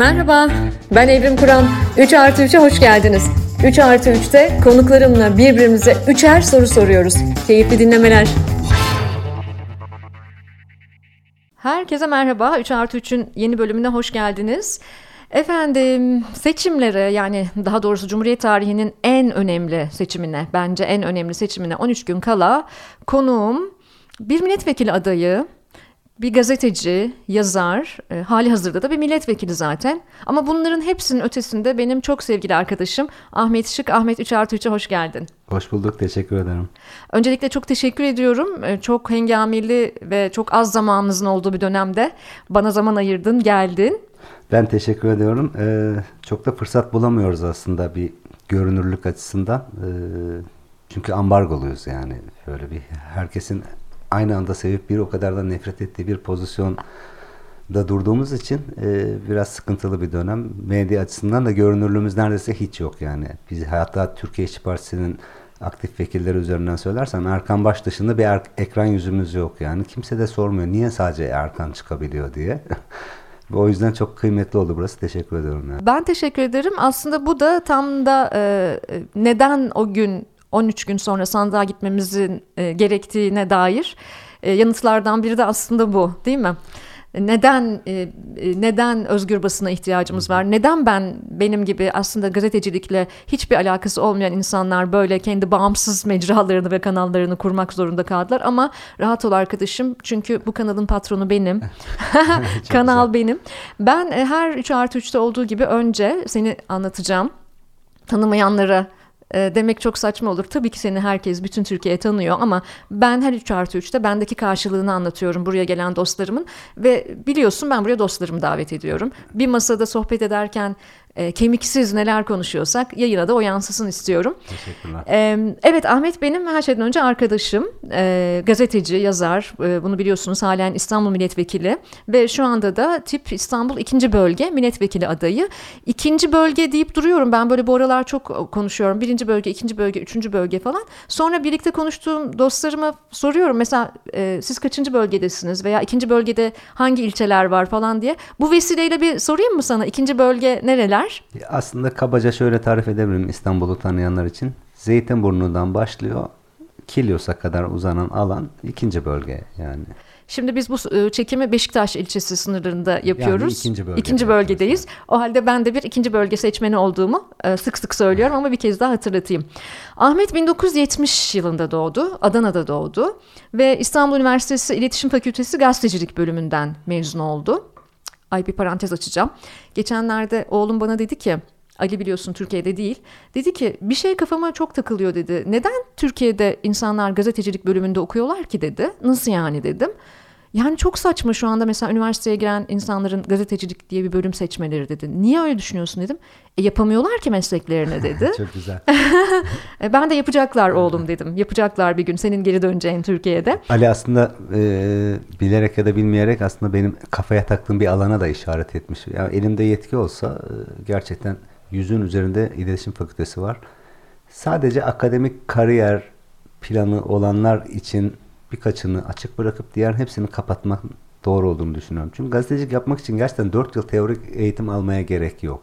Merhaba, ben Evrim Kur'an. 3 artı 3'e hoş geldiniz. 3 artı 3'te konuklarımla birbirimize üçer soru soruyoruz. Keyifli dinlemeler. Herkese merhaba. 3 artı 3'ün yeni bölümüne hoş geldiniz. Efendim seçimlere yani daha doğrusu Cumhuriyet tarihinin en önemli seçimine bence en önemli seçimine 13 gün kala konuğum bir milletvekili adayı bir gazeteci, yazar, e, hali hazırda da bir milletvekili zaten. Ama bunların hepsinin ötesinde benim çok sevgili arkadaşım Ahmet Şık. Ahmet 3 artı 3'e hoş geldin. Hoş bulduk, teşekkür ederim. Öncelikle çok teşekkür ediyorum. E, çok hengameli ve çok az zamanınızın olduğu bir dönemde bana zaman ayırdın, geldin. Ben teşekkür ediyorum. Ee, çok da fırsat bulamıyoruz aslında bir görünürlük açısından. Ee, çünkü ambargoluyuz yani. Böyle bir herkesin aynı anda sevip bir o kadar da nefret ettiği bir pozisyon da durduğumuz için e, biraz sıkıntılı bir dönem. Medya açısından da görünürlüğümüz neredeyse hiç yok yani. Biz hatta Türkiye İşçi Partisi'nin aktif vekilleri üzerinden söylersen Erkan Baş dışında bir er, ekran yüzümüz yok yani. Kimse de sormuyor niye sadece Erkan çıkabiliyor diye. O yüzden çok kıymetli oldu burası. Teşekkür ediyorum. Yani. Ben teşekkür ederim. Aslında bu da tam da e, neden o gün 13 gün sonra sandığa gitmemizin e, gerektiğine dair e, yanıtlardan biri de aslında bu değil mi? Neden e, e, neden özgür basına ihtiyacımız var? Neden ben benim gibi aslında gazetecilikle hiçbir alakası olmayan insanlar böyle kendi bağımsız mecralarını ve kanallarını kurmak zorunda kaldılar? Ama rahat ol arkadaşım çünkü bu kanalın patronu benim. Kanal güzel. benim. Ben her 3 artı 3'te olduğu gibi önce seni anlatacağım. Tanımayanlara e, demek çok saçma olur. Tabii ki seni herkes, bütün Türkiye tanıyor ama ben her 3 artı 3'te bendeki karşılığını anlatıyorum buraya gelen dostlarımın. Ve biliyorsun ben buraya dostlarımı davet ediyorum. Bir masada sohbet ederken e, kemiksiz neler konuşuyorsak yayına da o yansısın istiyorum. Teşekkürler. E, evet Ahmet benim her şeyden önce arkadaşım, e, gazeteci, yazar. E, bunu biliyorsunuz halen İstanbul Milletvekili ve şu anda da tip İstanbul 2. Bölge Milletvekili adayı. İkinci bölge deyip duruyorum ben böyle bu aralar çok konuşuyorum. Birinci bölge, ikinci bölge, üçüncü bölge falan. Sonra birlikte konuştuğum dostlarıma soruyorum mesela e, siz kaçıncı bölgedesiniz veya ikinci bölgede hangi ilçeler var falan diye. Bu vesileyle bir sorayım mı sana ikinci bölge nereler? Neler? Aslında kabaca şöyle tarif edebilirim İstanbul'u tanıyanlar için. Zeytinburnu'ndan başlıyor. Kilyos'a kadar uzanan alan ikinci bölge yani. Şimdi biz bu e, çekimi Beşiktaş ilçesi sınırlarında yapıyoruz. Yani ikinci, bölgede ikinci bölgedeyiz. O halde ben de bir ikinci bölge seçmeni olduğumu e, sık sık söylüyorum ama bir kez daha hatırlatayım. Ahmet 1970 yılında doğdu. Adana'da doğdu ve İstanbul Üniversitesi İletişim Fakültesi Gazetecilik bölümünden mezun oldu. Ay bir parantez açacağım. Geçenlerde oğlum bana dedi ki Ali biliyorsun Türkiye'de değil. Dedi ki bir şey kafama çok takılıyor dedi. Neden Türkiye'de insanlar gazetecilik bölümünde okuyorlar ki dedi. Nasıl yani dedim. Yani çok saçma şu anda mesela üniversiteye giren insanların gazetecilik diye bir bölüm seçmeleri dedi. Niye öyle düşünüyorsun dedim. E, yapamıyorlar ki mesleklerini dedi. çok güzel. E, ben de yapacaklar oğlum dedim. Yapacaklar bir gün senin geri döneceğin Türkiye'de. Ali aslında e, bilerek ya da bilmeyerek aslında benim kafaya taktığım bir alana da işaret etmiş. Yani elimde yetki olsa e, gerçekten yüzün üzerinde iletişim fakültesi var. Sadece akademik kariyer planı olanlar için birkaçını açık bırakıp diğer hepsini kapatmak doğru olduğunu düşünüyorum. Çünkü gazetecilik yapmak için gerçekten 4 yıl teorik eğitim almaya gerek yok.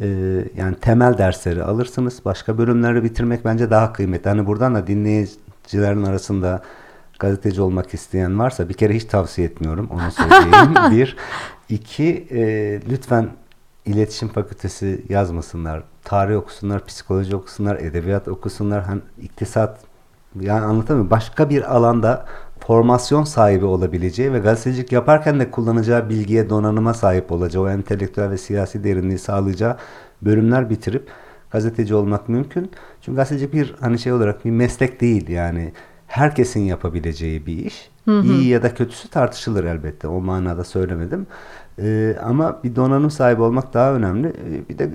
Ee, yani temel dersleri alırsınız. Başka bölümleri bitirmek bence daha kıymetli. Hani buradan da dinleyicilerin arasında gazeteci olmak isteyen varsa bir kere hiç tavsiye etmiyorum. Onu söyleyeyim. bir. iki e, lütfen iletişim fakültesi yazmasınlar. Tarih okusunlar, psikoloji okusunlar, edebiyat okusunlar. Hem iktisat yani anlatamıyorum. Başka bir alanda formasyon sahibi olabileceği ve gazetecilik yaparken de kullanacağı bilgiye, donanıma sahip olacağı, o entelektüel ve siyasi derinliği sağlayacağı bölümler bitirip gazeteci olmak mümkün. Çünkü gazetecilik bir hani şey olarak bir meslek değil yani herkesin yapabileceği bir iş. Hı hı. İyi ya da kötüsü tartışılır elbette. O manada söylemedim. Ee, ama bir donanım sahibi olmak daha önemli. Ee, bir de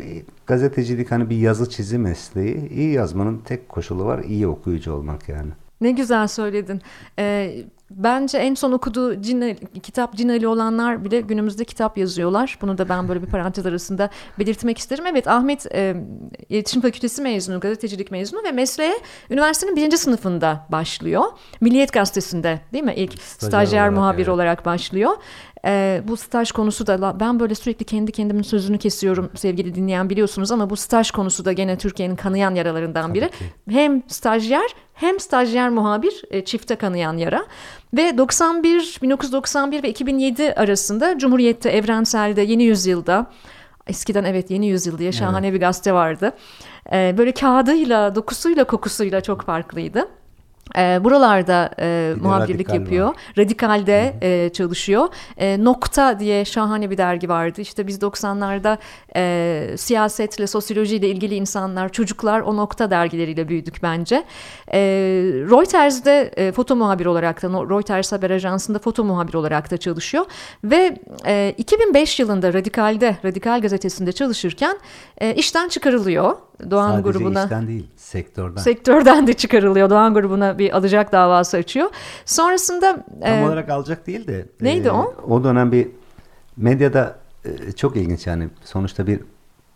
gazetecilik hani bir yazı çizi mesleği. İyi yazmanın tek koşulu var. iyi okuyucu olmak yani. Ne güzel söyledin. Ee, bence en son okuduğu Cin, kitap Cinali olanlar bile günümüzde kitap yazıyorlar. Bunu da ben böyle bir parantez arasında belirtmek isterim. Evet Ahmet e, İletişim Fakültesi mezunu, gazetecilik mezunu ve mesleğe üniversitenin birinci sınıfında başlıyor. Milliyet Gazetesi'nde değil mi? İlk stajyer, stajyer muhabir evet. olarak başlıyor. E, bu staj konusu da ben böyle sürekli kendi kendimin sözünü kesiyorum sevgili dinleyen biliyorsunuz ama bu staj konusu da gene Türkiye'nin kanayan yaralarından biri. Hem stajyer hem stajyer muhabir e, çifte kanayan yara ve 91 1991 ve 2007 arasında Cumhuriyet'te Evrensel'de Yeni Yüzyıl'da eskiden evet Yeni Yüzyıl diye şahane evet. bir gazete vardı. E, böyle kağıdıyla, dokusuyla, kokusuyla çok farklıydı. E, buralarda e, muhabirlik yapıyor. Var. Radikal'de e, çalışıyor. E, Nokta diye şahane bir dergi vardı. İşte biz 90'larda e, siyasetle, sosyolojiyle ilgili insanlar, çocuklar o Nokta dergileriyle büyüdük bence. E, Reuters'de e, foto muhabir olarak da, Reuters Haber Ajansı'nda foto muhabir olarak da çalışıyor. Ve e, 2005 yılında Radikal'de, Radikal gazetesinde çalışırken e, işten çıkarılıyor. Doğan Sadece grubuna. işten değil, sektörden. Sektörden de çıkarılıyor. Doğan grubuna bir alacak davası açıyor. Sonrasında... Tam e, olarak alacak değil de. Neydi e, o? O dönem bir medyada e, çok ilginç yani sonuçta bir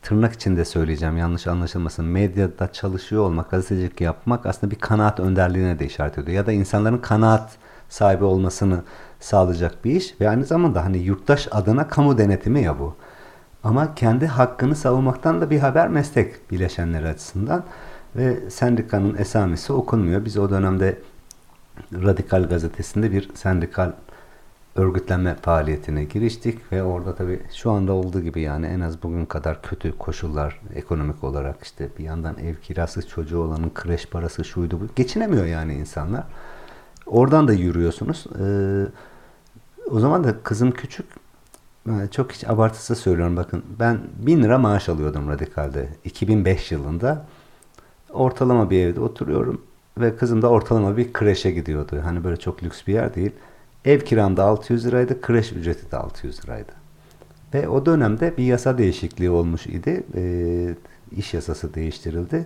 tırnak içinde söyleyeceğim yanlış anlaşılmasın. Medyada çalışıyor olmak, gazetecilik yapmak aslında bir kanaat önderliğine de işaret ediyor. Ya da insanların kanaat sahibi olmasını sağlayacak bir iş ve aynı zamanda hani yurttaş adına kamu denetimi ya bu. Ama kendi hakkını savunmaktan da bir haber meslek bileşenleri açısından ve sendikanın esamesi okunmuyor. Biz o dönemde Radikal gazetesinde bir sendikal örgütlenme faaliyetine giriştik ve orada tabii şu anda olduğu gibi yani en az bugün kadar kötü koşullar ekonomik olarak işte bir yandan ev kirası çocuğu olanın kreş parası şuydu bu geçinemiyor yani insanlar. Oradan da yürüyorsunuz. Ee, o zaman da kızım küçük çok hiç abartısı söylüyorum bakın. Ben 1000 lira maaş alıyordum Radikal'de 2005 yılında. Ortalama bir evde oturuyorum ve kızım da ortalama bir kreşe gidiyordu. Hani böyle çok lüks bir yer değil. Ev kiram da 600 liraydı, kreş ücreti de 600 liraydı. Ve o dönemde bir yasa değişikliği olmuş idi. E, iş yasası değiştirildi.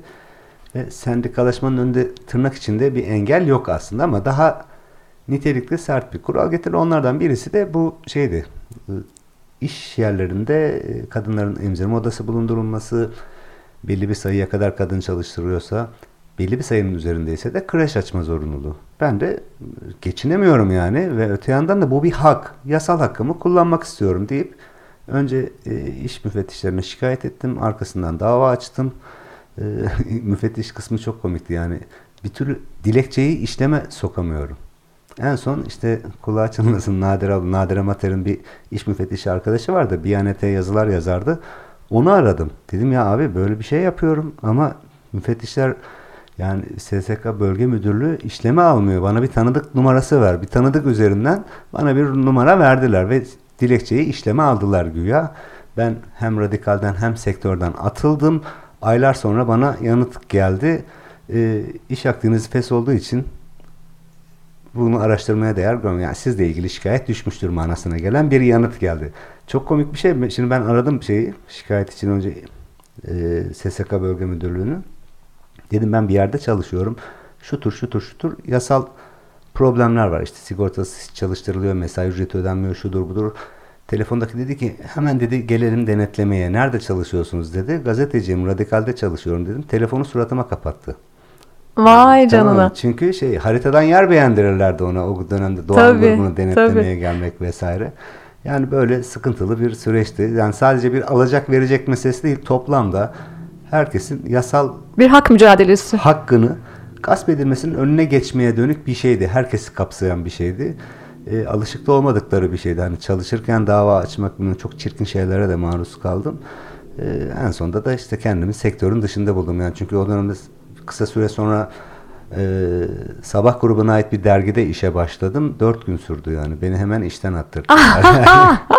Ve sendikalaşmanın önünde tırnak içinde bir engel yok aslında ama daha nitelikli sert bir kural getirir. Onlardan birisi de bu şeydi iş yerlerinde e, kadınların emzirme odası bulundurulması, belli bir sayıya kadar kadın çalıştırıyorsa, belli bir sayının üzerindeyse de kreş açma zorunluluğu. Ben de geçinemiyorum yani ve öte yandan da bu bir hak, yasal hakkımı kullanmak istiyorum deyip önce e, iş müfettişlerine şikayet ettim, arkasından dava açtım. E, müfettiş kısmı çok komikti yani. Bir türlü dilekçeyi işleme sokamıyorum. En son işte kulağı çınlasın Nadir abla, Nadir Amater'in bir iş müfettişi arkadaşı vardı. Biyanete yazılar yazardı. Onu aradım. Dedim ya abi böyle bir şey yapıyorum ama müfettişler yani SSK Bölge Müdürlüğü işleme almıyor. Bana bir tanıdık numarası ver. Bir tanıdık üzerinden bana bir numara verdiler ve dilekçeyi işleme aldılar güya. Ben hem radikalden hem sektörden atıldım. Aylar sonra bana yanıt geldi. E, iş akdiniz fes olduğu için bunu araştırmaya değer görmüyorum. Yani sizle ilgili şikayet düşmüştür manasına gelen bir yanıt geldi. Çok komik bir şey. Şimdi ben aradım şeyi şikayet için önce e, SSK Bölge Müdürlüğü'nü. Dedim ben bir yerde çalışıyorum. Şu tur şu tur şu tur yasal problemler var. İşte sigortası çalıştırılıyor, mesai ücreti ödenmiyor, şudur budur. Telefondaki dedi ki hemen dedi gelelim denetlemeye. Nerede çalışıyorsunuz dedi. Gazeteciyim, radikalde çalışıyorum dedim. Telefonu suratıma kapattı. Vay canına. Tamam, çünkü şey haritadan yer beğendirirlerdi ona o dönemde tabii, grubunu denetlemeye tabii. gelmek vesaire. Yani böyle sıkıntılı bir süreçti. Yani sadece bir alacak verecek meselesi değil toplamda herkesin yasal bir hak mücadelesi hakkını gasp edilmesinin önüne geçmeye dönük bir şeydi. Herkesi kapsayan bir şeydi. E, alışıklı olmadıkları bir şeydi. Hani çalışırken dava açmak çok çirkin şeylere de maruz kaldım. E, en sonunda da işte kendimi sektörün dışında buldum. Yani çünkü o dönemde kısa süre sonra e, Sabah grubuna ait bir dergide işe başladım. Dört gün sürdü yani. Beni hemen işten attırdılar.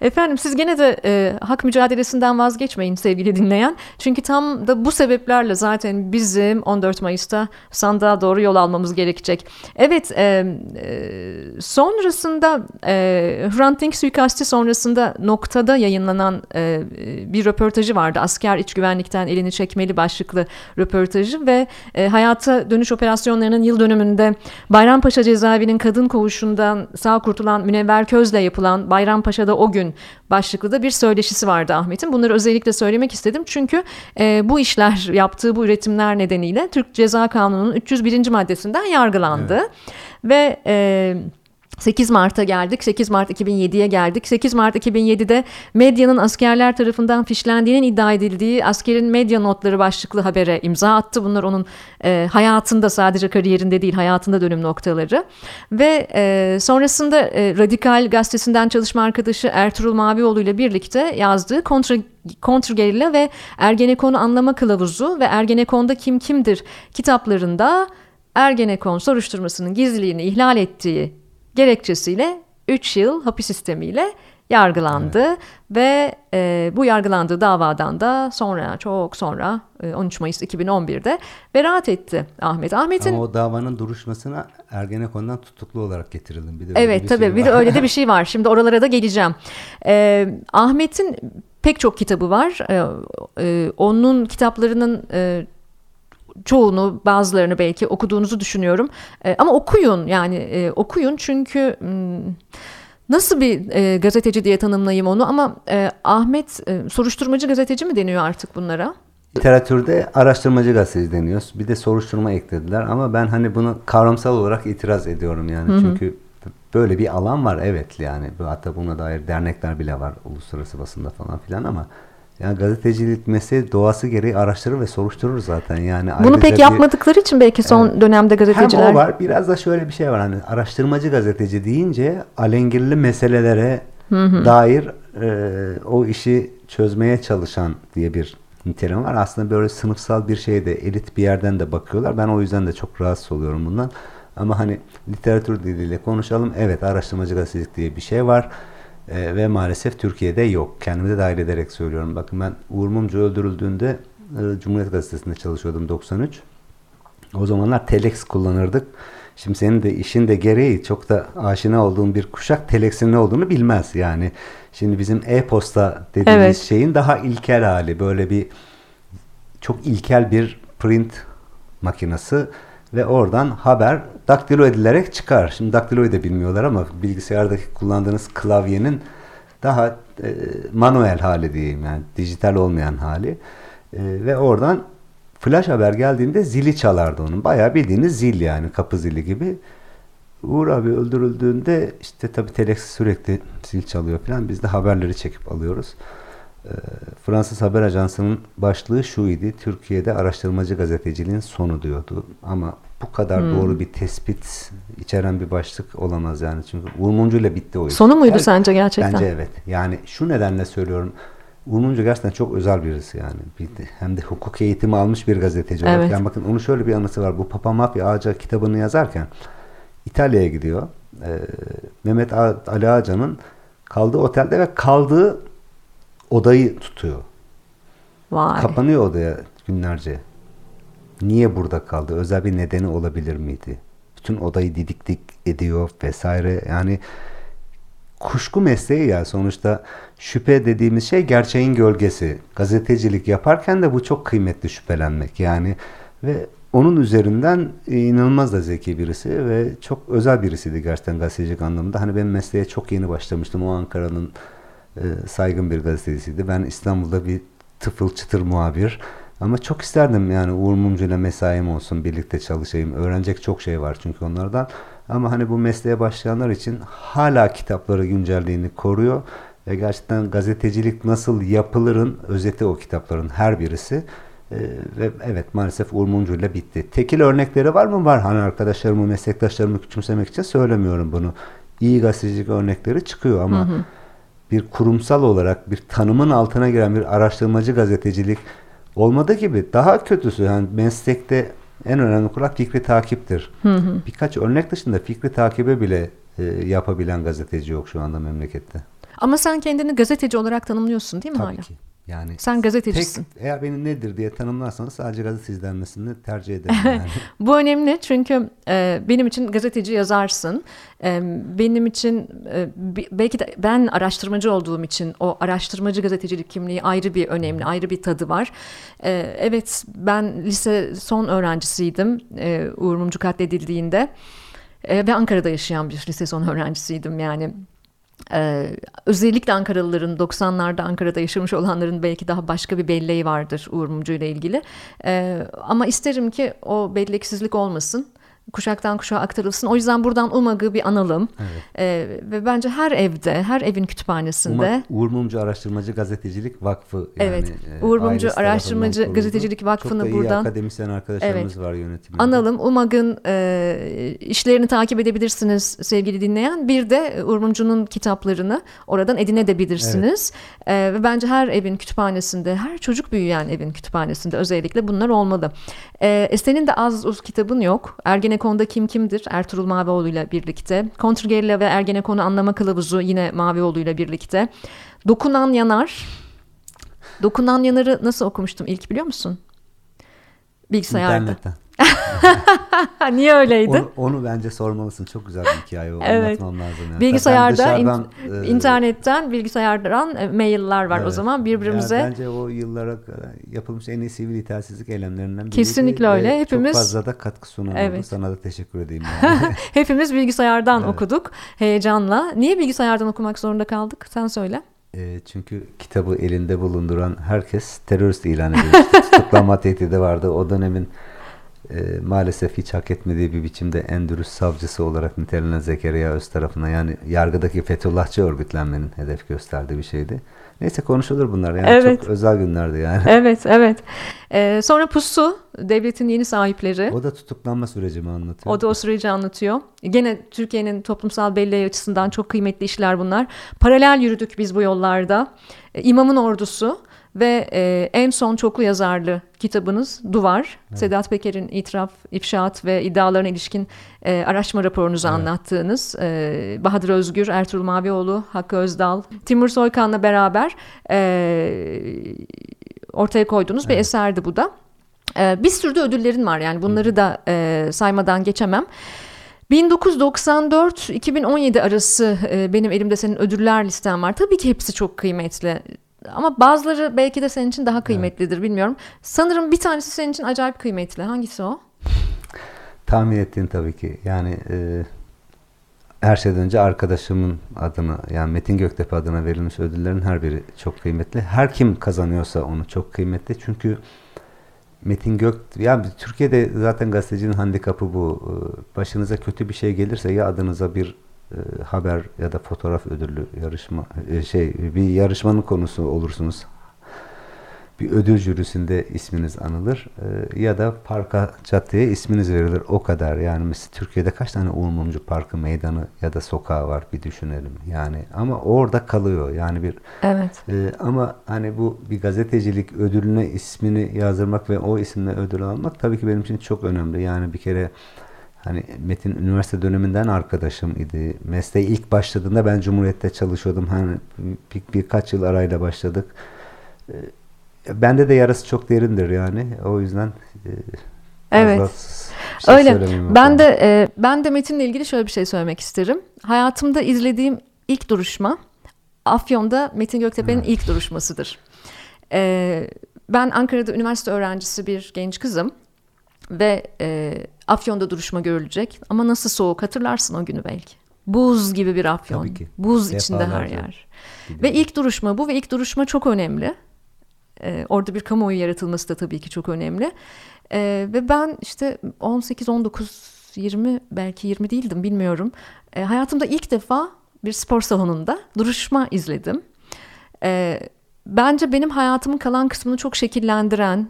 Efendim siz gene de e, hak mücadelesinden vazgeçmeyin sevgili dinleyen. Çünkü tam da bu sebeplerle zaten bizim 14 Mayıs'ta sandığa doğru yol almamız gerekecek. Evet e, e, sonrasında e, Hrant Dink suikasti sonrasında noktada yayınlanan e, bir röportajı vardı. Asker iç güvenlikten elini çekmeli başlıklı röportajı ve e, hayata dönüş operasyonlarının yıl dönümünde Bayrampaşa cezaevinin kadın koğuşundan sağ kurtulan Münevver Köz'le yapılan Bayrampaşa'da o gün başlıklı da bir söyleşisi vardı Ahmet'in. Bunları özellikle söylemek istedim çünkü e, bu işler yaptığı bu üretimler nedeniyle Türk Ceza Kanunu'nun 301. maddesinden yargılandı. Evet. Ve... E, 8 Mart'a geldik. 8 Mart 2007'ye geldik. 8 Mart 2007'de medyanın askerler tarafından fişlendiğinin iddia edildiği askerin medya notları başlıklı habere imza attı. Bunlar onun e, hayatında sadece kariyerinde değil hayatında dönüm noktaları. Ve e, sonrasında e, Radikal gazetesinden çalışma arkadaşı Ertuğrul Mavioğlu ile birlikte yazdığı kontra kontrgerilla ve Ergenekon'u anlama kılavuzu ve Ergenekon'da kim kimdir kitaplarında Ergenekon soruşturmasının gizliliğini ihlal ettiği gerekçesiyle 3 yıl hapis sistemiyle yargılandı evet. ve e, bu yargılandığı davadan da sonra çok sonra e, 13 Mayıs 2011'de beraat etti Ahmet. Ahmet'in Ama o davanın duruşmasına Ergenekon'dan tutuklu olarak getirildim. Bir de evet bir tabii şey bir de öyle de bir şey var. Şimdi oralara da geleceğim. E, Ahmet'in pek çok kitabı var. E, e, onun kitaplarının e, çoğunu bazılarını belki okuduğunuzu düşünüyorum. E, ama okuyun yani e, okuyun çünkü hmm, nasıl bir e, gazeteci diye tanımlayayım onu ama e, Ahmet e, soruşturmacı gazeteci mi deniyor artık bunlara? Literatürde araştırmacı gazeteci deniyor. Bir de soruşturma eklediler ama ben hani bunu kavramsal olarak itiraz ediyorum yani. Hı hı. Çünkü böyle bir alan var evet yani. Hatta buna dair dernekler bile var uluslararası basında falan filan ama yani gazetecilik mesleği doğası gereği araştırır ve soruşturur zaten. Yani Bunu pek bir, yapmadıkları için belki son evet, dönemde gazeteciler. Hem o var biraz da şöyle bir şey var. Hani araştırmacı gazeteci deyince alengirli meselelere hı hı. dair e, o işi çözmeye çalışan diye bir nitelim var. Aslında böyle sınıfsal bir şeyde elit bir yerden de bakıyorlar. Ben o yüzden de çok rahatsız oluyorum bundan. Ama hani literatür diliyle konuşalım. Evet araştırmacı gazetecilik diye bir şey var. E, ve maalesef Türkiye'de yok. Kendimi de dahil ederek söylüyorum. Bakın ben Uğur Mumcu öldürüldüğünde e, Cumhuriyet Gazetesi'nde çalışıyordum 93. O zamanlar telex kullanırdık. Şimdi senin de işin de gereği çok da aşina olduğun bir kuşak telex'in ne olduğunu bilmez yani. Şimdi bizim e-posta dediğimiz evet. şeyin daha ilkel hali böyle bir çok ilkel bir print makinesi ve oradan haber daktilo edilerek çıkar. Şimdi daktiloyu da bilmiyorlar ama bilgisayardaki kullandığınız klavyenin daha e, manuel hali diyeyim yani dijital olmayan hali. E, ve oradan flash haber geldiğinde zili çalardı onun. Bayağı bildiğiniz zil yani kapı zili gibi. Uğur abi öldürüldüğünde işte tabii telex sürekli zil çalıyor falan. Biz de haberleri çekip alıyoruz. E, Fransız haber ajansının başlığı şu idi. Türkiye'de araştırmacı gazeteciliğin sonu diyordu. Ama bu kadar hmm. doğru bir tespit içeren bir başlık olamaz yani. Çünkü Uğur ile bitti o iş. Sonu muydu Her, sence gerçekten? Bence evet. Yani şu nedenle söylüyorum. Uğur gerçekten çok özel birisi yani. Bir hem de hukuk eğitimi almış bir gazeteci olarak. Evet. Yani bakın onun şöyle bir anısı var. Bu Papa Mafya Ağaca kitabını yazarken İtalya'ya gidiyor. Ee, Mehmet Ali Ağaca'nın kaldığı otelde ve kaldığı odayı tutuyor. Vay. Kapanıyor odaya günlerce. Niye burada kaldı? Özel bir nedeni olabilir miydi? Bütün odayı didiklik ediyor vesaire. Yani kuşku mesleği ya sonuçta şüphe dediğimiz şey gerçeğin gölgesi. Gazetecilik yaparken de bu çok kıymetli şüphelenmek yani ve onun üzerinden inanılmaz da zeki birisi ve çok özel birisiydi gerçekten gazetecilik anlamında. Hani ben mesleğe çok yeni başlamıştım. O Ankara'nın e, saygın bir gazetecisiydi. Ben İstanbul'da bir tıfıl çıtır muhabir. Ama çok isterdim yani Uğur Mumcu ile mesaim olsun, birlikte çalışayım. Öğrenecek çok şey var çünkü onlardan. Ama hani bu mesleğe başlayanlar için hala kitapları güncelliğini koruyor. Ve gerçekten gazetecilik nasıl yapılırın özeti o kitapların her birisi. Ee, ve evet maalesef Uğur Mumcu ile bitti. Tekil örnekleri var mı? Var. Hani arkadaşlarımı, meslektaşlarımı küçümsemek için söylemiyorum bunu. İyi gazetecilik örnekleri çıkıyor ama hı hı. Bir kurumsal olarak bir tanımın altına giren bir araştırmacı gazetecilik olmadı gibi. Daha kötüsü yani meslekte en önemli kural fikri takiptir. Hı hı. Birkaç örnek dışında fikri takibe bile e, yapabilen gazeteci yok şu anda memlekette. Ama sen kendini gazeteci olarak tanımlıyorsun değil mi Tabii hala? ki. Yani Sen gazetecisin. Tek, eğer beni nedir diye tanımlarsanız sadece gazeteci denmesini tercih ederim. Yani. Bu önemli çünkü e, benim için gazeteci yazarsın. E, benim için e, belki de ben araştırmacı olduğum için o araştırmacı gazetecilik kimliği ayrı bir önemli, ayrı bir tadı var. E, evet ben lise son öğrencisiydim e, Uğur Mumcu katledildiğinde. E, ve Ankara'da yaşayan bir lise son öğrencisiydim yani ee, özellikle Ankaralıların 90'larda Ankara'da yaşamış olanların belki daha başka bir belleği vardır Uğur Mumcu ile ilgili. Ee, ama isterim ki o belleksizlik olmasın. Kuşaktan kuşağa aktarılsın. O yüzden buradan UMAG'ı bir analım. Evet. Ee, ve bence her evde, her evin kütüphanesinde. UMAG, Uğur Mumcu Araştırmacı Gazetecilik Vakfı. Yani, evet. E, Uğur Mumcu Araştırmacı Gazetecilik Vakfı'nı Çok da buradan. akademisyen arkadaşlarımız evet, var yönetiminde. Analım. UMAG'ın e, işlerini takip edebilirsiniz sevgili dinleyen. Bir de Uğur Mumcu'nun kitaplarını oradan edinebilirsiniz. Evet. E, ve bence her evin kütüphanesinde, her çocuk büyüyen evin kütüphanesinde özellikle bunlar olmalı. E, senin de az uz kitabın yok. Ergenekon'da kim kimdir? Ertuğrul Mavioğlu ile birlikte. Kontrgerilla ve Ergenekon'u anlama kılavuzu yine Mavioğlu ile birlikte. Dokunan Yanar. Dokunan Yanar'ı nasıl okumuştum ilk biliyor musun? Bilgisayarda. İnternetten. Niye öyleydi? Onu, onu bence sormalısın. Çok güzel bir hikaye. O. Evet. Anlatmam lazım. Yani. Bilgisayarda, in, e, internetten, bilgisayardan e, mailler var evet. o zaman birbirimize. Yani bence o yıllara yapılmış en iyi sivil itaatsizlik eylemlerinden biri. Kesinlikle öyle. Hepimiz çok fazla da katkı sunan evet. Sana da teşekkür edeyim. Yani. Hepimiz bilgisayardan evet. okuduk heyecanla. Niye bilgisayardan okumak zorunda kaldık? Sen söyle. E, çünkü kitabı elinde bulunduran herkes terörist ilan edilmişti. Tutuklanma tehdidi vardı. O dönemin e, maalesef hiç hak etmediği bir biçimde en dürüst savcısı olarak nitelenen Zekeriya Öz tarafına yani yargıdaki Fethullahçı örgütlenmenin hedef gösterdiği bir şeydi. Neyse konuşulur bunlar yani evet. çok özel günlerdi yani. Evet evet. Ee, sonra Pusu devletin yeni sahipleri. O da tutuklanma sürecimi anlatıyor. O da o süreci anlatıyor. Gene Türkiye'nin toplumsal belleği açısından çok kıymetli işler bunlar. Paralel yürüdük biz bu yollarda. Ee, İmamın ordusu ve e, en son çoklu yazarlı kitabınız Duvar. Evet. Sedat Peker'in itiraf, ifşaat ve iddialarına ilişkin e, araştırma raporunuzu evet. anlattığınız e, Bahadır Özgür, Ertuğrul Mavioğlu, Hakkı Özdal, Timur Soykan'la beraber e, ortaya koyduğunuz evet. bir eserdi bu da. E, bir sürü de ödüllerin var yani bunları da e, saymadan geçemem. 1994-2017 arası e, benim elimde senin ödüller listem var. Tabii ki hepsi çok kıymetli. Ama bazıları belki de senin için daha kıymetlidir evet. bilmiyorum. Sanırım bir tanesi senin için acayip kıymetli. Hangisi o? Tahmin ettiğin tabii ki. Yani e, her şeyden önce arkadaşımın adına yani Metin Göktepe adına verilmiş ödüllerin her biri çok kıymetli. Her kim kazanıyorsa onu çok kıymetli. Çünkü Metin Gök yani Türkiye'de zaten gazetecinin handikapı bu. E, başınıza kötü bir şey gelirse ya adınıza bir e, haber ya da fotoğraf ödüllü yarışma e, şey bir yarışmanın konusu olursunuz. Bir ödül jürisinde isminiz anılır e, ya da parka caddeye isminiz verilir. O kadar. Yani mesela Türkiye'de kaç tane Uğur Parkı, meydanı ya da sokağı var bir düşünelim. Yani ama orada kalıyor. Yani bir Evet. E, ama hani bu bir gazetecilik ödülüne ismini yazdırmak ve o isimle ödül almak tabii ki benim için çok önemli. Yani bir kere Hani Metin üniversite döneminden arkadaşım idi. Mesleğe ilk başladığında ben Cumhuriyet'te çalışıyordum. Hani bir, birkaç yıl arayla başladık. Ee, bende de yarası çok derindir yani. O yüzden e, Evet. Şey Öyle. Ben de e, ben de Metin'le ilgili şöyle bir şey söylemek isterim. Hayatımda izlediğim ilk duruşma Afyon'da Metin Göktepe'nin ilk duruşmasıdır. E, ben Ankara'da üniversite öğrencisi bir genç kızım ve e, Afyon'da duruşma görülecek. Ama nasıl soğuk hatırlarsın o günü belki. Buz gibi bir Afyon. Tabii ki. Buz içinde her yer. Gidiyorum. Ve ilk duruşma bu ve ilk duruşma çok önemli. Ee, orada bir kamuoyu yaratılması da tabii ki çok önemli. Ee, ve ben işte 18, 19, 20 belki 20 değildim bilmiyorum. Ee, hayatımda ilk defa bir spor salonunda duruşma izledim. Ee, bence benim hayatımın kalan kısmını çok şekillendiren,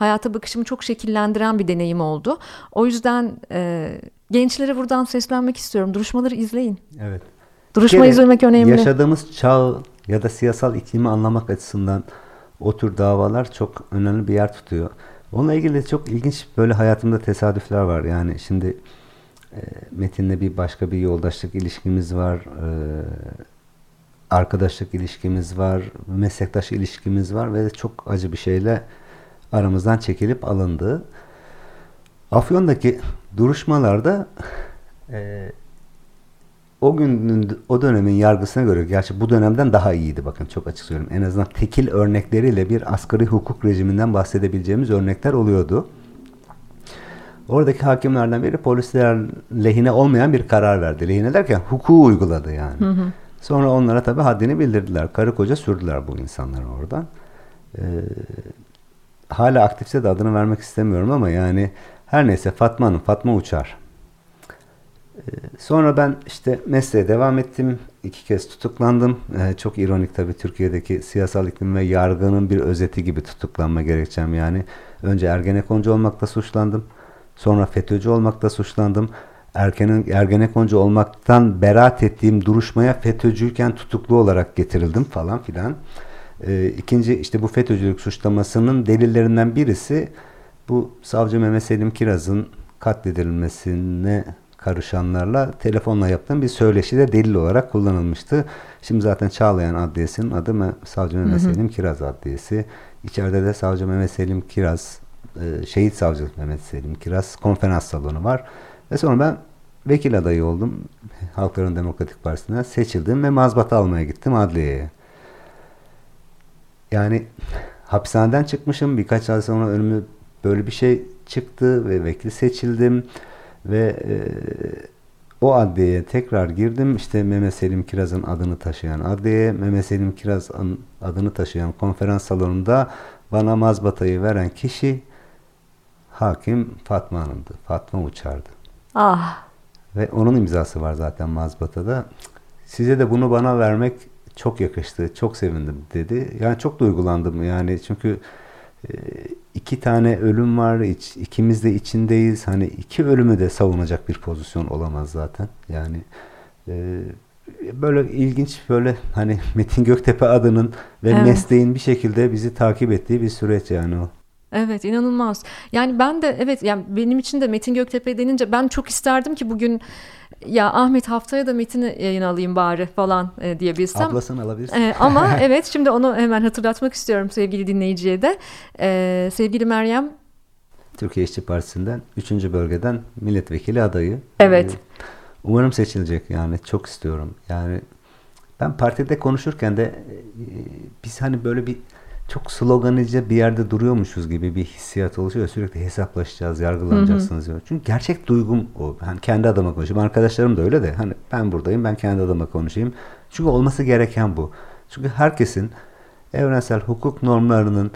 hayata bakışımı çok şekillendiren bir deneyim oldu. O yüzden e, gençlere buradan seslenmek istiyorum. Duruşmaları izleyin. Evet. Duruşma izlemek önemli. Yaşadığımız çağ ya da siyasal iklimi anlamak açısından o tür davalar çok önemli bir yer tutuyor. Onunla ilgili çok ilginç böyle hayatımda tesadüfler var. Yani şimdi e, Metin'le bir başka bir yoldaşlık ilişkimiz var. E, arkadaşlık ilişkimiz var. Meslektaş ilişkimiz var ve çok acı bir şeyle aramızdan çekilip alındı. Afyon'daki duruşmalarda e, o günün o dönemin yargısına göre gerçi bu dönemden daha iyiydi bakın çok açık söyleyeyim. En azından tekil örnekleriyle bir asgari hukuk rejiminden bahsedebileceğimiz örnekler oluyordu. Oradaki hakimlerden biri polisler lehine olmayan bir karar verdi. Lehine derken hukuku uyguladı yani. Hı hı. Sonra onlara tabii haddini bildirdiler. Karı koca sürdüler bu insanları oradan. Ee, hala aktifse de adını vermek istemiyorum ama yani her neyse Fatma Hanım, Fatma Uçar. Sonra ben işte mesleğe devam ettim. İki kez tutuklandım. Ee, çok ironik tabii Türkiye'deki siyasal iklim ve yargının bir özeti gibi tutuklanma gerekçem yani. Önce Ergenekoncu olmakla suçlandım. Sonra FETÖ'cü olmakla suçlandım. Erkenin, Ergenekoncu olmaktan beraat ettiğim duruşmaya FETÖ'cüyken tutuklu olarak getirildim falan filan. Ee, ikinci işte bu FETÖ'cülük suçlamasının delillerinden birisi bu savcı Mehmet Selim Kiraz'ın katledilmesine karışanlarla telefonla yaptığım bir söyleşi de delil olarak kullanılmıştı. Şimdi zaten Çağlayan Adliyesi'nin adı Savcı Mehmet Selim Kiraz Adliyesi. İçeride de Savcı Mehmet Selim Kiraz, e, Şehit Savcı Mehmet Selim Kiraz konferans salonu var. Ve sonra ben vekil adayı oldum. Halkların Demokratik Partisi'nden seçildim ve mazbata almaya gittim adliyeye. Yani hapishaneden çıkmışım. Birkaç ay sonra önüme böyle bir şey çıktı ve vekil seçildim. Ve e, o adliyeye tekrar girdim. İşte Mehmet Selim Kiraz'ın adını taşıyan adliye, Mehmet Selim Kiraz'ın adını taşıyan konferans salonunda bana mazbatayı veren kişi hakim Fatma Hanım'dı. Fatma Uçar'dı. Ah. Ve onun imzası var zaten mazbatada. Size de bunu bana vermek çok yakıştı, çok sevindim dedi. Yani çok duygulandım yani çünkü e, iki tane ölüm var. Iç, ikimiz de içindeyiz. Hani iki ölümü de savunacak bir pozisyon olamaz zaten. Yani e, böyle ilginç böyle hani Metin Göktepe adının ve evet. mesleğin bir şekilde bizi takip ettiği bir süreç yani o. Evet inanılmaz. Yani ben de evet yani benim için de Metin Göktepe denince ben çok isterdim ki bugün ya Ahmet haftaya da Metin'i yayın alayım bari falan e, diyebilsem. Ablasını alabilirsin. E, ama evet şimdi onu hemen hatırlatmak istiyorum sevgili dinleyiciye de. E, sevgili Meryem. Türkiye İşçi Partisi'nden 3. bölgeden milletvekili adayı. Evet. Umarım seçilecek yani çok istiyorum. Yani ben partide konuşurken de e, biz hani böyle bir çok sloganice bir yerde duruyormuşuz gibi bir hissiyat oluşuyor. Sürekli hesaplaşacağız, yargılanacaksınız diyor. Çünkü gerçek duygum o. Hani kendi adıma konuşayım. Arkadaşlarım da öyle de. Hani ben buradayım, ben kendi adıma konuşayım. Çünkü olması gereken bu. Çünkü herkesin evrensel hukuk normlarının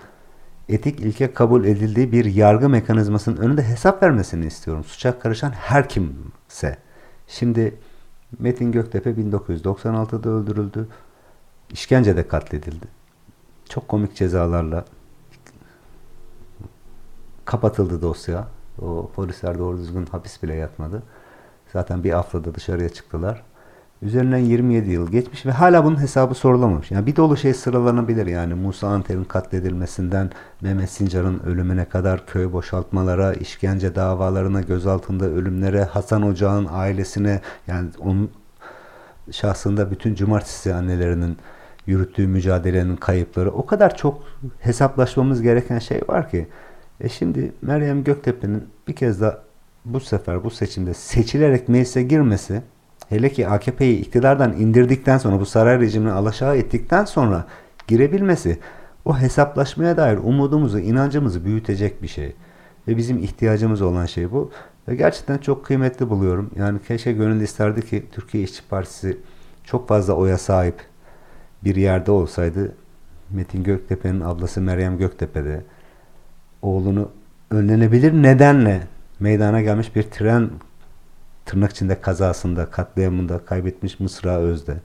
etik ilke kabul edildiği bir yargı mekanizmasının önünde hesap vermesini istiyorum. Suça karışan her kimse. Şimdi Metin Göktepe 1996'da öldürüldü. İşkencede katledildi çok komik cezalarla kapatıldı dosya. O polisler doğru düzgün hapis bile yatmadı. Zaten bir haftada dışarıya çıktılar. Üzerinden 27 yıl geçmiş ve hala bunun hesabı sorulamamış. Yani bir dolu şey sıralanabilir yani Musa Anter'in katledilmesinden Mehmet Sincar'ın ölümüne kadar köy boşaltmalara, işkence davalarına, gözaltında ölümlere, Hasan Ocağ'ın ailesine yani onun şahsında bütün cumartesi annelerinin yürüttüğü mücadelenin kayıpları o kadar çok hesaplaşmamız gereken şey var ki. E şimdi Meryem Göktepe'nin bir kez daha bu sefer bu seçimde seçilerek meclise girmesi hele ki AKP'yi iktidardan indirdikten sonra bu saray rejimini alaşağı ettikten sonra girebilmesi o hesaplaşmaya dair umudumuzu, inancımızı büyütecek bir şey. Ve bizim ihtiyacımız olan şey bu. Ve gerçekten çok kıymetli buluyorum. Yani keşke gönül isterdi ki Türkiye İşçi Partisi çok fazla oya sahip bir yerde olsaydı Metin Göktepe'nin ablası Meryem Göktepe'de oğlunu önlenebilir nedenle meydana gelmiş bir tren tırnak içinde kazasında, katliamında kaybetmiş Mısra Özde.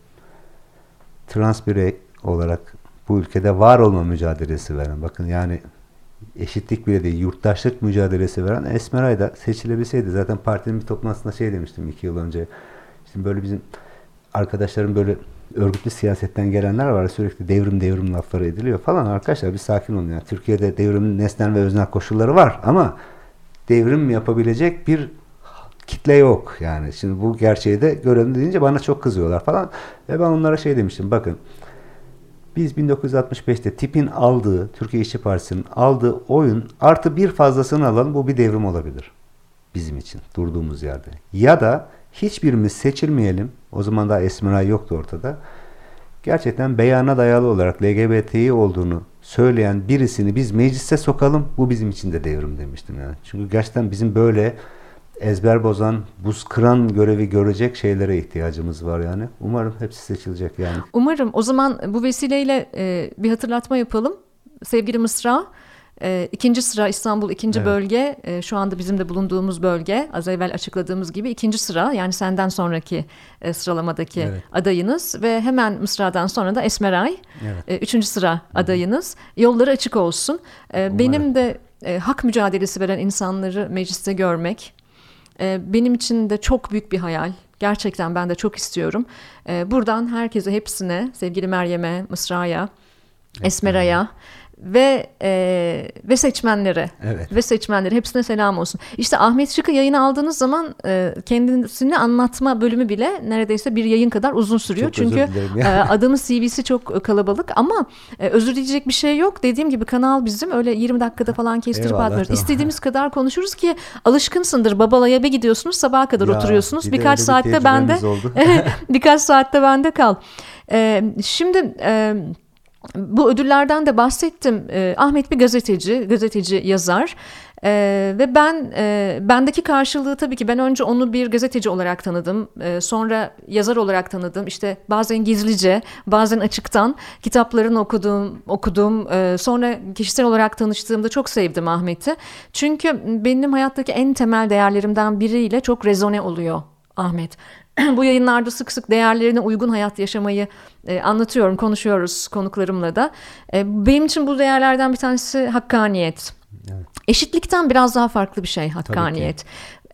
Trans birey olarak bu ülkede var olma mücadelesi veren, bakın yani eşitlik bile değil, yurttaşlık mücadelesi veren Esmeray da seçilebilseydi. Zaten partinin bir toplantısında şey demiştim iki yıl önce. Şimdi böyle bizim arkadaşlarım böyle örgütlü siyasetten gelenler var. Sürekli devrim devrim lafları ediliyor falan. Arkadaşlar bir sakin olun. Yani Türkiye'de devrimin nesnel ve öznel koşulları var ama devrim yapabilecek bir kitle yok. Yani şimdi bu gerçeği de görelim deyince bana çok kızıyorlar falan. Ve ben onlara şey demiştim. Bakın biz 1965'te tipin aldığı, Türkiye İşçi Partisi'nin aldığı oyun artı bir fazlasını alalım bu bir devrim olabilir. Bizim için durduğumuz yerde. Ya da hiçbirimiz seçilmeyelim. O zaman daha Esmeray yoktu ortada. Gerçekten beyana dayalı olarak LGBTİ olduğunu söyleyen birisini biz meclise sokalım. Bu bizim için de devrim demiştim yani. Çünkü gerçekten bizim böyle ezber bozan, buz kıran görevi görecek şeylere ihtiyacımız var yani. Umarım hepsi seçilecek yani. Umarım. O zaman bu vesileyle e, bir hatırlatma yapalım. Sevgili Mısra, E, ikinci sıra İstanbul ikinci evet. bölge e, şu anda bizim de bulunduğumuz bölge az evvel açıkladığımız gibi ikinci sıra yani senden sonraki e, sıralamadaki evet. adayınız ve hemen Mısra'dan sonra da Esmeray evet. e, üçüncü sıra Hı. adayınız yolları açık olsun. E, benim de e, hak mücadelesi veren insanları mecliste görmek e, benim için de çok büyük bir hayal. Gerçekten ben de çok istiyorum. E, buradan herkese hepsine sevgili Meryem'e, Mısra'ya, Esmera'ya ve e, ve seçmenlere evet. ve seçmenlere hepsine selam olsun. İşte Ahmet Şık'ı yayına aldığınız zaman e, kendisini anlatma bölümü bile neredeyse bir yayın kadar uzun sürüyor. Çok Çünkü e, adamın CV'si çok kalabalık ama e, özür dileyecek bir şey yok. Dediğim gibi kanal bizim öyle 20 dakikada falan kestirip Eyvallah, atmıyoruz. Tamam. İstediğimiz kadar konuşuruz ki alışkınsındır. Babalaya bir gidiyorsunuz sabaha kadar ya, oturuyorsunuz. Bir birkaç saatte bir bende birkaç saatte bende kal. E, şimdi e, bu ödüllerden de bahsettim. E, Ahmet bir gazeteci, gazeteci yazar. Ee, ve ben e, bendeki karşılığı tabii ki ben önce onu bir gazeteci olarak tanıdım. Ee, sonra yazar olarak tanıdım. İşte bazen gizlice, bazen açıktan kitaplarını okudum, okudum. Ee, sonra kişisel olarak tanıştığımda çok sevdim Ahmet'i. Çünkü benim hayattaki en temel değerlerimden biriyle çok rezone oluyor Ahmet. bu yayınlarda sık sık değerlerine uygun hayat yaşamayı e, anlatıyorum, konuşuyoruz konuklarımla da. E, benim için bu değerlerden bir tanesi hakkaniyet. Evet. Eşitlikten biraz daha farklı bir şey hakkaniyet.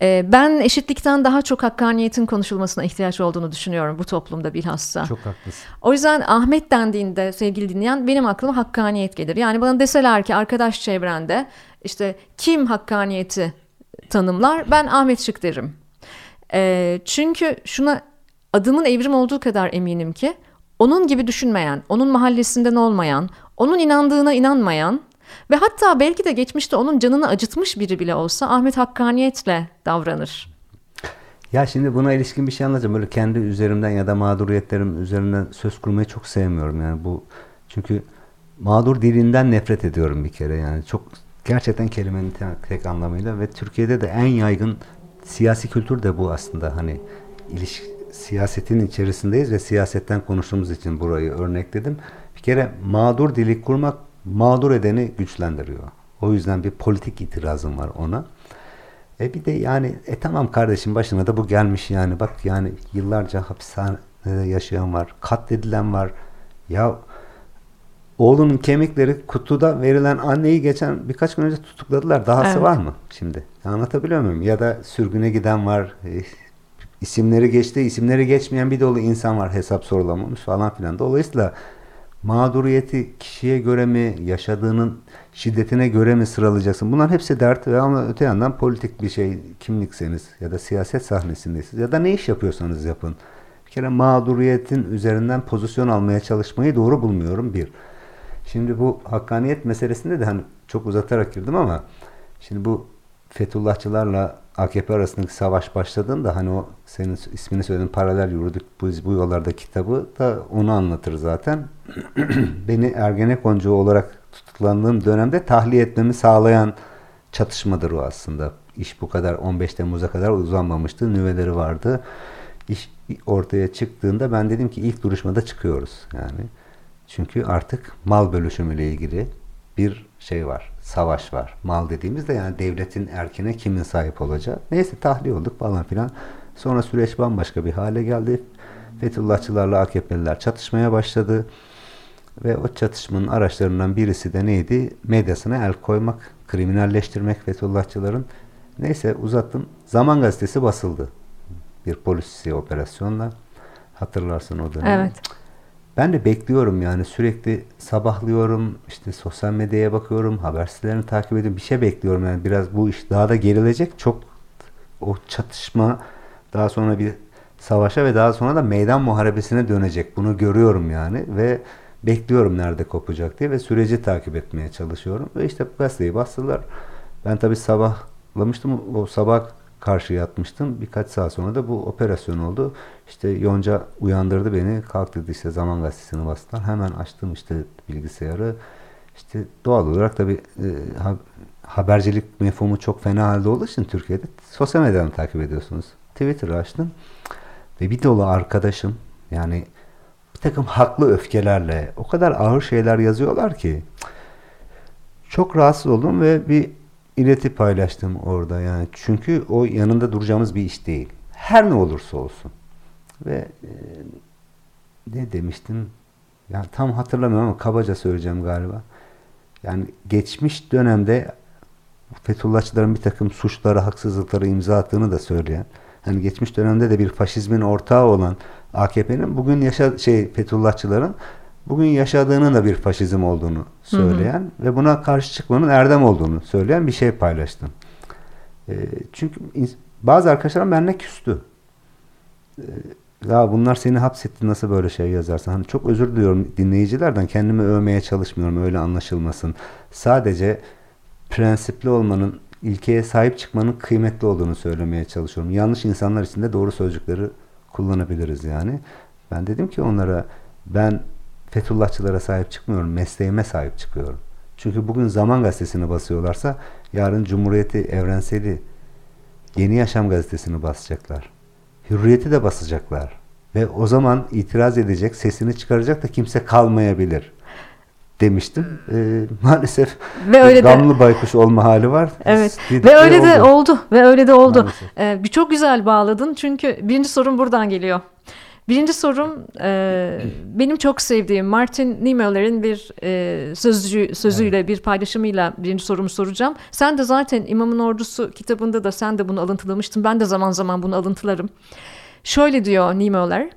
E, ben eşitlikten daha çok hakkaniyetin konuşulmasına ihtiyaç olduğunu düşünüyorum bu toplumda bilhassa. Çok haklısın. O yüzden Ahmet dendiğinde sevgili dinleyen benim aklıma hakkaniyet gelir. Yani bana deseler ki arkadaş çevrende işte kim hakkaniyeti tanımlar ben Ahmet Şık derim. E, çünkü şuna adımın evrim olduğu kadar eminim ki onun gibi düşünmeyen, onun mahallesinden olmayan, onun inandığına inanmayan ve hatta belki de geçmişte onun canını acıtmış biri bile olsa Ahmet hakkaniyetle davranır. Ya şimdi buna ilişkin bir şey anlatacağım. Böyle kendi üzerimden ya da mağduriyetlerim üzerinden söz kurmayı çok sevmiyorum. Yani bu çünkü mağdur dilinden nefret ediyorum bir kere yani. Çok gerçekten kelimenin tek anlamıyla ve Türkiye'de de en yaygın siyasi kültür de bu aslında hani iliş siyasetin içerisindeyiz ve siyasetten konuştuğumuz için burayı örnekledim. Bir kere mağdur dili kurmak mağdur edeni güçlendiriyor. O yüzden bir politik itirazım var ona. E bir de yani e tamam kardeşim başına da bu gelmiş yani bak yani yıllarca hapishanede yaşayan var, katledilen var. Ya oğlunun kemikleri kutuda verilen anneyi geçen birkaç gün önce tutukladılar. Dahası evet. var mı şimdi? Anlatabiliyor muyum? Ya da sürgüne giden var. E, isimleri geçti, isimleri geçmeyen bir dolu insan var hesap sorulamamış falan filan. Dolayısıyla mağduriyeti kişiye göre mi, yaşadığının şiddetine göre mi sıralayacaksın? Bunlar hepsi dert ve ama öte yandan politik bir şey kimlikseniz ya da siyaset sahnesindeysiniz ya da ne iş yapıyorsanız yapın. Bir kere mağduriyetin üzerinden pozisyon almaya çalışmayı doğru bulmuyorum bir. Şimdi bu hakkaniyet meselesinde de hani çok uzatarak girdim ama şimdi bu Fethullahçılarla AKP arasındaki savaş başladığında hani o senin ismini söylediğin paralel yürüdük biz bu yollarda kitabı da onu anlatır zaten. Beni Ergenekoncu olarak tutuklandığım dönemde tahliye etmemi sağlayan çatışmadır o aslında. İş bu kadar 15 Temmuz'a kadar uzanmamıştı. Nüveleri vardı. İş ortaya çıktığında ben dedim ki ilk duruşmada çıkıyoruz yani. Çünkü artık mal bölüşümüyle ilgili bir şey var. Savaş var. Mal dediğimizde yani devletin erkine kimin sahip olacağı. Neyse tahliye olduk falan filan. Sonra süreç bambaşka bir hale geldi. Fethullahçılarla AKP'liler çatışmaya başladı. Ve o çatışmanın araçlarından birisi de neydi? Medyasına el koymak, kriminalleştirmek Fethullahçıların. Neyse uzattım. Zaman gazetesi basıldı. Bir polisi operasyonla. Hatırlarsın o dönemi. Evet. Ben de bekliyorum yani sürekli sabahlıyorum, işte sosyal medyaya bakıyorum, haber sitelerini takip ediyorum. Bir şey bekliyorum yani biraz bu iş daha da gerilecek. Çok o çatışma daha sonra bir savaşa ve daha sonra da meydan muharebesine dönecek. Bunu görüyorum yani ve bekliyorum nerede kopacak diye ve süreci takip etmeye çalışıyorum. Ve işte gazeteyi bastılar. Ben tabii sabahlamıştım. O sabah karşı yatmıştım. Birkaç saat sonra da bu operasyon oldu. İşte Yonca uyandırdı beni. Kalk dedi işte Zaman Gazetesi'ni bastılar. Hemen açtım işte bilgisayarı. İşte doğal olarak tabii e, habercilik mefhumu çok fena halde olduğu için Türkiye'de sosyal medyadan takip ediyorsunuz. Twitter'ı açtım. Ve bir dolu arkadaşım yani bir takım haklı öfkelerle o kadar ağır şeyler yazıyorlar ki çok rahatsız oldum ve bir ileti paylaştım orada yani. Çünkü o yanında duracağımız bir iş değil. Her ne olursa olsun. Ve e, ne demiştim? Yani tam hatırlamıyorum ama kabaca söyleyeceğim galiba. Yani geçmiş dönemde Fethullahçıların bir takım suçları, haksızlıkları imza attığını da söyleyen, hani geçmiş dönemde de bir faşizmin ortağı olan AKP'nin bugün yaşa şey Fethullahçıların bugün yaşadığının da bir faşizm olduğunu söyleyen hı hı. ve buna karşı çıkmanın erdem olduğunu söyleyen bir şey paylaştım. E, çünkü bazı arkadaşlarım benimle küstü. E, ya bunlar seni hapsetti nasıl böyle şey yazarsın? Hani çok özür diliyorum dinleyicilerden kendimi övmeye çalışmıyorum öyle anlaşılmasın. Sadece prensipli olmanın, ilkeye sahip çıkmanın kıymetli olduğunu söylemeye çalışıyorum. Yanlış insanlar için de doğru sözcükleri kullanabiliriz yani. Ben dedim ki onlara ben Fethullahçılara sahip çıkmıyorum, mesleğime sahip çıkıyorum. Çünkü bugün Zaman Gazetesi'ni basıyorlarsa yarın Cumhuriyeti Evrenseli Yeni Yaşam Gazetesi'ni basacaklar. Hürriyeti de basacaklar. Ve o zaman itiraz edecek, sesini çıkaracak da kimse kalmayabilir demiştim. E, maalesef ve öyle gamlı de, baykuş olma hali var. Evet. ve öyle oldu. de oldu. Ve öyle de oldu. Ee, bir çok güzel bağladın. Çünkü birinci sorun buradan geliyor. Birinci sorum e, benim çok sevdiğim Martin Niemöller'in bir e, sözcü, sözüyle evet. bir paylaşımıyla birinci sorumu soracağım. Sen de zaten İmamın Ordusu kitabında da sen de bunu alıntılamıştın. Ben de zaman zaman bunu alıntılarım. Şöyle diyor Niemöller.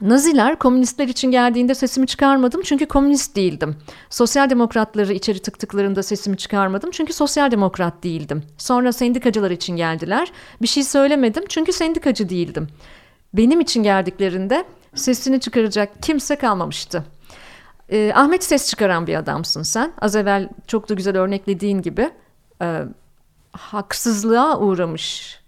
Naziler komünistler için geldiğinde sesimi çıkarmadım çünkü komünist değildim. Sosyal demokratları içeri tıktıklarında sesimi çıkarmadım çünkü sosyal demokrat değildim. Sonra sendikacılar için geldiler. Bir şey söylemedim çünkü sendikacı değildim benim için geldiklerinde sesini çıkaracak kimse kalmamıştı. E, Ahmet ses çıkaran bir adamsın sen. Az evvel çok da güzel örneklediğin gibi e, haksızlığa uğramış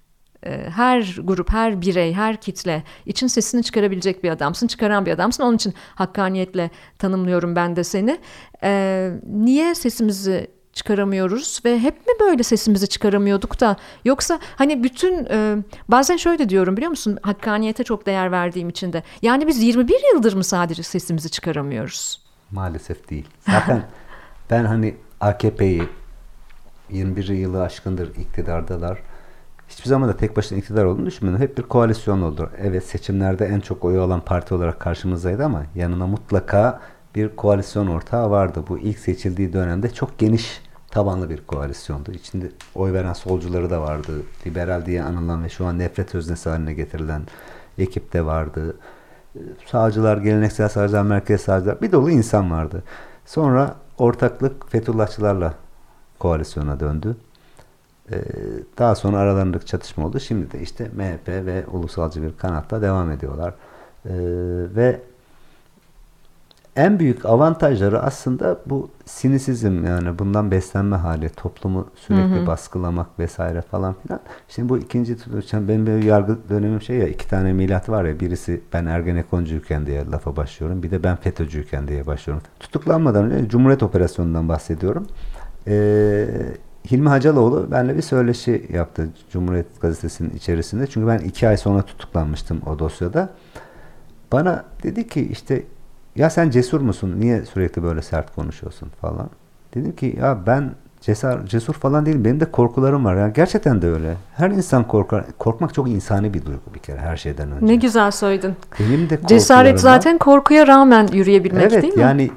e, her grup, her birey, her kitle için sesini çıkarabilecek bir adamsın, çıkaran bir adamsın. Onun için hakkaniyetle tanımlıyorum ben de seni. E, niye sesimizi çıkaramıyoruz ve hep mi böyle sesimizi çıkaramıyorduk da yoksa hani bütün e, bazen şöyle diyorum biliyor musun hakkaniyete çok değer verdiğim için de yani biz 21 yıldır mı sadece sesimizi çıkaramıyoruz? Maalesef değil. Zaten ben hani AKP'yi 21 yılı aşkındır iktidardalar. Hiçbir zaman da tek başına iktidar olduğunu düşünmüyorum. Hep bir koalisyon oldu. Evet seçimlerde en çok oyu alan parti olarak karşımızdaydı ama yanına mutlaka bir koalisyon ortağı vardı. Bu ilk seçildiği dönemde çok geniş tabanlı bir koalisyondu. İçinde oy veren solcuları da vardı. Liberal diye anılan ve şu an nefret öznesi haline getirilen ekip de vardı. Sağcılar, geleneksel sağcılar, merkez sağcılar bir dolu insan vardı. Sonra ortaklık Fethullahçılarla koalisyona döndü. Ee, daha sonra aralarındaki çatışma oldu. Şimdi de işte MHP ve ulusalcı bir kanatta devam ediyorlar. Ee, ve en büyük avantajları aslında bu sinisizm yani bundan beslenme hali, toplumu sürekli hı hı. baskılamak vesaire falan filan. Şimdi bu ikinci benim bir yargı dönemim şey ya iki tane milat var ya birisi ben Ergenekoncuyken diye lafa başlıyorum. Bir de ben FETÖ'cüyken diye başlıyorum. Tutuklanmadan önce Cumhuriyet Operasyonu'ndan bahsediyorum. Ee, Hilmi Hacaloğlu benimle bir söyleşi yaptı Cumhuriyet Gazetesi'nin içerisinde. Çünkü ben iki ay sonra tutuklanmıştım o dosyada. Bana dedi ki işte ya sen cesur musun? Niye sürekli böyle sert konuşuyorsun falan. Dedim ki ya ben cesur, cesur falan değilim. Benim de korkularım var. Yani gerçekten de öyle. Her insan korkar. Korkmak çok insani bir duygu bir kere her şeyden önce. Ne güzel söyledin. Benim de Cesaret zaten korkuya rağmen yürüyebilmek evet, değil mi? Yani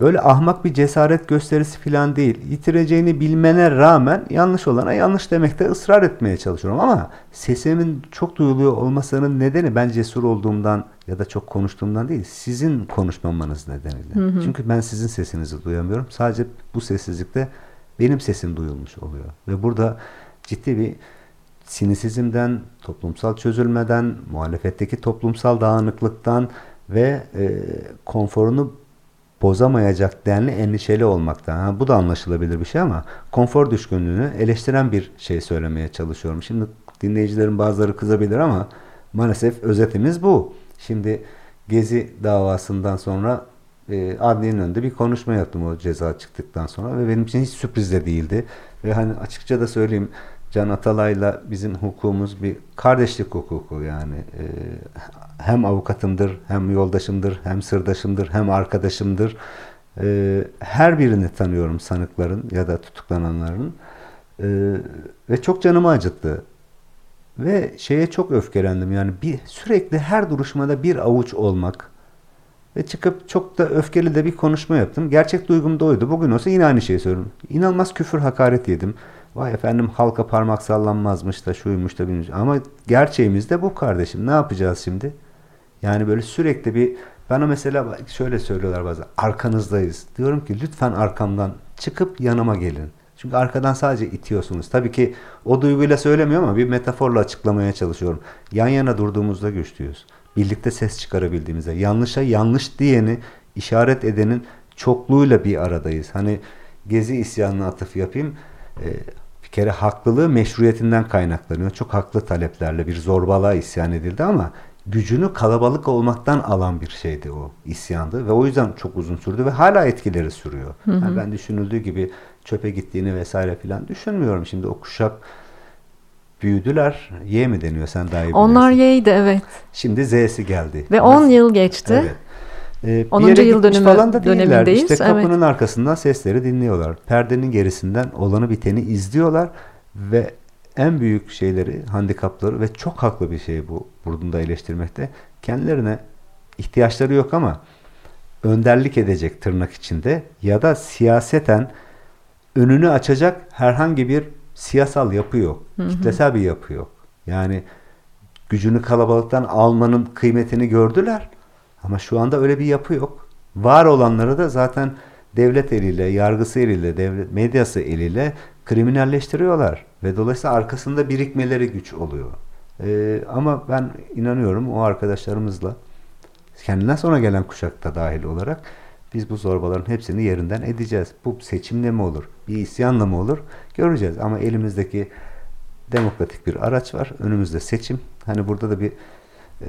öyle ahmak bir cesaret gösterisi falan değil. Yitireceğini bilmene rağmen yanlış olana yanlış demekte ısrar etmeye çalışıyorum ama sesimin çok duyuluyor olmasının nedeni ben cesur olduğumdan ya da çok konuştuğumdan değil. Sizin konuşmamanız nedeniyle. Hı hı. Çünkü ben sizin sesinizi duyamıyorum. Sadece bu sessizlikte benim sesim duyulmuş oluyor. Ve burada ciddi bir sinisizmden, toplumsal çözülmeden, muhalefetteki toplumsal dağınıklıktan ve e, konforunu bozamayacak denli endişeli olmaktan. Ha, bu da anlaşılabilir bir şey ama konfor düşkünlüğünü eleştiren bir şey söylemeye çalışıyorum. Şimdi dinleyicilerin bazıları kızabilir ama maalesef özetimiz bu. Şimdi Gezi davasından sonra e, adliyenin önünde bir konuşma yaptım o ceza çıktıktan sonra ve benim için hiç sürpriz de değildi. Ve hani açıkça da söyleyeyim Can Atalay'la bizim hukukumuz bir kardeşlik hukuku yani. E, hem avukatımdır, hem yoldaşımdır, hem sırdaşımdır, hem arkadaşımdır. E, her birini tanıyorum sanıkların ya da tutuklananların. E, ve çok canımı acıttı. Ve şeye çok öfkelendim. Yani bir sürekli her duruşmada bir avuç olmak. Ve çıkıp çok da öfkeli de bir konuşma yaptım. Gerçek duygum da oydu. Bugün olsa yine aynı şeyi söylüyorum. İnanılmaz küfür hakaret yedim. Vay efendim halka parmak sallanmazmış da şuymuş da bilmiş. Ama gerçeğimiz de bu kardeşim. Ne yapacağız şimdi? Yani böyle sürekli bir bana mesela şöyle söylüyorlar bazen arkanızdayız. Diyorum ki lütfen arkamdan çıkıp yanıma gelin. Çünkü arkadan sadece itiyorsunuz. Tabii ki o duyguyla söylemiyorum ama bir metaforla açıklamaya çalışıyorum. Yan yana durduğumuzda güçlüyüz. Birlikte ses çıkarabildiğimizde. Yanlışa yanlış diyeni işaret edenin çokluğuyla bir aradayız. Hani Gezi isyanına atıf yapayım. Ee, bir kere haklılığı meşruiyetinden kaynaklanıyor. Çok haklı taleplerle bir zorbalığa isyan edildi ama gücünü kalabalık olmaktan alan bir şeydi o isyandı ve o yüzden çok uzun sürdü ve hala etkileri sürüyor. Hı hı. Yani ben düşünüldüğü gibi çöpe gittiğini vesaire filan düşünmüyorum. Şimdi o kuşak büyüdüler. Y mi deniyor sen daha iyi Onlar Y'ydi evet. Şimdi Z'si geldi. Ve 10 yıl geçti. Evet. Ee, 10. yıl dönümü, falan da değiller. İşte kapının evet. arkasından sesleri dinliyorlar. Perdenin gerisinden olanı biteni izliyorlar ve en büyük şeyleri, handikapları ve çok haklı bir şey bu burada eleştirmekte. Kendilerine ihtiyaçları yok ama önderlik edecek tırnak içinde ya da siyaseten önünü açacak herhangi bir siyasal yapı yok. Hı hı. Kitlesel bir yapı yok. Yani gücünü kalabalıktan almanın kıymetini gördüler. Ama şu anda öyle bir yapı yok. Var olanları da zaten devlet eliyle, yargısı eliyle, devlet medyası eliyle kriminalleştiriyorlar. Ve dolayısıyla arkasında birikmeleri güç oluyor. Ee, ama ben inanıyorum o arkadaşlarımızla kendinden sonra gelen kuşakta dahil olarak biz bu zorbaların hepsini yerinden edeceğiz. Bu seçimle mi olur? Bir isyanla mı olur? Göreceğiz. Ama elimizdeki demokratik bir araç var. Önümüzde seçim. Hani burada da bir e,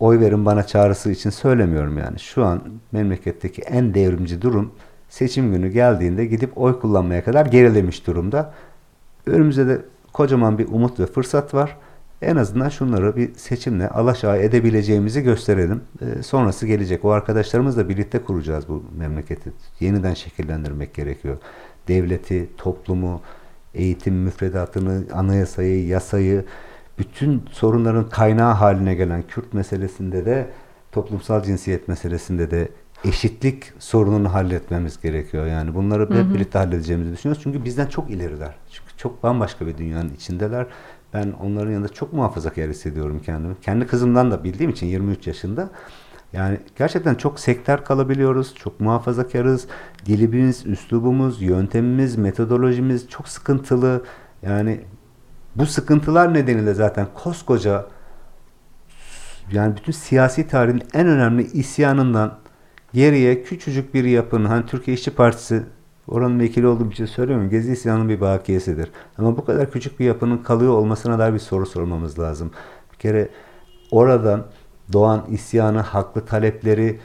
oy verin bana çağrısı için söylemiyorum yani. Şu an memleketteki en devrimci durum seçim günü geldiğinde gidip oy kullanmaya kadar gerilemiş durumda. Önümüzde de kocaman bir umut ve fırsat var. En azından şunları bir seçimle alaşağı edebileceğimizi gösterelim. E, sonrası gelecek. O arkadaşlarımızla birlikte kuracağız bu memleketi. Yeniden şekillendirmek gerekiyor. Devleti, toplumu, eğitim müfredatını, anayasayı, yasayı, bütün sorunların kaynağı haline gelen Kürt meselesinde de toplumsal cinsiyet meselesinde de eşitlik sorununu halletmemiz gerekiyor. Yani bunları hep birlikte halledeceğimizi düşünüyoruz. Çünkü bizden çok ileriler. Çünkü çok bambaşka bir dünyanın içindeler. Ben onların yanında çok muhafazakar hissediyorum kendimi. Kendi kızımdan da bildiğim için 23 yaşında. Yani gerçekten çok sektör kalabiliyoruz, çok muhafazakarız. Dilimiz, üslubumuz, yöntemimiz, metodolojimiz çok sıkıntılı. Yani bu sıkıntılar nedeniyle zaten koskoca yani bütün siyasi tarihin en önemli isyanından geriye küçücük bir yapının hani Türkiye İşçi Partisi oranın vekili olduğum için söylüyorum. Gezi isyanının bir bakiyesidir. Ama bu kadar küçük bir yapının kalıyor olmasına dair bir soru sormamız lazım. Bir kere oradan doğan isyanı, haklı talepleri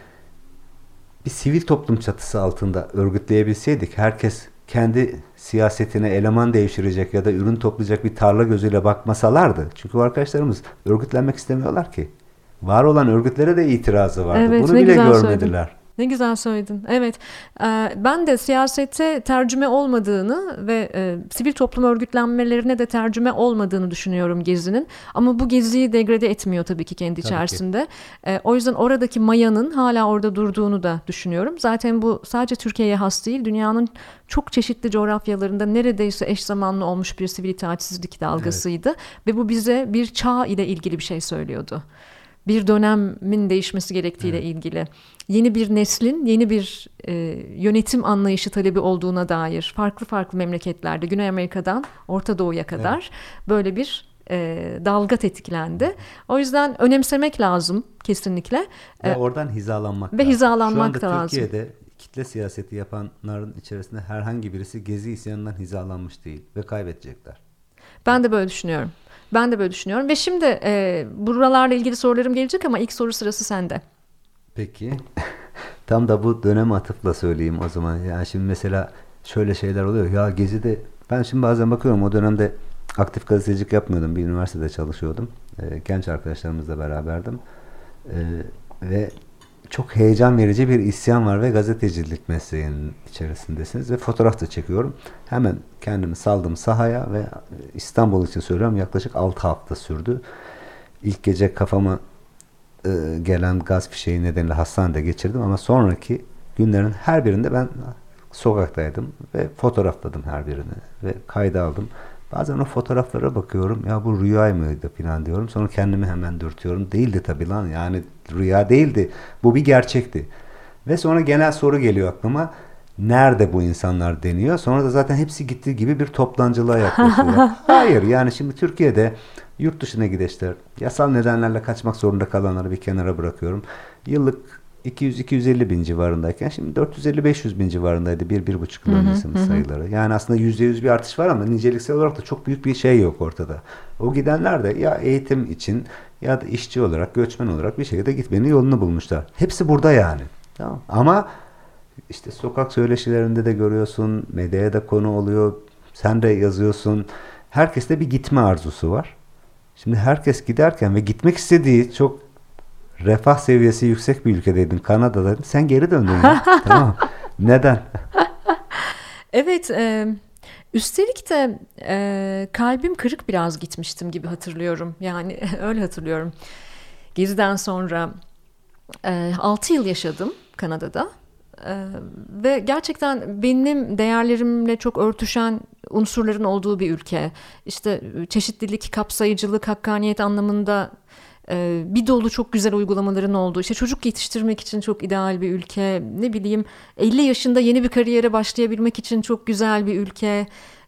bir sivil toplum çatısı altında örgütleyebilseydik herkes kendi siyasetine eleman değiştirecek ya da ürün toplayacak bir tarla gözüyle bakmasalardı. Çünkü arkadaşlarımız örgütlenmek istemiyorlar ki. Var olan örgütlere de itirazı vardı. Evet, Bunu bile görmediler. Söyledin. Ne güzel söyledin. Evet. Ee, ben de siyasete tercüme olmadığını ve e, sivil toplum örgütlenmelerine de tercüme olmadığını düşünüyorum Gezi'nin. Ama bu Gezi'yi degrade etmiyor tabii ki kendi tabii içerisinde. Ki. Ee, o yüzden oradaki mayanın hala orada durduğunu da düşünüyorum. Zaten bu sadece Türkiye'ye has değil. Dünyanın çok çeşitli coğrafyalarında neredeyse eş zamanlı olmuş bir sivil itaatsizlik dalgasıydı. Evet. Ve bu bize bir çağ ile ilgili bir şey söylüyordu bir dönemin değişmesi gerektiğiyle evet. ilgili. Yeni bir neslin yeni bir e, yönetim anlayışı talebi olduğuna dair farklı farklı memleketlerde Güney Amerika'dan Orta Doğu'ya kadar evet. böyle bir e, dalga tetiklendi. O yüzden önemsemek lazım kesinlikle. Ve e, oradan hizalanmak ve lazım. hizalanmak Şu anda da Türkiye'de lazım. kitle siyaseti yapanların içerisinde herhangi birisi Gezi isyanından hizalanmış değil ve kaybedecekler. Ben de böyle düşünüyorum. Ben de böyle düşünüyorum ve şimdi e, buralarla ilgili sorularım gelecek ama ilk soru sırası sende. Peki. Tam da bu dönem atıfla söyleyeyim o zaman. Yani şimdi mesela şöyle şeyler oluyor. Ya Gezi'de ben şimdi bazen bakıyorum o dönemde aktif gazetecilik yapmıyordum. Bir üniversitede çalışıyordum. E, genç arkadaşlarımızla beraberdim. E, ve çok heyecan verici bir isyan var ve gazetecilik mesleğinin içerisindesiniz ve fotoğraf da çekiyorum. Hemen kendimi saldım sahaya ve İstanbul için söylüyorum yaklaşık 6 hafta sürdü. İlk gece kafamı e, gelen gaz fişeği nedeniyle hastanede geçirdim ama sonraki günlerin her birinde ben sokaktaydım ve fotoğrafladım her birini ve kayda aldım. Bazen o fotoğraflara bakıyorum ya bu rüya mıydı falan diyorum. Sonra kendimi hemen dürtüyorum. Değildi tabii lan yani rüya değildi. Bu bir gerçekti. Ve sonra genel soru geliyor aklıma. Nerede bu insanlar deniyor. Sonra da zaten hepsi gittiği gibi bir toplancılığa yaklaşıyor. Hayır yani şimdi Türkiye'de yurt dışına gideşler, yasal nedenlerle kaçmak zorunda kalanları bir kenara bırakıyorum. Yıllık 200-250 bin civarındayken şimdi 450-500 bin civarındaydı bir, bir buçuk yıl öncesinin sayıları. Yani aslında %100 bir artış var ama niceliksel olarak da çok büyük bir şey yok ortada. O gidenler de ya eğitim için ya da işçi olarak, göçmen olarak bir şekilde gitmenin yolunu bulmuşlar. Hepsi burada yani. Tamam. Ama işte sokak söyleşilerinde de görüyorsun, medyaya da konu oluyor, sen de yazıyorsun. Herkeste bir gitme arzusu var. Şimdi herkes giderken ve gitmek istediği çok refah seviyesi yüksek bir ülkedeydin. Kanada'daydın. Sen geri döndün. Ya. tamam. Neden? Evet. E, üstelik de e, kalbim kırık biraz gitmiştim gibi hatırlıyorum. Yani öyle hatırlıyorum. Geziden sonra e, 6 yıl yaşadım Kanada'da. Ee, ve gerçekten benim değerlerimle çok örtüşen unsurların olduğu bir ülke. İşte çeşitlilik, kapsayıcılık, hakkaniyet anlamında e, bir dolu çok güzel uygulamaların olduğu, işte çocuk yetiştirmek için çok ideal bir ülke, ne bileyim 50 yaşında yeni bir kariyere başlayabilmek için çok güzel bir ülke.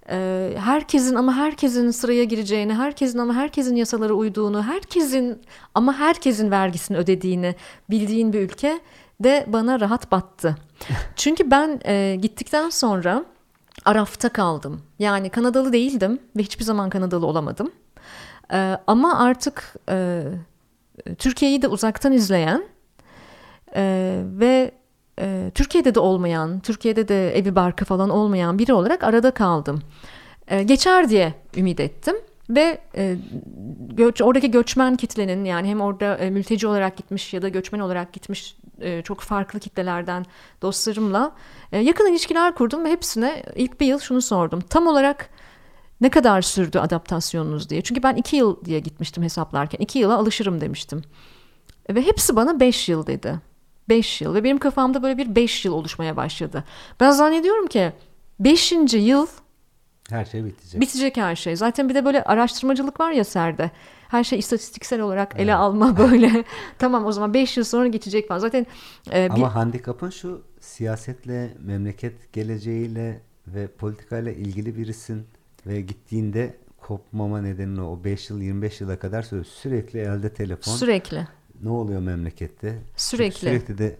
E, herkesin ama herkesin sıraya gireceğini, herkesin ama herkesin yasalara uyduğunu, herkesin ama herkesin vergisini ödediğini bildiğin bir ülke de bana rahat battı. Çünkü ben e, gittikten sonra Araf'ta kaldım. Yani Kanadalı değildim ve hiçbir zaman Kanadalı olamadım. E, ama artık e, Türkiye'yi de uzaktan izleyen e, ve e, Türkiye'de de olmayan, Türkiye'de de evi barkı falan olmayan biri olarak arada kaldım. E, geçer diye ümit ettim. Ve e, göç, oradaki göçmen kitlenin yani hem orada e, mülteci olarak gitmiş ya da göçmen olarak gitmiş e, çok farklı kitlelerden dostlarımla e, yakın ilişkiler kurdum ve hepsine ilk bir yıl şunu sordum. Tam olarak ne kadar sürdü adaptasyonunuz diye. Çünkü ben iki yıl diye gitmiştim hesaplarken. iki yıla alışırım demiştim. Ve hepsi bana beş yıl dedi. Beş yıl ve benim kafamda böyle bir beş yıl oluşmaya başladı. Ben zannediyorum ki beşinci yıl her şey bitecek. Bitecek her şey. Zaten bir de böyle araştırmacılık var ya Serde. Her şey istatistiksel olarak evet. ele alma böyle. tamam o zaman 5 yıl sonra geçecek falan. Zaten e, Ama bir... handikapın şu siyasetle, memleket geleceğiyle ve politikayla ilgili birisin ve gittiğinde kopmama nedeni o 5 yıl 25 yıla kadar sürekli elde telefon. Sürekli. Ne oluyor memlekette? Sürekli. Sürekli de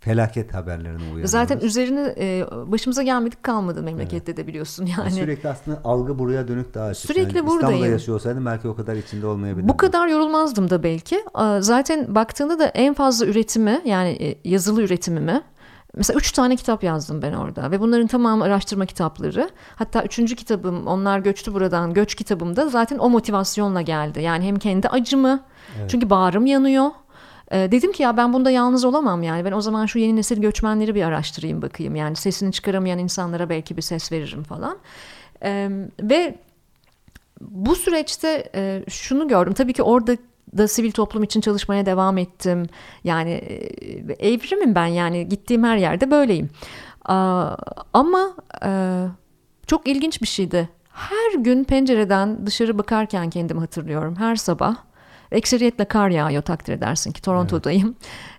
felaket haberlerine uyanıyoruz. Zaten üzerine e, başımıza gelmedik kalmadı memlekette evet. de biliyorsun yani. Sürekli aslında algı buraya dönük daha açık. Sürekli yani buradayım. İstanbul'da yaşıyor olsaydım belki o kadar içinde olmayabilirdim. Bu kadar yorulmazdım da belki. Zaten baktığında da en fazla üretimi yani e, yazılı üretimimi Mesela üç tane kitap yazdım ben orada ve bunların tamamı araştırma kitapları. Hatta üçüncü kitabım Onlar Göçtü Buradan Göç kitabımda zaten o motivasyonla geldi. Yani hem kendi acımı evet. çünkü bağrım yanıyor e, dedim ki ya ben bunda yalnız olamam yani. Ben o zaman şu yeni nesil göçmenleri bir araştırayım bakayım. Yani sesini çıkaramayan insanlara belki bir ses veririm falan. E, ve bu süreçte e, şunu gördüm. Tabii ki orada da sivil toplum için çalışmaya devam ettim. Yani e, evrimim ben yani gittiğim her yerde böyleyim. Ama e, çok ilginç bir şeydi. Her gün pencereden dışarı bakarken kendimi hatırlıyorum. Her sabah Ekseriyetle kar yağıyor takdir edersin ki Toronto'dayım.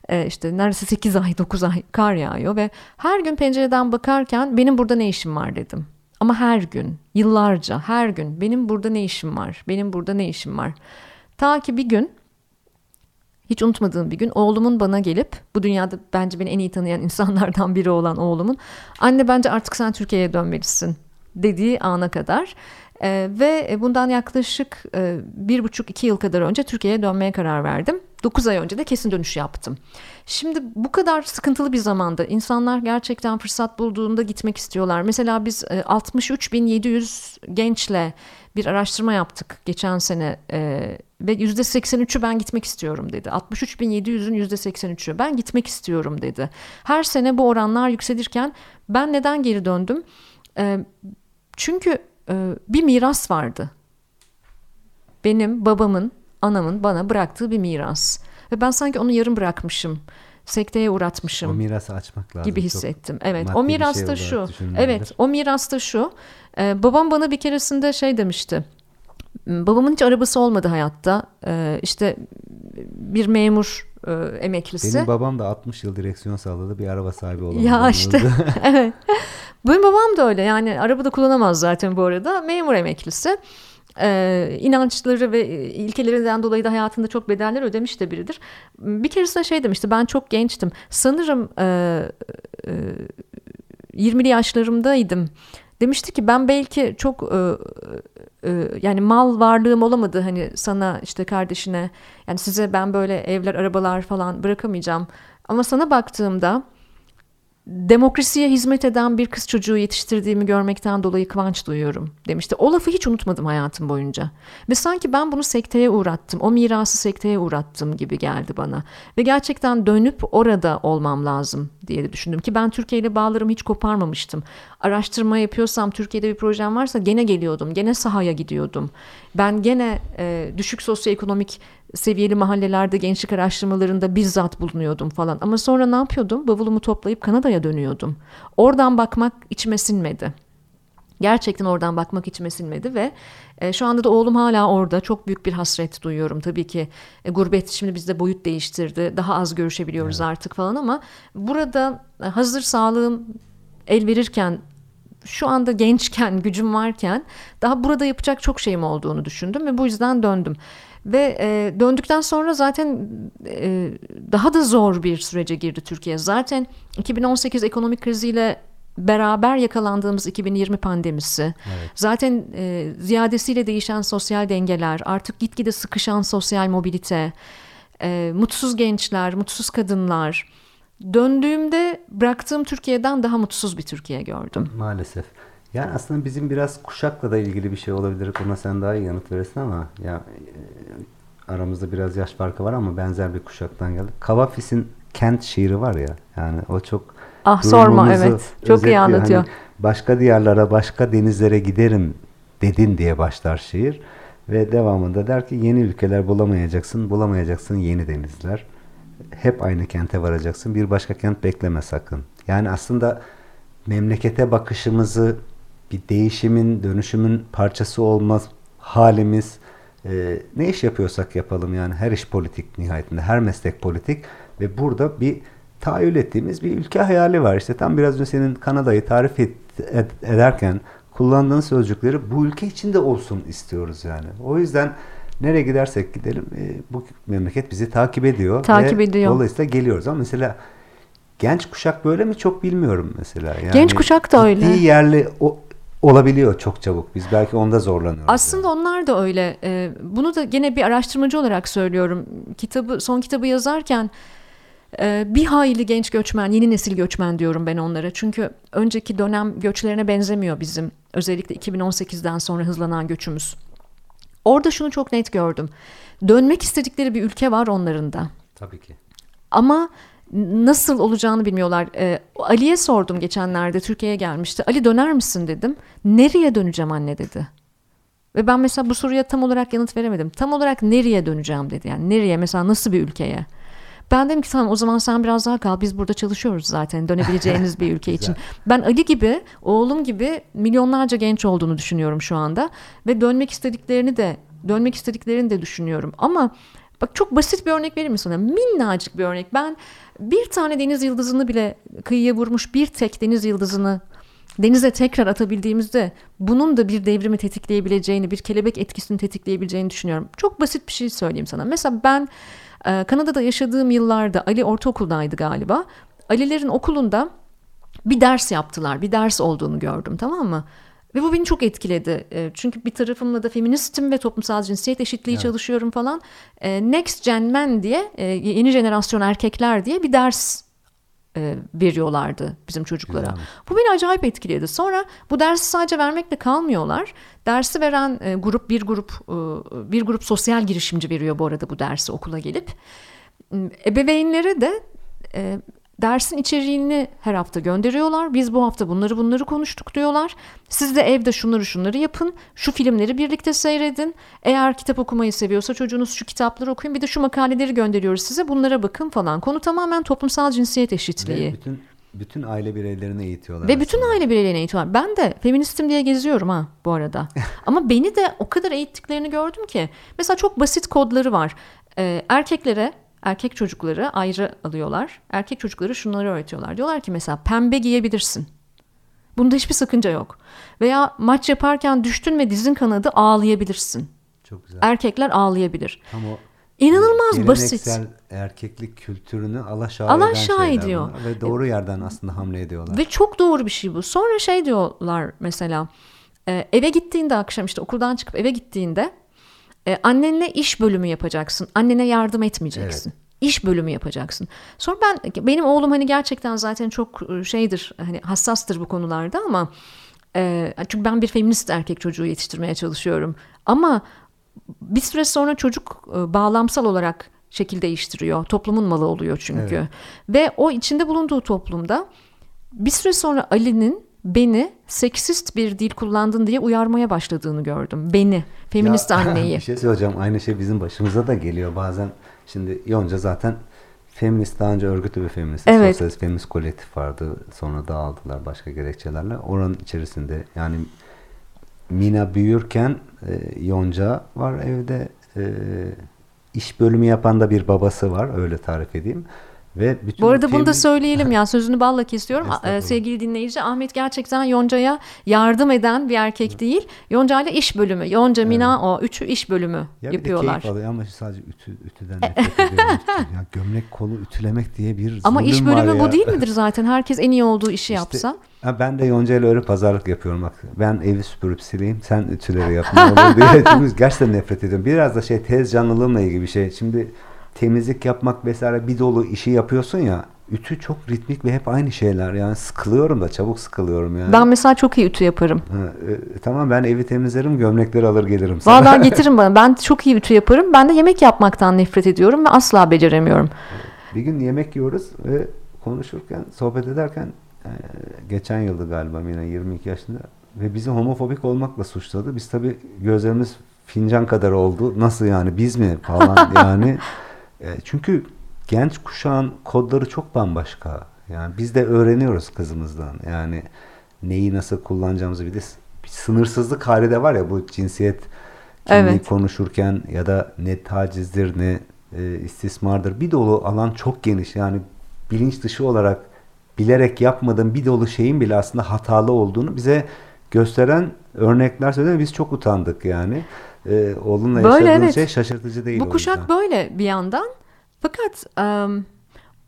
Evet. Ee, işte neredeyse 8 ay 9 ay kar yağıyor ve her gün pencereden bakarken benim burada ne işim var dedim. Ama her gün, yıllarca, her gün benim burada ne işim var? Benim burada ne işim var? Ta ki bir gün hiç unutmadığım bir gün oğlumun bana gelip bu dünyada bence beni en iyi tanıyan insanlardan biri olan oğlumun anne bence artık sen Türkiye'ye dönmelisin dediği ana kadar e, ve bundan yaklaşık e, bir buçuk iki yıl kadar önce Türkiye'ye dönmeye karar verdim. 9 ay önce de kesin dönüş yaptım. Şimdi bu kadar sıkıntılı bir zamanda insanlar gerçekten fırsat bulduğunda gitmek istiyorlar. Mesela biz 63.700 e, gençle bir araştırma yaptık geçen sene e, ve %83'ü ben gitmek istiyorum dedi. 63.700'ün %83'ü ben gitmek istiyorum dedi. Her sene bu oranlar yükselirken ben neden geri döndüm? E, çünkü bir miras vardı. Benim babamın anamın bana bıraktığı bir miras. Ve ben sanki onu yarım bırakmışım. Sekteye uğratmışım. O mirası açmak lazım. Gibi hissettim. Evet. O miras şey da şu. Evet. O miras da şu. Ee, babam bana bir keresinde şey demişti. Babamın hiç arabası olmadı hayatta. Ee, işte bir memur e, emeklisi. Benim babam da 60 yıl direksiyon salladı bir araba sahibi olamadı. Ya işte evet. Benim babam da öyle yani araba da kullanamaz zaten bu arada memur emeklisi e, inançları ve ilkelerinden dolayı da hayatında çok bedeller ödemiş de biridir. Bir keresinde şey demişti ben çok gençtim. Sanırım e, e, 20'li yaşlarımdaydım. Demişti ki ben belki çok e, e, yani mal varlığım olamadı hani sana işte kardeşine yani size ben böyle evler arabalar falan bırakamayacağım. Ama sana baktığımda demokrasiye hizmet eden bir kız çocuğu yetiştirdiğimi görmekten dolayı kıvanç duyuyorum demişti. O lafı hiç unutmadım hayatım boyunca. Ve sanki ben bunu sekteye uğrattım. O mirası sekteye uğrattım gibi geldi bana. Ve gerçekten dönüp orada olmam lazım diye düşündüm ki ben Türkiye ile bağlarımı hiç koparmamıştım. Araştırma yapıyorsam Türkiye'de bir projem varsa gene geliyordum. Gene sahaya gidiyordum. Ben gene e, düşük sosyoekonomik seviyeli mahallelerde gençlik araştırmalarında bizzat bulunuyordum falan. Ama sonra ne yapıyordum? Bavulumu toplayıp Kanada'ya dönüyordum. Oradan bakmak içime sinmedi. Gerçekten oradan bakmak içime sinmedi ve e, şu anda da oğlum hala orada. Çok büyük bir hasret duyuyorum tabii ki. E, gurbet şimdi bizde boyut değiştirdi. Daha az görüşebiliyoruz evet. artık falan ama burada e, hazır sağlığım el verirken şu anda gençken, gücüm varken daha burada yapacak çok şeyim olduğunu düşündüm ve bu yüzden döndüm. Ve e, döndükten sonra zaten e, daha da zor bir sürece girdi Türkiye. Zaten 2018 ekonomik kriziyle beraber yakalandığımız 2020 pandemisi, evet. zaten e, ziyadesiyle değişen sosyal dengeler, artık gitgide sıkışan sosyal mobilite, e, mutsuz gençler, mutsuz kadınlar. Döndüğümde bıraktığım Türkiye'den daha mutsuz bir Türkiye gördüm. Maalesef. Yani aslında bizim biraz kuşakla da ilgili bir şey olabilir. Ona sen daha iyi yanıt verirsin ama ya e, aramızda biraz yaş farkı var ama benzer bir kuşaktan geldik. Kavafis'in kent şiiri var ya. Yani o çok Ah sorma evet. Çok iyi anlatıyor. Hani başka diyarlara, başka denizlere giderim dedin diye başlar şiir. Ve devamında der ki yeni ülkeler bulamayacaksın, bulamayacaksın yeni denizler. Hep aynı kente varacaksın. Bir başka kent bekleme sakın. Yani aslında memlekete bakışımızı bir değişimin, dönüşümün parçası olmaz halimiz e, ne iş yapıyorsak yapalım yani her iş politik nihayetinde, her meslek politik ve burada bir tahayyül ettiğimiz bir ülke hayali var. İşte tam biraz önce senin Kanada'yı tarif et, ed, ederken kullandığın sözcükleri bu ülke içinde olsun istiyoruz yani. O yüzden nereye gidersek gidelim e, bu memleket bizi takip ediyor. Takip ve ediyor. Dolayısıyla geliyoruz ama mesela genç kuşak böyle mi çok bilmiyorum mesela. Yani genç kuşak da öyle. yerli o, olabiliyor çok çabuk. Biz belki onda zorlanıyoruz. Aslında yani. onlar da öyle. Ee, bunu da gene bir araştırmacı olarak söylüyorum. Kitabı son kitabı yazarken e, bir hayli genç göçmen, yeni nesil göçmen diyorum ben onlara. Çünkü önceki dönem göçlerine benzemiyor bizim. Özellikle 2018'den sonra hızlanan göçümüz. Orada şunu çok net gördüm. Dönmek istedikleri bir ülke var onların da. Tabii ki. Ama nasıl olacağını bilmiyorlar. Ee, Ali'ye sordum geçenlerde Türkiye'ye gelmişti. Ali döner misin dedim. Nereye döneceğim anne dedi. Ve ben mesela bu soruya tam olarak yanıt veremedim. Tam olarak nereye döneceğim dedi. Yani nereye mesela nasıl bir ülkeye? Ben dedim ki tamam o zaman sen biraz daha kal. Biz burada çalışıyoruz zaten dönebileceğiniz bir ülke için. Ben Ali gibi, oğlum gibi milyonlarca genç olduğunu düşünüyorum şu anda. Ve dönmek istediklerini de dönmek istediklerini de düşünüyorum. Ama bak çok basit bir örnek vereyim mi sana? Minnacık bir örnek. Ben bir tane deniz yıldızını bile kıyıya vurmuş bir tek deniz yıldızını denize tekrar atabildiğimizde bunun da bir devrimi tetikleyebileceğini, bir kelebek etkisini tetikleyebileceğini düşünüyorum. Çok basit bir şey söyleyeyim sana. Mesela ben e, Kanada'da yaşadığım yıllarda Ali ortaokuldaydı galiba. Alilerin okulunda bir ders yaptılar. Bir ders olduğunu gördüm tamam mı? Ve bu beni çok etkiledi. E, çünkü bir tarafımla da feministim ve toplumsal cinsiyet eşitliği evet. çalışıyorum falan. E, Next Gen Men diye e, yeni jenerasyon erkekler diye bir ders veriyorlardı bizim çocuklara. Güzel. Bu beni acayip etkiledi. Sonra bu dersi sadece vermekle kalmıyorlar. Dersi veren grup bir grup bir grup sosyal girişimci veriyor bu arada bu dersi okula gelip. Ebeveynlere de dersin içeriğini her hafta gönderiyorlar. Biz bu hafta bunları bunları konuştuk diyorlar. Siz de evde şunları şunları yapın. Şu filmleri birlikte seyredin. Eğer kitap okumayı seviyorsa çocuğunuz şu kitapları okuyun. Bir de şu makaleleri gönderiyoruz size. Bunlara bakın falan. Konu tamamen toplumsal cinsiyet eşitliği. Ve bütün bütün aile bireylerini eğitiyorlar. Ve aslında. bütün aile bireylerini eğitiyorlar. Ben de feministim diye geziyorum ha bu arada. Ama beni de o kadar eğittiklerini gördüm ki. Mesela çok basit kodları var. Ee, erkeklere erkek çocukları ayrı alıyorlar. Erkek çocukları şunları öğretiyorlar. Diyorlar ki mesela pembe giyebilirsin. Bunda hiçbir sakınca yok. Veya maç yaparken düştün ve dizin kanadı ağlayabilirsin. Çok güzel. Erkekler ağlayabilir. Tam o İnanılmaz basit. erkeklik kültürünü alaşağı, alaşağı ediyor. Ve doğru yerden aslında hamle ediyorlar. Ve çok doğru bir şey bu. Sonra şey diyorlar mesela e, eve gittiğinde akşam işte okuldan çıkıp eve gittiğinde e, annenle iş bölümü yapacaksın. Annene yardım etmeyeceksin. Evet. İş bölümü yapacaksın. Sonra ben benim oğlum hani gerçekten zaten çok e, şeydir hani hassastır bu konularda ama e, çünkü ben bir feminist erkek çocuğu yetiştirmeye çalışıyorum. Ama bir süre sonra çocuk e, bağlamsal olarak şekil değiştiriyor. Toplumun malı oluyor çünkü. Evet. Ve o içinde bulunduğu toplumda bir süre sonra Ali'nin beni seksist bir dil kullandın diye uyarmaya başladığını gördüm. Beni, feminist ya, anneyi. bir şey söyleyeceğim. Aynı şey bizim başımıza da geliyor bazen. Şimdi Yonca zaten feminist daha önce örgütlü bir feminist. Evet. Sosyalist feminist kolektif vardı. Sonra dağıldılar başka gerekçelerle. Oranın içerisinde yani Mina büyürken e, Yonca var evde. E, iş bölümü yapan da bir babası var. Öyle tarif edeyim. Ve bütün Bu arada film... bunu da söyleyelim ya sözünü balla kesiyorum. Sevgili dinleyici Ahmet gerçekten Yonca'ya yardım eden bir erkek değil. Yonca ile iş bölümü. Yonca, Mina evet. o üçü iş bölümü ya yapıyorlar. Bir de keyif ama sadece ütü, ütüden nefret ediyorum. ya gömlek kolu ütülemek diye bir Ama iş bölümü bu değil midir zaten? Herkes en iyi olduğu işi işte, yapsa. Ha, ben de Yonca ile öyle pazarlık yapıyorum bak. Ben evi süpürüp sileyim, sen ütüleri yap. Ne olur diye. Çünkü gerçekten nefret ediyorum. Biraz da şey tez canlılığımla ilgili bir şey. Şimdi temizlik yapmak vesaire bir dolu işi yapıyorsun ya ütü çok ritmik ve hep aynı şeyler yani sıkılıyorum da çabuk sıkılıyorum yani. Ben mesela çok iyi ütü yaparım. Ha, e, tamam ben evi temizlerim gömlekleri alır gelirim sana. Valla getirin bana ben çok iyi ütü yaparım ben de yemek yapmaktan nefret ediyorum ve asla beceremiyorum. Bir gün yemek yiyoruz ve konuşurken sohbet ederken e, geçen yıldı galiba yine 22 yaşında ve bizi homofobik olmakla suçladı. Biz tabi gözlerimiz fincan kadar oldu. Nasıl yani biz mi falan yani. E, çünkü genç kuşağın kodları çok bambaşka. Yani biz de öğreniyoruz kızımızdan. Yani neyi nasıl kullanacağımızı bir de bir sınırsızlık hali de var ya bu cinsiyet kimliği evet. konuşurken ya da ne tacizdir ne e, istismardır. Bir dolu alan çok geniş. Yani bilinç dışı olarak bilerek yapmadığım bir dolu şeyin bile aslında hatalı olduğunu bize gösteren örnekler söyledi. Biz çok utandık yani e, oğlunla böyle, yaşadığın evet. şey şaşırtıcı değil. Bu kuşak yüzden. böyle bir yandan. Fakat um,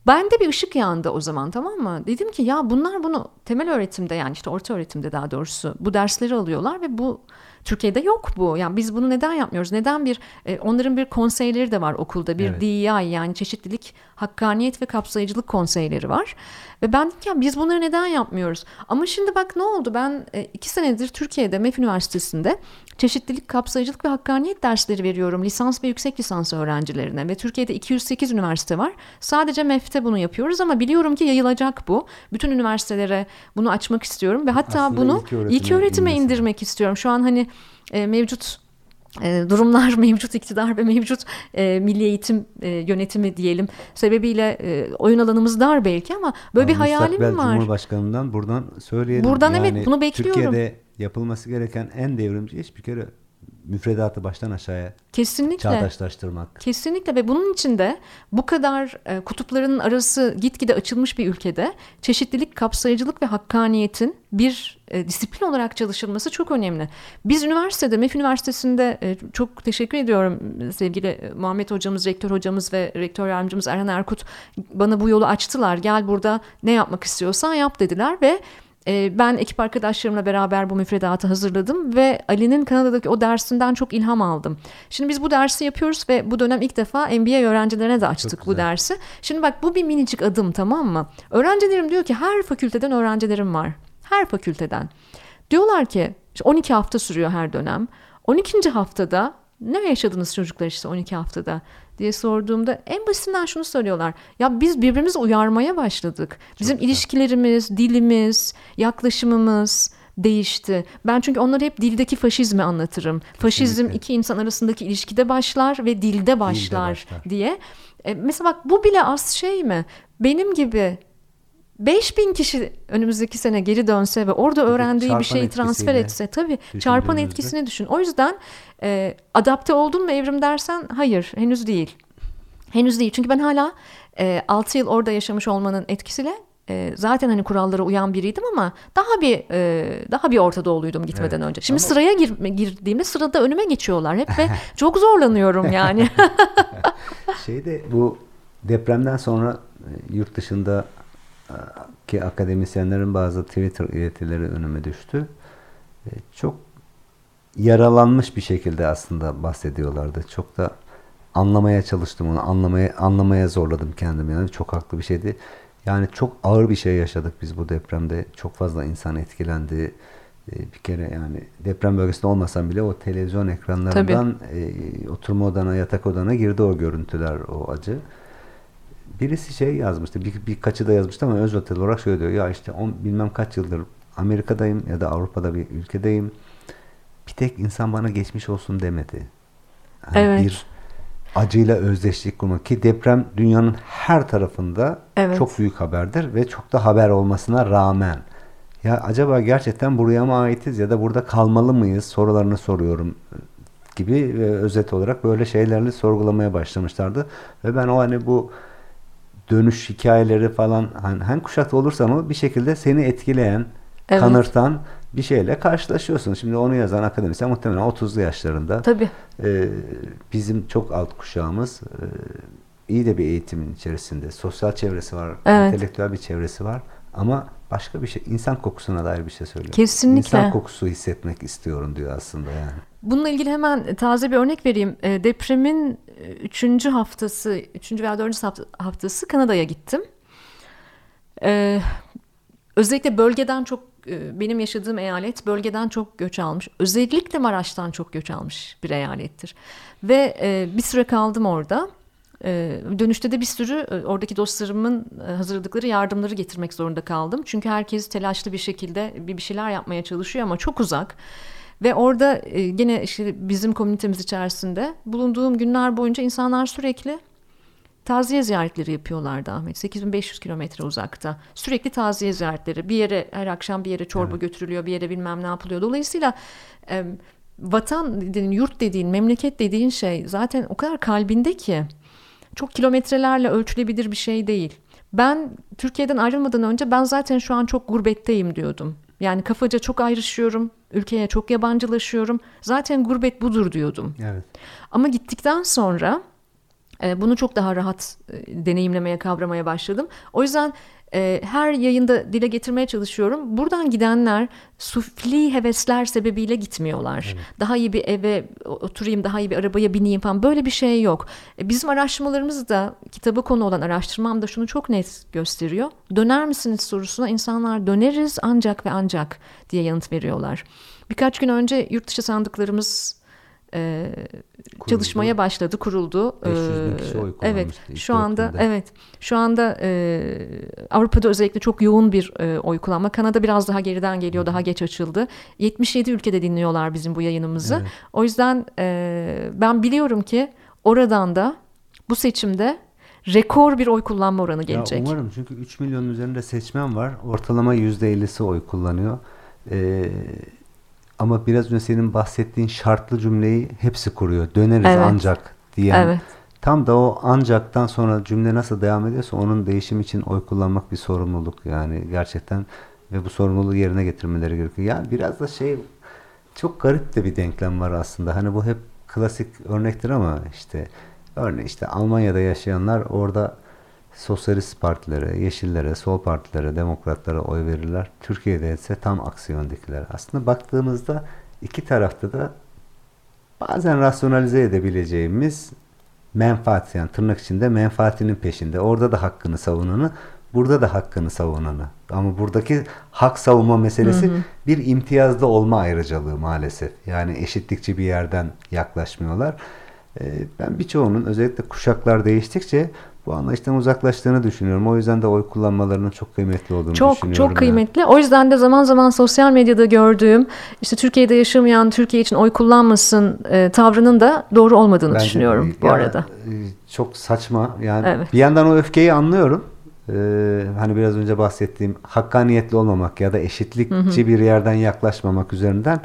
bende bir ışık yandı o zaman tamam mı? Dedim ki ya bunlar bunu temel öğretimde yani işte orta öğretimde daha doğrusu bu dersleri alıyorlar ve bu Türkiye'de yok bu. Yani biz bunu neden yapmıyoruz? Neden bir e, onların bir konseyleri de var okulda. Bir evet. DEI yani çeşitlilik, hakkaniyet ve kapsayıcılık konseyleri var. Ve ben dedim ki biz bunları neden yapmıyoruz? Ama şimdi bak ne oldu? Ben e, iki senedir Türkiye'de MEF Üniversitesi'nde çeşitlilik, kapsayıcılık ve hakkaniyet dersleri veriyorum. Lisans ve yüksek lisans öğrencilerine. Ve Türkiye'de 208 üniversite var. Sadece MEF'te bunu yapıyoruz ama biliyorum ki yayılacak bu. Bütün üniversitelere bunu açmak istiyorum. Ve hatta Aslında bunu ilk öğretime, ilk öğretime indirmek istiyorum. Şu an hani e, mevcut e, durumlar mevcut iktidar ve mevcut e, milli eğitim e, yönetimi diyelim sebebiyle e, oyun alanımız dar belki ama böyle ama bir hayalim var. Cumhurbaşkanından buradan söyleyelim. Buradan yani evet bunu bekliyorum. Türkiye'de yapılması gereken en devrimci iş bir kere müfredatı baştan aşağıya Kesinlikle. çağdaşlaştırmak. Kesinlikle ve bunun içinde bu kadar e, kutupların arası gitgide açılmış bir ülkede çeşitlilik, kapsayıcılık ve hakkaniyetin bir e, disiplin olarak çalışılması çok önemli. Biz üniversitede, MEF Üniversitesi'nde e, çok teşekkür ediyorum sevgili Muhammed hocamız, rektör hocamız ve rektör yardımcımız Erhan Erkut bana bu yolu açtılar. Gel burada ne yapmak istiyorsan yap dediler ve e, ben ekip arkadaşlarımla beraber bu müfredatı hazırladım ve Ali'nin Kanada'daki o dersinden çok ilham aldım. Şimdi biz bu dersi yapıyoruz ve bu dönem ilk defa MBA öğrencilerine de açtık bu dersi. Şimdi bak bu bir minicik adım tamam mı? Öğrencilerim diyor ki her fakülteden öğrencilerim var. Her fakülteden. Diyorlar ki 12 hafta sürüyor her dönem. 12. haftada ne yaşadınız çocuklar işte 12 haftada diye sorduğumda en basitinden şunu söylüyorlar. Ya biz birbirimizi uyarmaya başladık. Bizim güzel. ilişkilerimiz, dilimiz, yaklaşımımız değişti. Ben çünkü onları hep dildeki faşizmi anlatırım. Kesinlikle. Faşizm iki insan arasındaki ilişkide başlar ve dilde başlar, dilde başlar. diye. E, mesela bak bu bile az şey mi? Benim gibi 5000 kişi önümüzdeki sene geri dönse ve orada öğrendiği bir şeyi transfer etse tabii çarpan etkisini düşün. O yüzden e, adapte oldun mu evrim dersen hayır henüz değil. Henüz değil çünkü ben hala e, 6 yıl orada yaşamış olmanın etkisiyle e, zaten hani kurallara uyan biriydim ama daha bir e, daha bir Orta Doğuluydum gitmeden evet. önce. Şimdi ama... sıraya gir, girdiğimde sırada önüme geçiyorlar hep ve çok zorlanıyorum yani. Şeyde bu depremden sonra e, yurt dışında ki akademisyenlerin bazı Twitter iletileri önüme düştü. E, çok yaralanmış bir şekilde aslında bahsediyorlardı. Çok da anlamaya çalıştım onu. Anlamaya anlamaya zorladım kendimi. Yani çok haklı bir şeydi. Yani çok ağır bir şey yaşadık biz bu depremde. Çok fazla insan etkilendi. E, bir kere yani deprem bölgesinde olmasam bile o televizyon ekranlarından e, oturma odana, yatak odana girdi o görüntüler, o acı birisi şey yazmıştı. Bir, birkaçı da yazmıştı ama öz otel olarak şöyle diyor. Ya işte on, bilmem kaç yıldır Amerika'dayım ya da Avrupa'da bir ülkedeyim. Bir tek insan bana geçmiş olsun demedi. Yani evet. Bir acıyla özdeşlik kurmak ki deprem dünyanın her tarafında evet. çok büyük haberdir ve çok da haber olmasına rağmen ya acaba gerçekten buraya mı aitiz ya da burada kalmalı mıyız sorularını soruyorum gibi ve özet olarak böyle şeylerle sorgulamaya başlamışlardı ve ben o hani bu dönüş hikayeleri falan hani hangi kuşakta olursan o bir şekilde seni etkileyen, evet. kanırtan bir şeyle karşılaşıyorsun. Şimdi onu yazan akademisyen muhtemelen 30'lu yaşlarında. Tabii. E, bizim çok alt kuşağımız e, iyi de bir eğitimin içerisinde. Sosyal çevresi var, evet. entelektüel bir çevresi var. Ama başka bir şey, insan kokusuna dair bir şey söylüyor. Kesinlikle. İnsan kokusu hissetmek istiyorum diyor aslında yani. Bununla ilgili hemen taze bir örnek vereyim. E, depremin üçüncü haftası, üçüncü veya dördüncü haftası Kanada'ya gittim. Ee, özellikle bölgeden çok, e, benim yaşadığım eyalet bölgeden çok göç almış. Özellikle Maraş'tan çok göç almış bir eyalettir. Ve bir süre kaldım orada. dönüşte de bir sürü oradaki dostlarımın hazırladıkları yardımları getirmek zorunda kaldım. Çünkü herkes telaşlı bir şekilde bir şeyler yapmaya çalışıyor ama çok uzak. Ve orada e, gene işte bizim komünitemiz içerisinde bulunduğum günler boyunca insanlar sürekli taziye ziyaretleri yapıyorlardı Ahmet. 8500 kilometre uzakta. Sürekli taziye ziyaretleri. Bir yere her akşam bir yere çorba evet. götürülüyor, bir yere bilmem ne yapılıyor. Dolayısıyla e, vatan dediğin, yurt dediğin, memleket dediğin şey zaten o kadar kalbinde ki çok kilometrelerle ölçülebilir bir şey değil. Ben Türkiye'den ayrılmadan önce ben zaten şu an çok gurbetteyim diyordum. Yani kafaca çok ayrışıyorum, ülkeye çok yabancılaşıyorum. Zaten gurbet budur diyordum. Evet. Ama gittikten sonra e, bunu çok daha rahat e, deneyimlemeye, kavramaya başladım. O yüzden e, her yayında dile getirmeye çalışıyorum. Buradan gidenler sufli hevesler sebebiyle gitmiyorlar. Evet. Daha iyi bir eve oturayım, daha iyi bir arabaya bineyim falan böyle bir şey yok. E, bizim araştırmalarımız da kitabı konu olan araştırmam da şunu çok net gösteriyor. Döner misiniz sorusuna insanlar döneriz ancak ve ancak diye yanıt veriyorlar. Birkaç gün önce yurt dışı sandıklarımız e, çalışmaya başladı, kuruldu. 500 bin kişi oy Evet, şu anda günde. evet, şu anda e, Avrupa'da özellikle çok yoğun bir e, oy kullanma. Kanada biraz daha geriden geliyor, daha geç açıldı. 77 ülkede dinliyorlar bizim bu yayınımızı. Evet. O yüzden e, ben biliyorum ki oradan da bu seçimde rekor bir oy kullanma oranı gelecek. Ya umarım çünkü 3 milyonun üzerinde seçmen var. Ortalama %50'si oy kullanıyor. Ee, ama biraz önce senin bahsettiğin şartlı cümleyi hepsi kuruyor. Döneriz evet. ancak diyen. Evet. Tam da o ancaktan sonra cümle nasıl devam ediyorsa onun değişim için oy kullanmak bir sorumluluk yani gerçekten ve bu sorumluluğu yerine getirmeleri gerekiyor. Yani biraz da şey çok garip de bir denklem var aslında. Hani bu hep klasik örnektir ama işte örneğin işte Almanya'da yaşayanlar orada sosyalist partilere, yeşillere, sol partilere, demokratlara oy verirler. Türkiye'de ise tam aksi yöndekiler. Aslında baktığımızda iki tarafta da bazen rasyonalize edebileceğimiz menfaat yani tırnak içinde menfaatinin peşinde. Orada da hakkını savunanı, burada da hakkını savunanı. Ama buradaki hak savunma meselesi hı hı. bir imtiyazda olma ayrıcalığı maalesef. Yani eşitlikçi bir yerden yaklaşmıyorlar. Ee, ben birçoğunun özellikle kuşaklar değiştikçe bu anlayıştan uzaklaştığını düşünüyorum. O yüzden de oy kullanmalarının çok kıymetli olduğunu çok, düşünüyorum. Çok çok kıymetli. O yüzden de zaman zaman sosyal medyada gördüğüm işte Türkiye'de yaşamayan Türkiye için oy kullanmasın e, tavrının da doğru olmadığını Bence, düşünüyorum bu ya, arada. E, çok saçma. Yani evet. bir yandan o öfkeyi anlıyorum. Ee, hani biraz önce bahsettiğim hakkaniyetli olmamak ya da eşitlikçi hı hı. bir yerden yaklaşmamak üzerinden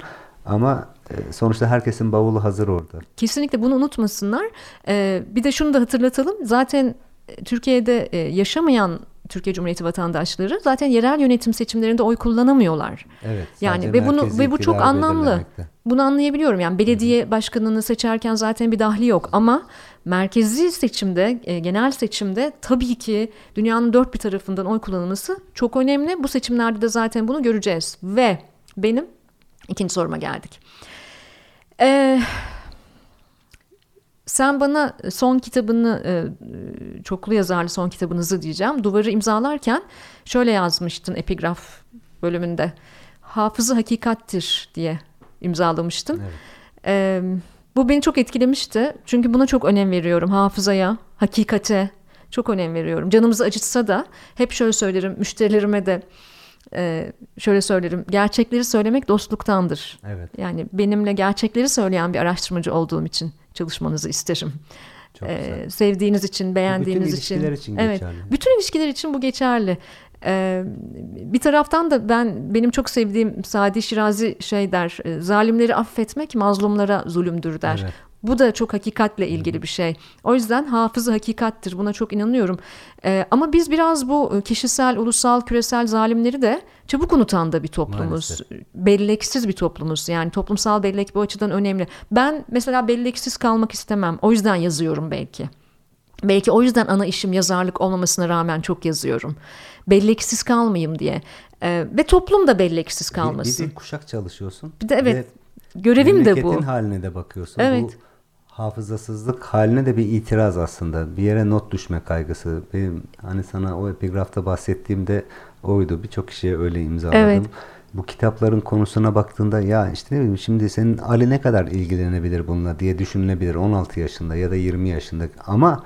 ama e, sonuçta herkesin bavulu hazır orada. Kesinlikle bunu unutmasınlar. Ee, bir de şunu da hatırlatalım. Zaten Türkiye'de e, yaşamayan Türkiye Cumhuriyeti vatandaşları zaten yerel yönetim seçimlerinde oy kullanamıyorlar. Evet. Yani ve bunu ve bu çok anlamlı. Bunu anlayabiliyorum. Yani belediye Hı-hı. başkanını seçerken zaten bir dahli yok ama merkezi seçimde, e, genel seçimde tabii ki dünyanın dört bir tarafından oy kullanılması çok önemli. Bu seçimlerde de zaten bunu göreceğiz. Ve benim ikinci soruma geldik. Eee sen bana son kitabını, e, çoklu yazarlı son kitabınızı diyeceğim. Duvarı imzalarken şöyle yazmıştın epigraf bölümünde. Hafızı hakikattir diye imzalamıştın. Evet. E, bu beni çok etkilemişti. Çünkü buna çok önem veriyorum. Hafızaya, hakikate çok önem veriyorum. Canımızı acıtsa da hep şöyle söylerim müşterilerime de e, şöyle söylerim. Gerçekleri söylemek dostluktandır. Evet. Yani benimle gerçekleri söyleyen bir araştırmacı olduğum için çalışmanızı isterim. Çok ee, sevdiğiniz için, beğendiğiniz bütün için. Bütün ilişkiler için evet, geçerli. Bütün ilişkiler için bu geçerli. Ee, bir taraftan da ben benim çok sevdiğim Sadi Şirazi şey der, e, zalimleri affetmek mazlumlara zulümdür der. Evet. Bu da çok hakikatle ilgili bir şey. O yüzden hafızı hakikattir. Buna çok inanıyorum. Ee, ama biz biraz bu e, kişisel, ulusal, küresel zalimleri de çabuk unutan da bir toplumuz. Maalesef. Belleksiz bir toplumuz. Yani toplumsal bellek bu açıdan önemli. Ben mesela belleksiz kalmak istemem. O yüzden yazıyorum belki. Belki o yüzden ana işim yazarlık olmamasına rağmen çok yazıyorum. Belleksiz kalmayayım diye. Ee, ve toplum da belleksiz kalmasın. Bir, bir de kuşak çalışıyorsun. Bir de evet. Ve görevim de bu. haline de bakıyorsun. Evet. Bu hafızasızlık haline de bir itiraz aslında. Bir yere not düşme kaygısı. Benim hani sana o epigrafta bahsettiğimde oydu. Birçok kişiye öyle imzaladım. Evet. Bu kitapların konusuna baktığında ya işte ne bileyim şimdi senin Ali ne kadar ilgilenebilir bununla diye düşünülebilir 16 yaşında ya da 20 yaşında ama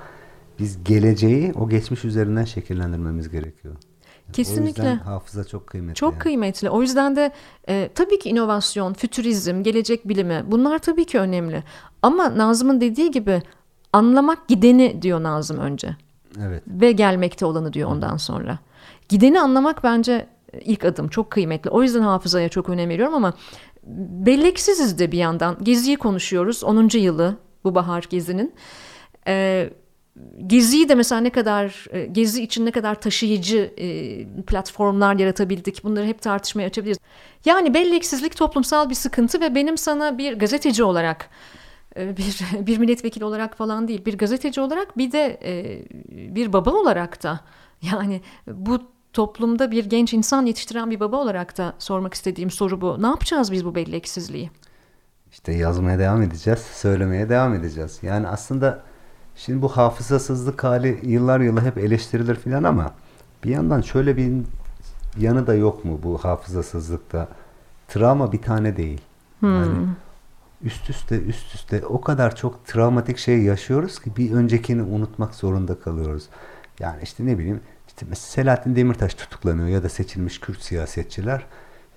biz geleceği o geçmiş üzerinden şekillendirmemiz gerekiyor. Kesinlikle. O yüzden hafıza çok kıymetli. Çok yani. kıymetli. O yüzden de e, tabii ki inovasyon, fütürizm, gelecek bilimi bunlar tabii ki önemli. Ama Nazım'ın dediği gibi anlamak gideni diyor Nazım önce. Evet. Ve gelmekte olanı diyor ondan sonra. Gideni anlamak bence ilk adım çok kıymetli. O yüzden hafızaya çok önem veriyorum ama belleksiziz de bir yandan. Geziyi konuşuyoruz. 10. yılı bu bahar gezinin. Ee, Gezi'yi de mesela ne kadar e, Gezi için ne kadar taşıyıcı e, platformlar yaratabildik bunları hep tartışmaya açabiliriz. Yani belleksizlik toplumsal bir sıkıntı ve benim sana bir gazeteci olarak e, bir bir milletvekili olarak falan değil bir gazeteci olarak bir de bir baba olarak da yani bu toplumda bir genç insan yetiştiren bir baba olarak da sormak istediğim soru bu. Ne yapacağız biz bu belleksizliği? İşte yazmaya devam edeceğiz, söylemeye devam edeceğiz. Yani aslında Şimdi bu hafızasızlık hali yıllar yılı hep eleştirilir filan ama bir yandan şöyle bir yanı da yok mu bu hafızasızlıkta? Travma bir tane değil. Hmm. Yani üst üste üst üste o kadar çok travmatik şey yaşıyoruz ki bir öncekini unutmak zorunda kalıyoruz. Yani işte ne bileyim işte Selahattin Demirtaş tutuklanıyor ya da seçilmiş Kürt siyasetçiler.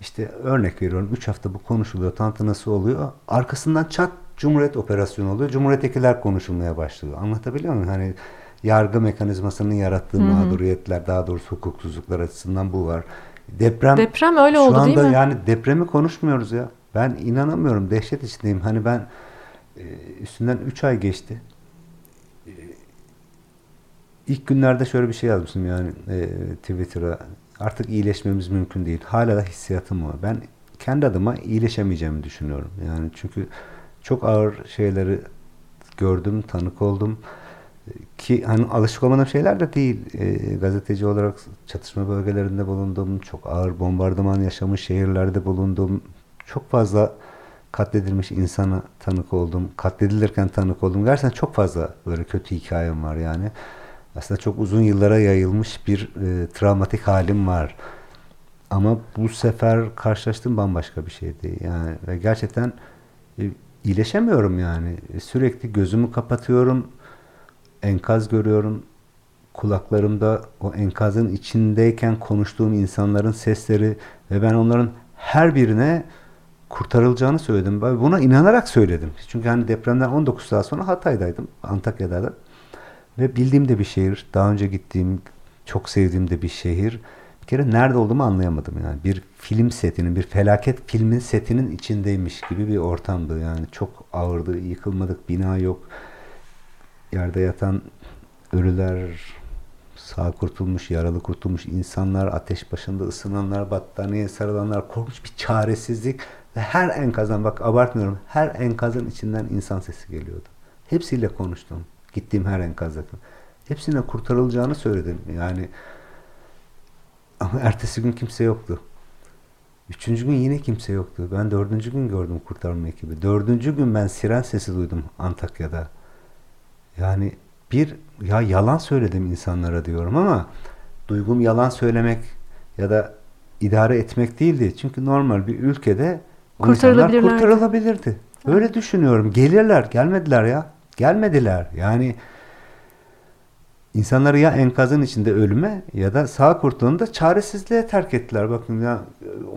İşte örnek veriyorum 3 hafta bu konuşuluyor, tantanası oluyor. Arkasından çat Cumhuriyet operasyonu oluyor. Cumhuriyettekiler konuşulmaya başlıyor. Anlatabiliyor muyum? Hani yargı mekanizmasının yarattığı Hı-hı. mağduriyetler, daha doğrusu hukuksuzluklar açısından bu var. Deprem Deprem öyle oldu değil mi? Şu anda yani depremi konuşmuyoruz ya. Ben inanamıyorum. Dehşet içindeyim. Hani ben e, üstünden 3 ay geçti. İlk günlerde şöyle bir şey yazmışım yani e, Twitter'a. Artık iyileşmemiz mümkün değil. Hala da hissiyatım var. Ben kendi adıma iyileşemeyeceğimi düşünüyorum. Yani çünkü çok ağır şeyleri gördüm, tanık oldum. Ki hani alışık olmadığım şeyler de değil. E, gazeteci olarak çatışma bölgelerinde bulundum. Çok ağır bombardıman yaşamış şehirlerde bulundum. Çok fazla katledilmiş insana tanık oldum. Katledilirken tanık oldum. Gerçekten çok fazla böyle kötü hikayem var yani. Aslında çok uzun yıllara yayılmış bir e, travmatik halim var. Ama bu sefer karşılaştığım bambaşka bir şeydi. Yani ve gerçekten e, iyileşemiyorum yani. E, sürekli gözümü kapatıyorum. Enkaz görüyorum. Kulaklarımda o enkazın içindeyken konuştuğum insanların sesleri ve ben onların her birine kurtarılacağını söyledim. Buna inanarak söyledim. Çünkü hani depremden 19 saat sonra Hatay'daydım. Antakya'daydım. Ve bildiğim de bir şehir. Daha önce gittiğim, çok sevdiğim de bir şehir. Bir kere nerede olduğumu anlayamadım yani. Bir film setinin, bir felaket filmin setinin içindeymiş gibi bir ortamdı. Yani çok ağırdı, yıkılmadık, bina yok. Yerde yatan ölüler, sağ kurtulmuş, yaralı kurtulmuş insanlar, ateş başında ısınanlar, battaniye sarılanlar, korkunç bir çaresizlik ve her enkazdan bak abartmıyorum her enkazın içinden insan sesi geliyordu. Hepsiyle konuştum. Gittiğim her enkazda. Hepsine kurtarılacağını söyledim. Yani ama ertesi gün kimse yoktu. Üçüncü gün yine kimse yoktu. Ben dördüncü gün gördüm kurtarma ekibi. Dördüncü gün ben siren sesi duydum Antakya'da. Yani bir ya yalan söyledim insanlara diyorum ama duygum yalan söylemek ya da idare etmek değildi. Çünkü normal bir ülkede kurtarılabilirdi. Öyle düşünüyorum. Gelirler, gelmediler ya. Gelmediler. Yani insanları ya enkazın içinde ölüme ya da sağ kurtulunda çaresizliğe terk ettiler. Bakın ya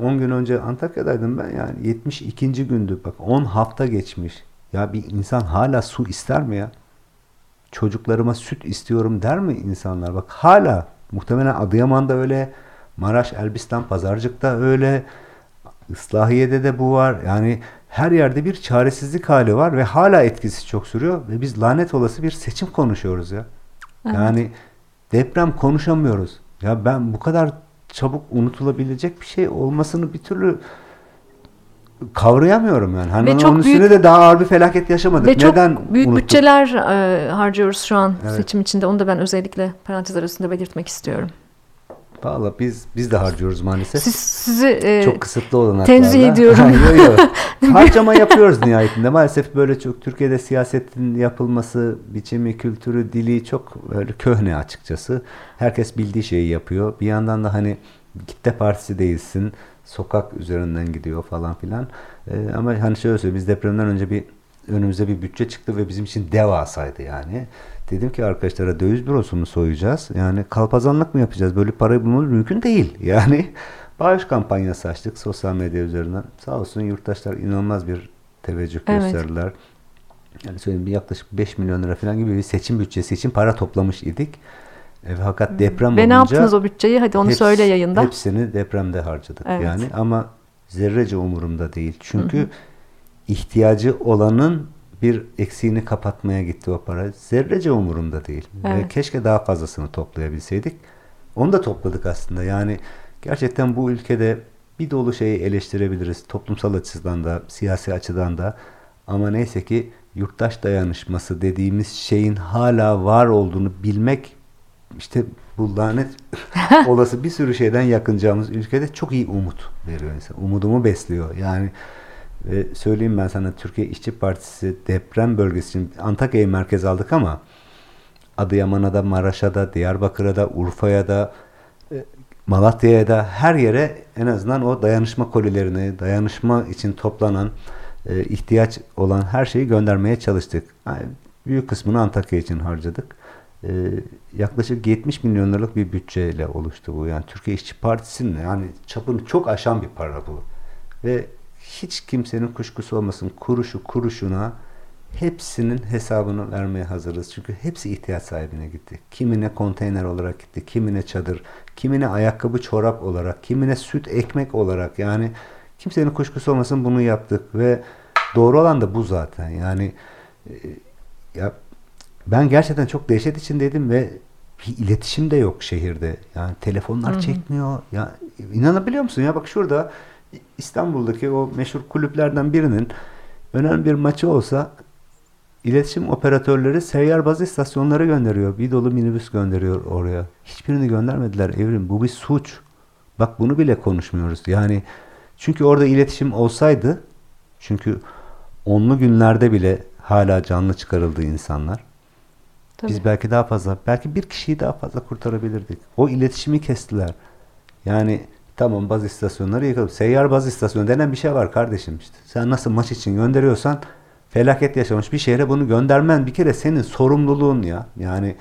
10 gün önce Antakya'daydım ben yani 72. gündü. Bak 10 hafta geçmiş. Ya bir insan hala su ister mi ya? Çocuklarıma süt istiyorum der mi insanlar? Bak hala muhtemelen Adıyaman'da öyle, Maraş, Elbistan, Pazarcık'ta öyle, Islahiye'de de bu var. Yani her yerde bir çaresizlik hali var ve hala etkisi çok sürüyor ve biz lanet olası bir seçim konuşuyoruz ya. Evet. Yani deprem konuşamıyoruz. Ya ben bu kadar çabuk unutulabilecek bir şey olmasını bir türlü kavrayamıyorum yani. Hani ve çok onun büyük, de daha ağır bir felaket yaşamadık. Ve Neden çok büyük unuttuk? bütçeler e, harcıyoruz şu an evet. seçim içinde. Onu da ben özellikle parantez arasında belirtmek istiyorum. Valla biz biz de harcıyoruz maalesef. Siz, sizi e, çok kısıtlı olanaklarla. Tenzih ediyorum. yo, yo. Harcama yapıyoruz nihayetinde. Maalesef böyle çok Türkiye'de siyasetin yapılması, biçimi, kültürü, dili çok böyle köhne açıkçası. Herkes bildiği şeyi yapıyor. Bir yandan da hani kitle partisi değilsin. Sokak üzerinden gidiyor falan filan. Ee, ama hani şöyle söyleyeyim biz depremden önce bir önümüze bir bütçe çıktı ve bizim için devasaydı yani. Dedim ki arkadaşlara döviz bürosunu soyacağız. Yani kalpazanlık mı yapacağız? Böyle parayı bulmamız mümkün değil. Yani bağış kampanyası açtık sosyal medya üzerinden. Sağ olsun yurttaşlar inanılmaz bir teveccüh evet. gösterdiler. Yani söyleyeyim yaklaşık 5 milyon lira falan gibi bir seçim bütçesi için para toplamış idik. E, fakat hmm. deprem Ve olunca... ne yaptınız o bütçeyi? Hadi onu hepsi, söyle yayında. Hepsini depremde harcadık evet. yani. Ama zerrece umurumda değil. Çünkü hı hı. ihtiyacı olanın bir eksiğini kapatmaya gitti o para. Zerrece umurumda değil. Evet. Ve keşke daha fazlasını toplayabilseydik. Onu da topladık aslında. Yani gerçekten bu ülkede bir dolu şeyi eleştirebiliriz. Toplumsal açıdan da, siyasi açıdan da. Ama neyse ki yurttaş dayanışması dediğimiz şeyin hala var olduğunu bilmek işte bu lanet olası bir sürü şeyden yakınacağımız ülkede çok iyi umut veriyor insan. Umudumu besliyor. Yani ve söyleyeyim ben sana Türkiye İşçi Partisi deprem bölgesi için Antakya'yı merkez aldık ama Adıyaman'a da, Maraş'a da, Diyarbakır'a da, Urfa'ya da, e, Malatya'ya da her yere en azından o dayanışma kolilerini, dayanışma için toplanan e, ihtiyaç olan her şeyi göndermeye çalıştık. Yani büyük kısmını Antakya için harcadık. E, yaklaşık 70 milyon liralık bir bütçeyle oluştu bu. Yani Türkiye İşçi Partisi'nin yani çapını çok aşan bir para bu. Ve hiç kimsenin kuşkusu olmasın kuruşu kuruşuna hepsinin hesabını vermeye hazırız. Çünkü hepsi ihtiyaç sahibine gitti. Kimine konteyner olarak gitti, kimine çadır, kimine ayakkabı çorap olarak, kimine süt ekmek olarak yani kimsenin kuşkusu olmasın bunu yaptık ve doğru olan da bu zaten. Yani e, ya ben gerçekten çok dehşet içindeydim ve bir iletişim de yok şehirde. Yani telefonlar Hı-hı. çekmiyor. Ya inanabiliyor musun ya bak şurada İstanbul'daki o meşhur kulüplerden birinin önemli bir maçı olsa iletişim operatörleri seyyar baz istasyonları gönderiyor. Bir dolu minibüs gönderiyor oraya. Hiçbirini göndermediler Evrim. Bu bir suç. Bak bunu bile konuşmuyoruz. Yani çünkü orada iletişim olsaydı çünkü onlu günlerde bile hala canlı çıkarıldı insanlar. Tabii. Biz belki daha fazla, belki bir kişiyi daha fazla kurtarabilirdik. O iletişimi kestiler. Yani tamam baz istasyonları yıkılıp seyyar baz istasyonu denen bir şey var kardeşim işte. Sen nasıl maç için gönderiyorsan felaket yaşamış bir şehre bunu göndermen bir kere senin sorumluluğun ya. Yani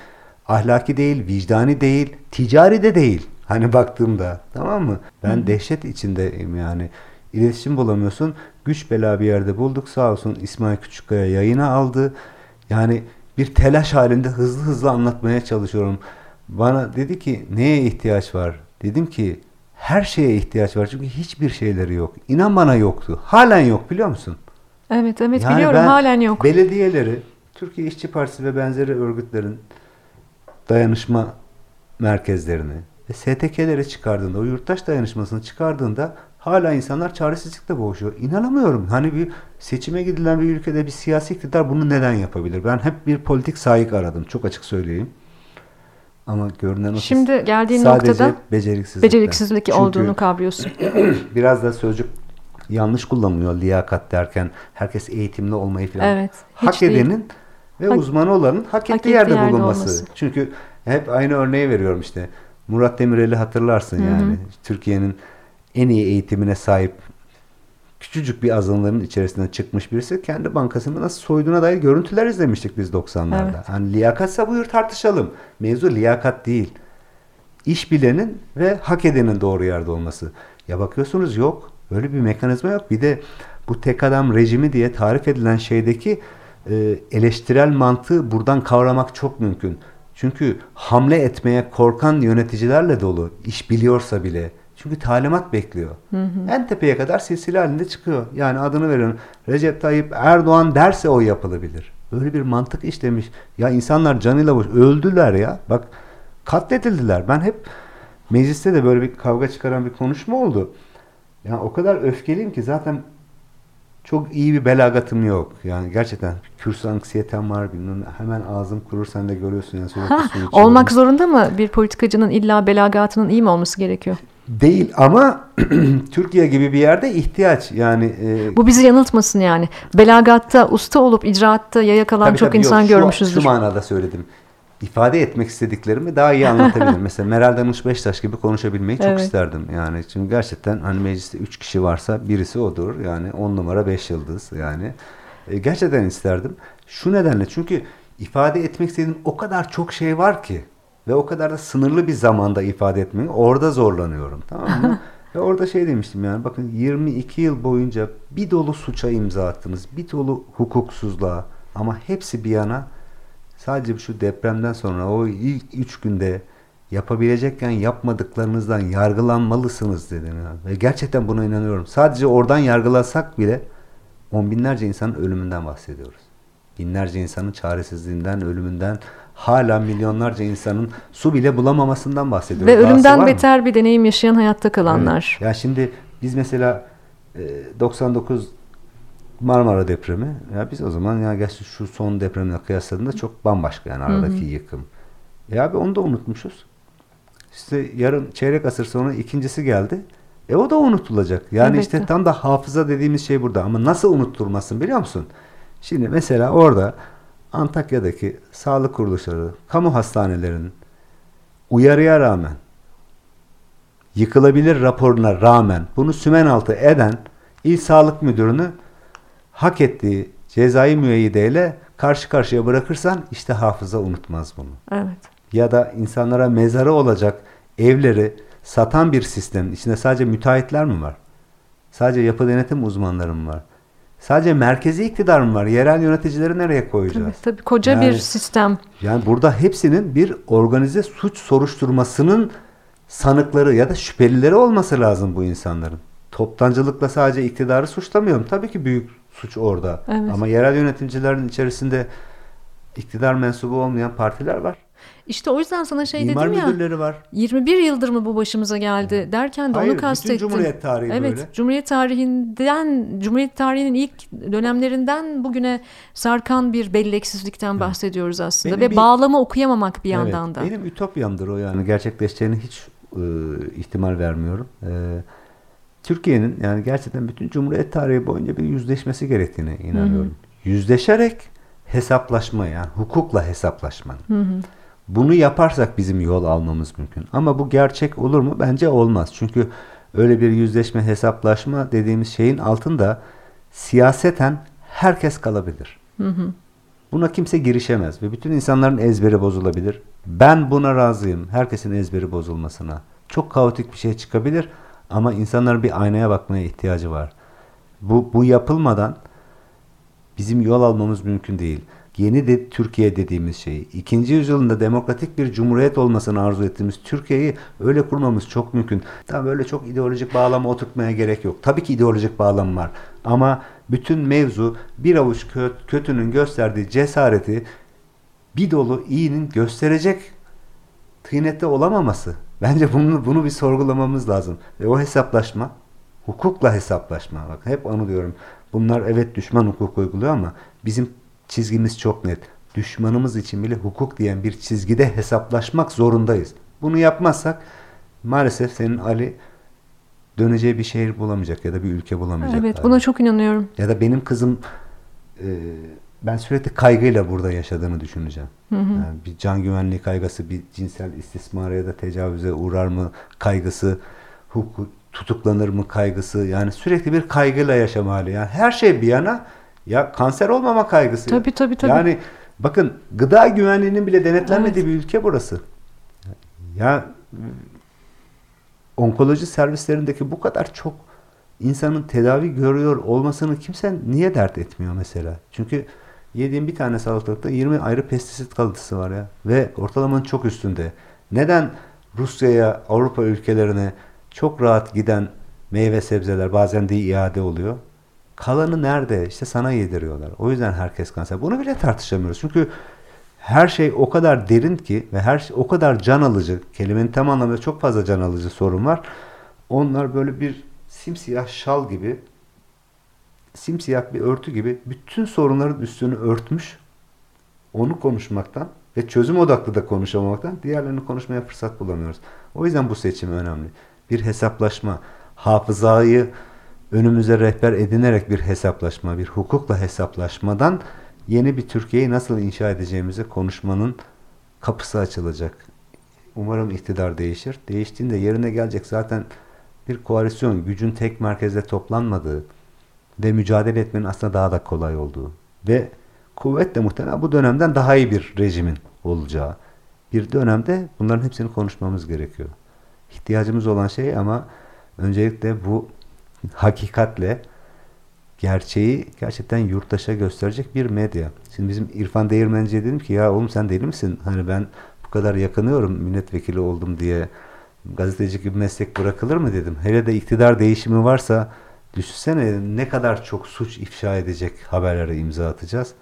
ahlaki değil, vicdani değil, ticari de değil. Hani baktığımda tamam mı? Ben Hı. dehşet içindeyim yani. İletişim bulamıyorsun. Güç bela bir yerde bulduk sağ olsun İsmail Küçükkaya yayına aldı. Yani bir telaş halinde hızlı hızlı anlatmaya çalışıyorum. Bana dedi ki neye ihtiyaç var? Dedim ki her şeye ihtiyaç var çünkü hiçbir şeyleri yok. İnan bana yoktu. Halen yok biliyor musun? Evet evet yani biliyorum halen yok. Belediyeleri, Türkiye İşçi Partisi ve benzeri örgütlerin dayanışma merkezlerini ve STK'leri çıkardığında, o yurttaş dayanışmasını çıkardığında hala insanlar çaresizlikle boğuşuyor. İnanamıyorum. Hani bir seçime gidilen bir ülkede bir siyasi iktidar bunu neden yapabilir? Ben hep bir politik sahip aradım. Çok açık söyleyeyim. Ama görünen o Şimdi geldiğin sadece noktada beceriksizlik, beceriksizlik Çünkü olduğunu kavruyorsun. biraz da sözcük yanlış kullanılıyor liyakat derken herkes eğitimli olmayı falan. Evet. Hak edenin değil. ve hak, uzmanı olanın hak, hak ettiği yerde, yerde bulunması. Olması. Çünkü hep aynı örneği veriyorum işte. Murat Demirel'i hatırlarsın Hı-hı. yani. Türkiye'nin en iyi eğitimine sahip küçücük bir azınlığın içerisinden çıkmış birisi kendi bankasını nasıl soyduğuna dair görüntüler izlemiştik biz 90'larda. Evet. Hani liyakatsa buyur tartışalım. Mevzu liyakat değil. İş bilenin ve hak edenin doğru yerde olması. Ya bakıyorsunuz yok. Öyle bir mekanizma yok. Bir de bu tek adam rejimi diye tarif edilen şeydeki e, eleştirel mantığı buradan kavramak çok mümkün. Çünkü hamle etmeye korkan yöneticilerle dolu. İş biliyorsa bile. Çünkü talimat bekliyor. Hı hı. En tepeye kadar silsile halinde çıkıyor. Yani adını veriyorum. Recep Tayyip Erdoğan derse o yapılabilir. Böyle bir mantık işlemiş. Ya insanlar canıyla boş öldüler ya. Bak katledildiler. Ben hep mecliste de böyle bir kavga çıkaran bir konuşma oldu. Ya o kadar öfkeliyim ki zaten çok iyi bir belagatım yok. Yani gerçekten kürs anksiyetem var. Bilmem, hemen ağzım kurur sen de görüyorsun. Yani ha, olmak zorunda mı bir politikacının illa belagatının iyi mi olması gerekiyor? Değil ama Türkiye gibi bir yerde ihtiyaç yani. E, Bu bizi yanıltmasın yani. Belagatta usta olup icraatta yaya kalan tabii, çok tabii, insan yok, görmüşüzdür. Şu, şu manada söyledim. İfade etmek istediklerimi daha iyi anlatabilirim. Mesela Meral Danış Beştaş gibi konuşabilmeyi çok evet. isterdim. Yani çünkü gerçekten hani mecliste üç kişi varsa birisi odur. Yani on numara beş yıldız yani. E, gerçekten isterdim. Şu nedenle çünkü ifade etmek istediğim o kadar çok şey var ki ve o kadar da sınırlı bir zamanda ifade etmeyi orada zorlanıyorum. Tamam mı? ve orada şey demiştim yani bakın 22 yıl boyunca bir dolu suça imza attınız. Bir dolu hukuksuzluğa ama hepsi bir yana sadece şu depremden sonra o ilk 3 günde yapabilecekken yapmadıklarınızdan yargılanmalısınız dedim. Yani. Ve gerçekten buna inanıyorum. Sadece oradan yargılasak bile on binlerce insanın ölümünden bahsediyoruz. Binlerce insanın çaresizliğinden, ölümünden, hala milyonlarca insanın su bile bulamamasından bahsediyoruz. Ve ölümden beter bir deneyim yaşayan hayatta kalanlar. Evet. Ya şimdi biz mesela 99 e, Marmara depremi ya biz o zaman ya gerçi şu son depremle kıyasladığında çok bambaşka yani aradaki hı hı. yıkım. Ya abi onu da unutmuşuz. İşte yarın çeyrek asır sonra ikincisi geldi. E o da unutulacak. Yani evet. işte tam da hafıza dediğimiz şey burada. Ama nasıl unutturmasın biliyor musun? Şimdi mesela orada Antakya'daki sağlık kuruluşları, kamu hastanelerinin uyarıya rağmen yıkılabilir raporuna rağmen bunu sümen altı eden İl Sağlık Müdürünü hak ettiği cezai müeyyideyle karşı karşıya bırakırsan işte hafıza unutmaz bunu. Evet. Ya da insanlara mezarı olacak evleri satan bir sistem. içinde sadece müteahhitler mi var? Sadece yapı denetim uzmanları mı var? Sadece merkezi iktidar mı var? Yerel yöneticileri nereye koyacağız? Tabii, tabii koca yani, bir sistem. Yani burada hepsinin bir organize suç soruşturmasının sanıkları ya da şüphelileri olması lazım bu insanların. Toptancılıkla sadece iktidarı suçlamıyorum. Tabii ki büyük suç orada. Evet. Ama yerel yönetimcilerin içerisinde iktidar mensubu olmayan partiler var. İşte o yüzden sana şey İmar dedim ya. müdürleri var. 21 yıldır mı bu başımıza geldi derken de Hayır, onu kastettim. bütün Cumhuriyet tarihi evet, böyle. Cumhuriyet tarihinden, Cumhuriyet tarihinin ilk dönemlerinden bugüne sarkan bir belleksizlikten bahsediyoruz aslında Benim ve bir- bağlamı okuyamamak bir Evet, yandan da. Benim ütopyamdır o yani gerçekleşeceğini hiç e, ihtimal vermiyorum. E, Türkiye'nin yani gerçekten bütün Cumhuriyet tarihi boyunca bir yüzleşmesi gerektiğine inanıyorum. Yüzleşerek hesaplaşma yani hukukla hesaplaşma. Bunu yaparsak bizim yol almamız mümkün. Ama bu gerçek olur mu? Bence olmaz. Çünkü öyle bir yüzleşme, hesaplaşma dediğimiz şeyin altında siyaseten herkes kalabilir. Buna kimse girişemez ve bütün insanların ezberi bozulabilir. Ben buna razıyım. Herkesin ezberi bozulmasına. Çok kaotik bir şey çıkabilir ama insanların bir aynaya bakmaya ihtiyacı var. Bu, bu yapılmadan bizim yol almamız mümkün değil. Yeni de Türkiye dediğimiz şeyi, ikinci yüzyılında demokratik bir cumhuriyet olmasını arzu ettiğimiz Türkiye'yi öyle kurmamız çok mümkün. Tamam öyle çok ideolojik bağlama oturtmaya gerek yok. Tabii ki ideolojik bağlam var. Ama bütün mevzu bir avuç kö- kötünün gösterdiği cesareti bir dolu iyinin gösterecek tıynette olamaması. Bence bunu bunu bir sorgulamamız lazım. Ve o hesaplaşma hukukla hesaplaşma. Bak hep onu diyorum. Bunlar evet düşman hukuk uyguluyor ama bizim çizgimiz çok net. Düşmanımız için bile hukuk diyen bir çizgide hesaplaşmak zorundayız. Bunu yapmazsak maalesef senin Ali döneceği bir şehir bulamayacak ya da bir ülke bulamayacak. Evet abi. buna çok inanıyorum. Ya da benim kızım e, ben sürekli kaygıyla burada yaşadığını düşüneceğim. Yani bir can güvenliği kaygısı, bir cinsel istismara ya da tecavüze uğrar mı kaygısı, hukuk tutuklanır mı kaygısı. Yani sürekli bir kaygıyla yaşam hali. Yani her şey bir yana ya kanser olmama kaygısı. Tabii, tabii, tabii. Yani bakın gıda güvenliğinin bile denetlenmediği bir ülke burası. Ya onkoloji servislerindeki bu kadar çok insanın tedavi görüyor olmasını kimse niye dert etmiyor mesela? Çünkü yediğim bir tane salatalıkta 20 ayrı pestisit kalıntısı var ya ve ortalamanın çok üstünde. Neden Rusya'ya, Avrupa ülkelerine çok rahat giden meyve sebzeler bazen de iade oluyor? Kalanı nerede? İşte sana yediriyorlar. O yüzden herkes kanser. Bunu bile tartışamıyoruz. Çünkü her şey o kadar derin ki ve her şey o kadar can alıcı. Kelimenin tam anlamıyla çok fazla can alıcı sorun var. Onlar böyle bir simsiyah şal gibi simsiyah bir örtü gibi bütün sorunların üstünü örtmüş. Onu konuşmaktan ve çözüm odaklı da konuşamamaktan diğerlerini konuşmaya fırsat bulamıyoruz. O yüzden bu seçim önemli. Bir hesaplaşma, hafızayı önümüze rehber edinerek bir hesaplaşma, bir hukukla hesaplaşmadan yeni bir Türkiye'yi nasıl inşa edeceğimizi konuşmanın kapısı açılacak. Umarım iktidar değişir. Değiştiğinde yerine gelecek zaten bir koalisyon, gücün tek merkezde toplanmadığı ve mücadele etmenin aslında daha da kolay olduğu ve kuvvetle muhtemelen bu dönemden daha iyi bir rejimin olacağı bir dönemde bunların hepsini konuşmamız gerekiyor. İhtiyacımız olan şey ama öncelikle bu hakikatle gerçeği gerçekten yurttaşa gösterecek bir medya. Şimdi bizim İrfan Değirmenci'ye dedim ki ya oğlum sen deli misin? Hani ben bu kadar yakınıyorum milletvekili oldum diye gazeteci gibi meslek bırakılır mı dedim. Hele de iktidar değişimi varsa düşünsene ne kadar çok suç ifşa edecek haberlere imza atacağız.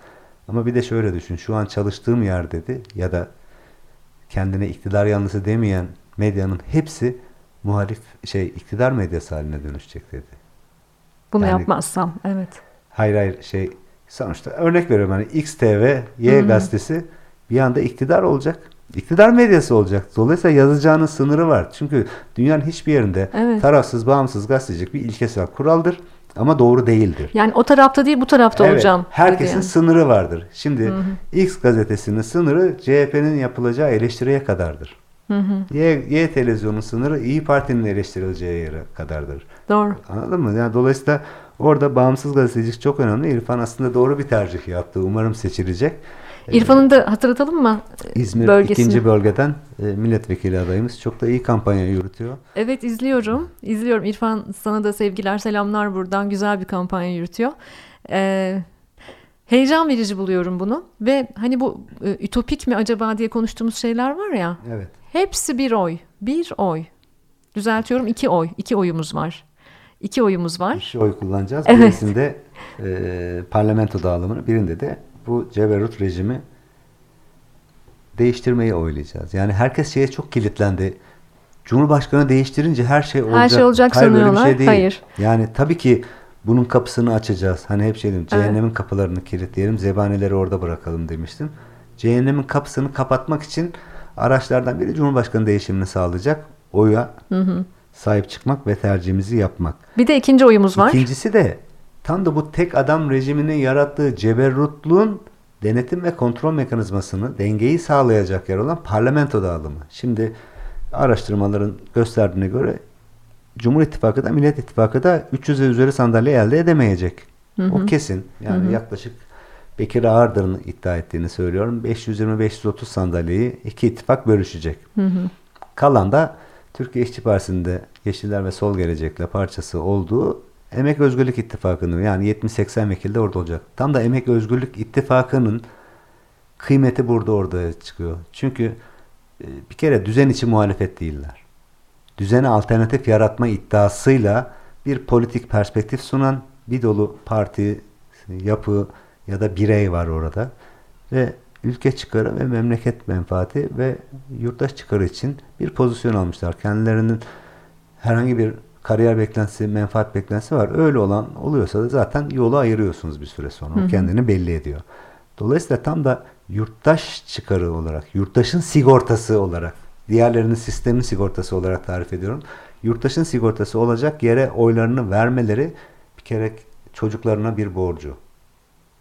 Ama bir de şöyle düşün. Şu an çalıştığım yer dedi ya da kendine iktidar yanlısı demeyen medyanın hepsi muhalif şey iktidar medyası haline dönüşecek dedi. Bunu Yani- yapmazsam evet. Hayır hayır şey sonuçta örnek veriyorum hani XTV, Y gazetesi bir anda iktidar olacak. İktidar medyası olacak. Dolayısıyla yazacağının sınırı var. Çünkü dünyanın hiçbir yerinde Evet. tarafsız, bağımsız gazetecilik bir ilkesel kuraldır ama doğru değildir. Yani o tarafta değil bu tarafta Evet, olacağım. herkesin yani. sınırı vardır. Şimdi X gazetesinin sınırı CHP'nin yapılacağı eleştiriye kadardır. Y, y televizyonun sınırı İyi Parti'nin eleştirileceği yere kadardır. Doğru. Anladın mı? Yani dolayısıyla orada bağımsız gazetecilik çok önemli. İrfan aslında doğru bir tercih yaptı. Umarım seçilecek. İrfan'ın da hatırlatalım mı? İzmir bölgesini? ikinci bölgeden e, milletvekili adayımız. Çok da iyi kampanya yürütüyor. Evet izliyorum. İzliyorum. İrfan sana da sevgiler, selamlar buradan. Güzel bir kampanya yürütüyor. Ee, heyecan verici buluyorum bunu. Ve hani bu e, ütopik mi acaba diye konuştuğumuz şeyler var ya. Evet. Hepsi bir oy. Bir oy. Düzeltiyorum iki oy. İki oyumuz var. İki oyumuz var. İki oy kullanacağız. Evet. Birisinde e, parlamento dağılımını, birinde de bu Ceberut rejimi değiştirmeyi oylayacağız. Yani herkes şeye çok kilitlendi. Cumhurbaşkanı değiştirince her şey olacak. Her şey olacak Hayır, böyle bir sanıyorlar. şey değil. Hayır. Yani tabii ki bunun kapısını açacağız. Hani hep şey dedim. Evet. Cehennemin kapılarını kilitleyelim. Zebanileri orada bırakalım demiştim. Cehennemin kapısını kapatmak için araçlardan biri Cumhurbaşkanı değişimini sağlayacak. Oya sahip çıkmak ve tercihimizi yapmak. Bir de ikinci oyumuz var. İkincisi de tam da bu tek adam rejiminin yarattığı ceberrutluğun denetim ve kontrol mekanizmasını dengeyi sağlayacak yer olan parlamento dağılımı. Şimdi araştırmaların gösterdiğine göre Cumhur İttifakı da Millet İttifakı da 300 ve üzeri sandalye elde edemeyecek. O kesin. Yani yaklaşık Bekir Ağırdır'ın iddia ettiğini söylüyorum. 520-530 sandalyeyi iki ittifak bölüşecek. Kalan da Türkiye İşçi Partisi'nde Yeşiller ve Sol Gelecek'le parçası olduğu Emek Özgürlük İttifakı'nın yani 70-80 vekilde orada olacak. Tam da Emek Özgürlük İttifakı'nın kıymeti burada orada çıkıyor. Çünkü e, bir kere düzen içi muhalefet değiller. Düzene alternatif yaratma iddiasıyla bir politik perspektif sunan bir dolu parti, yapı ya da birey var orada. Ve ülke çıkarı ve memleket menfaati ve yurttaş çıkarı için bir pozisyon almışlar. Kendilerinin herhangi bir kariyer beklentisi, menfaat beklentisi var. Öyle olan oluyorsa da zaten yolu ayırıyorsunuz bir süre sonra. O kendini belli ediyor. Dolayısıyla tam da yurttaş çıkarı olarak, yurttaşın sigortası olarak, diğerlerinin sistemin sigortası olarak tarif ediyorum. Yurttaşın sigortası olacak yere oylarını vermeleri bir kere çocuklarına bir borcu.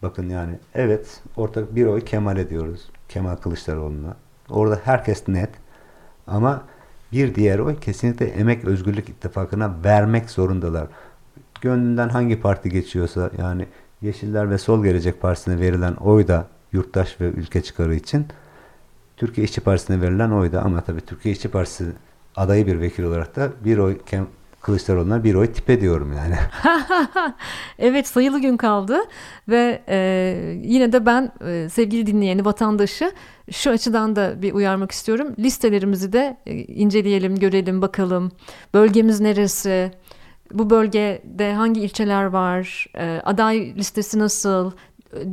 Bakın yani evet ortak bir oy Kemal ediyoruz. Kemal Kılıçdaroğlu'na. Orada herkes net. Ama bir diğer oy kesinlikle Emek Özgürlük İttifakı'na vermek zorundalar. Gönlünden hangi parti geçiyorsa yani Yeşiller ve Sol Gelecek Partisi'ne verilen oy da yurttaş ve ülke çıkarı için Türkiye İşçi Partisi'ne verilen oy da ama tabii Türkiye İşçi Partisi adayı bir vekil olarak da bir oy Kem Kılıçdaroğlu'na bir oy tipe diyorum yani. evet sayılı gün kaldı ve e, yine de ben e, sevgili dinleyeni vatandaşı şu açıdan da bir uyarmak istiyorum. Listelerimizi de e, inceleyelim, görelim, bakalım. Bölgemiz neresi? Bu bölgede hangi ilçeler var? E, aday listesi nasıl?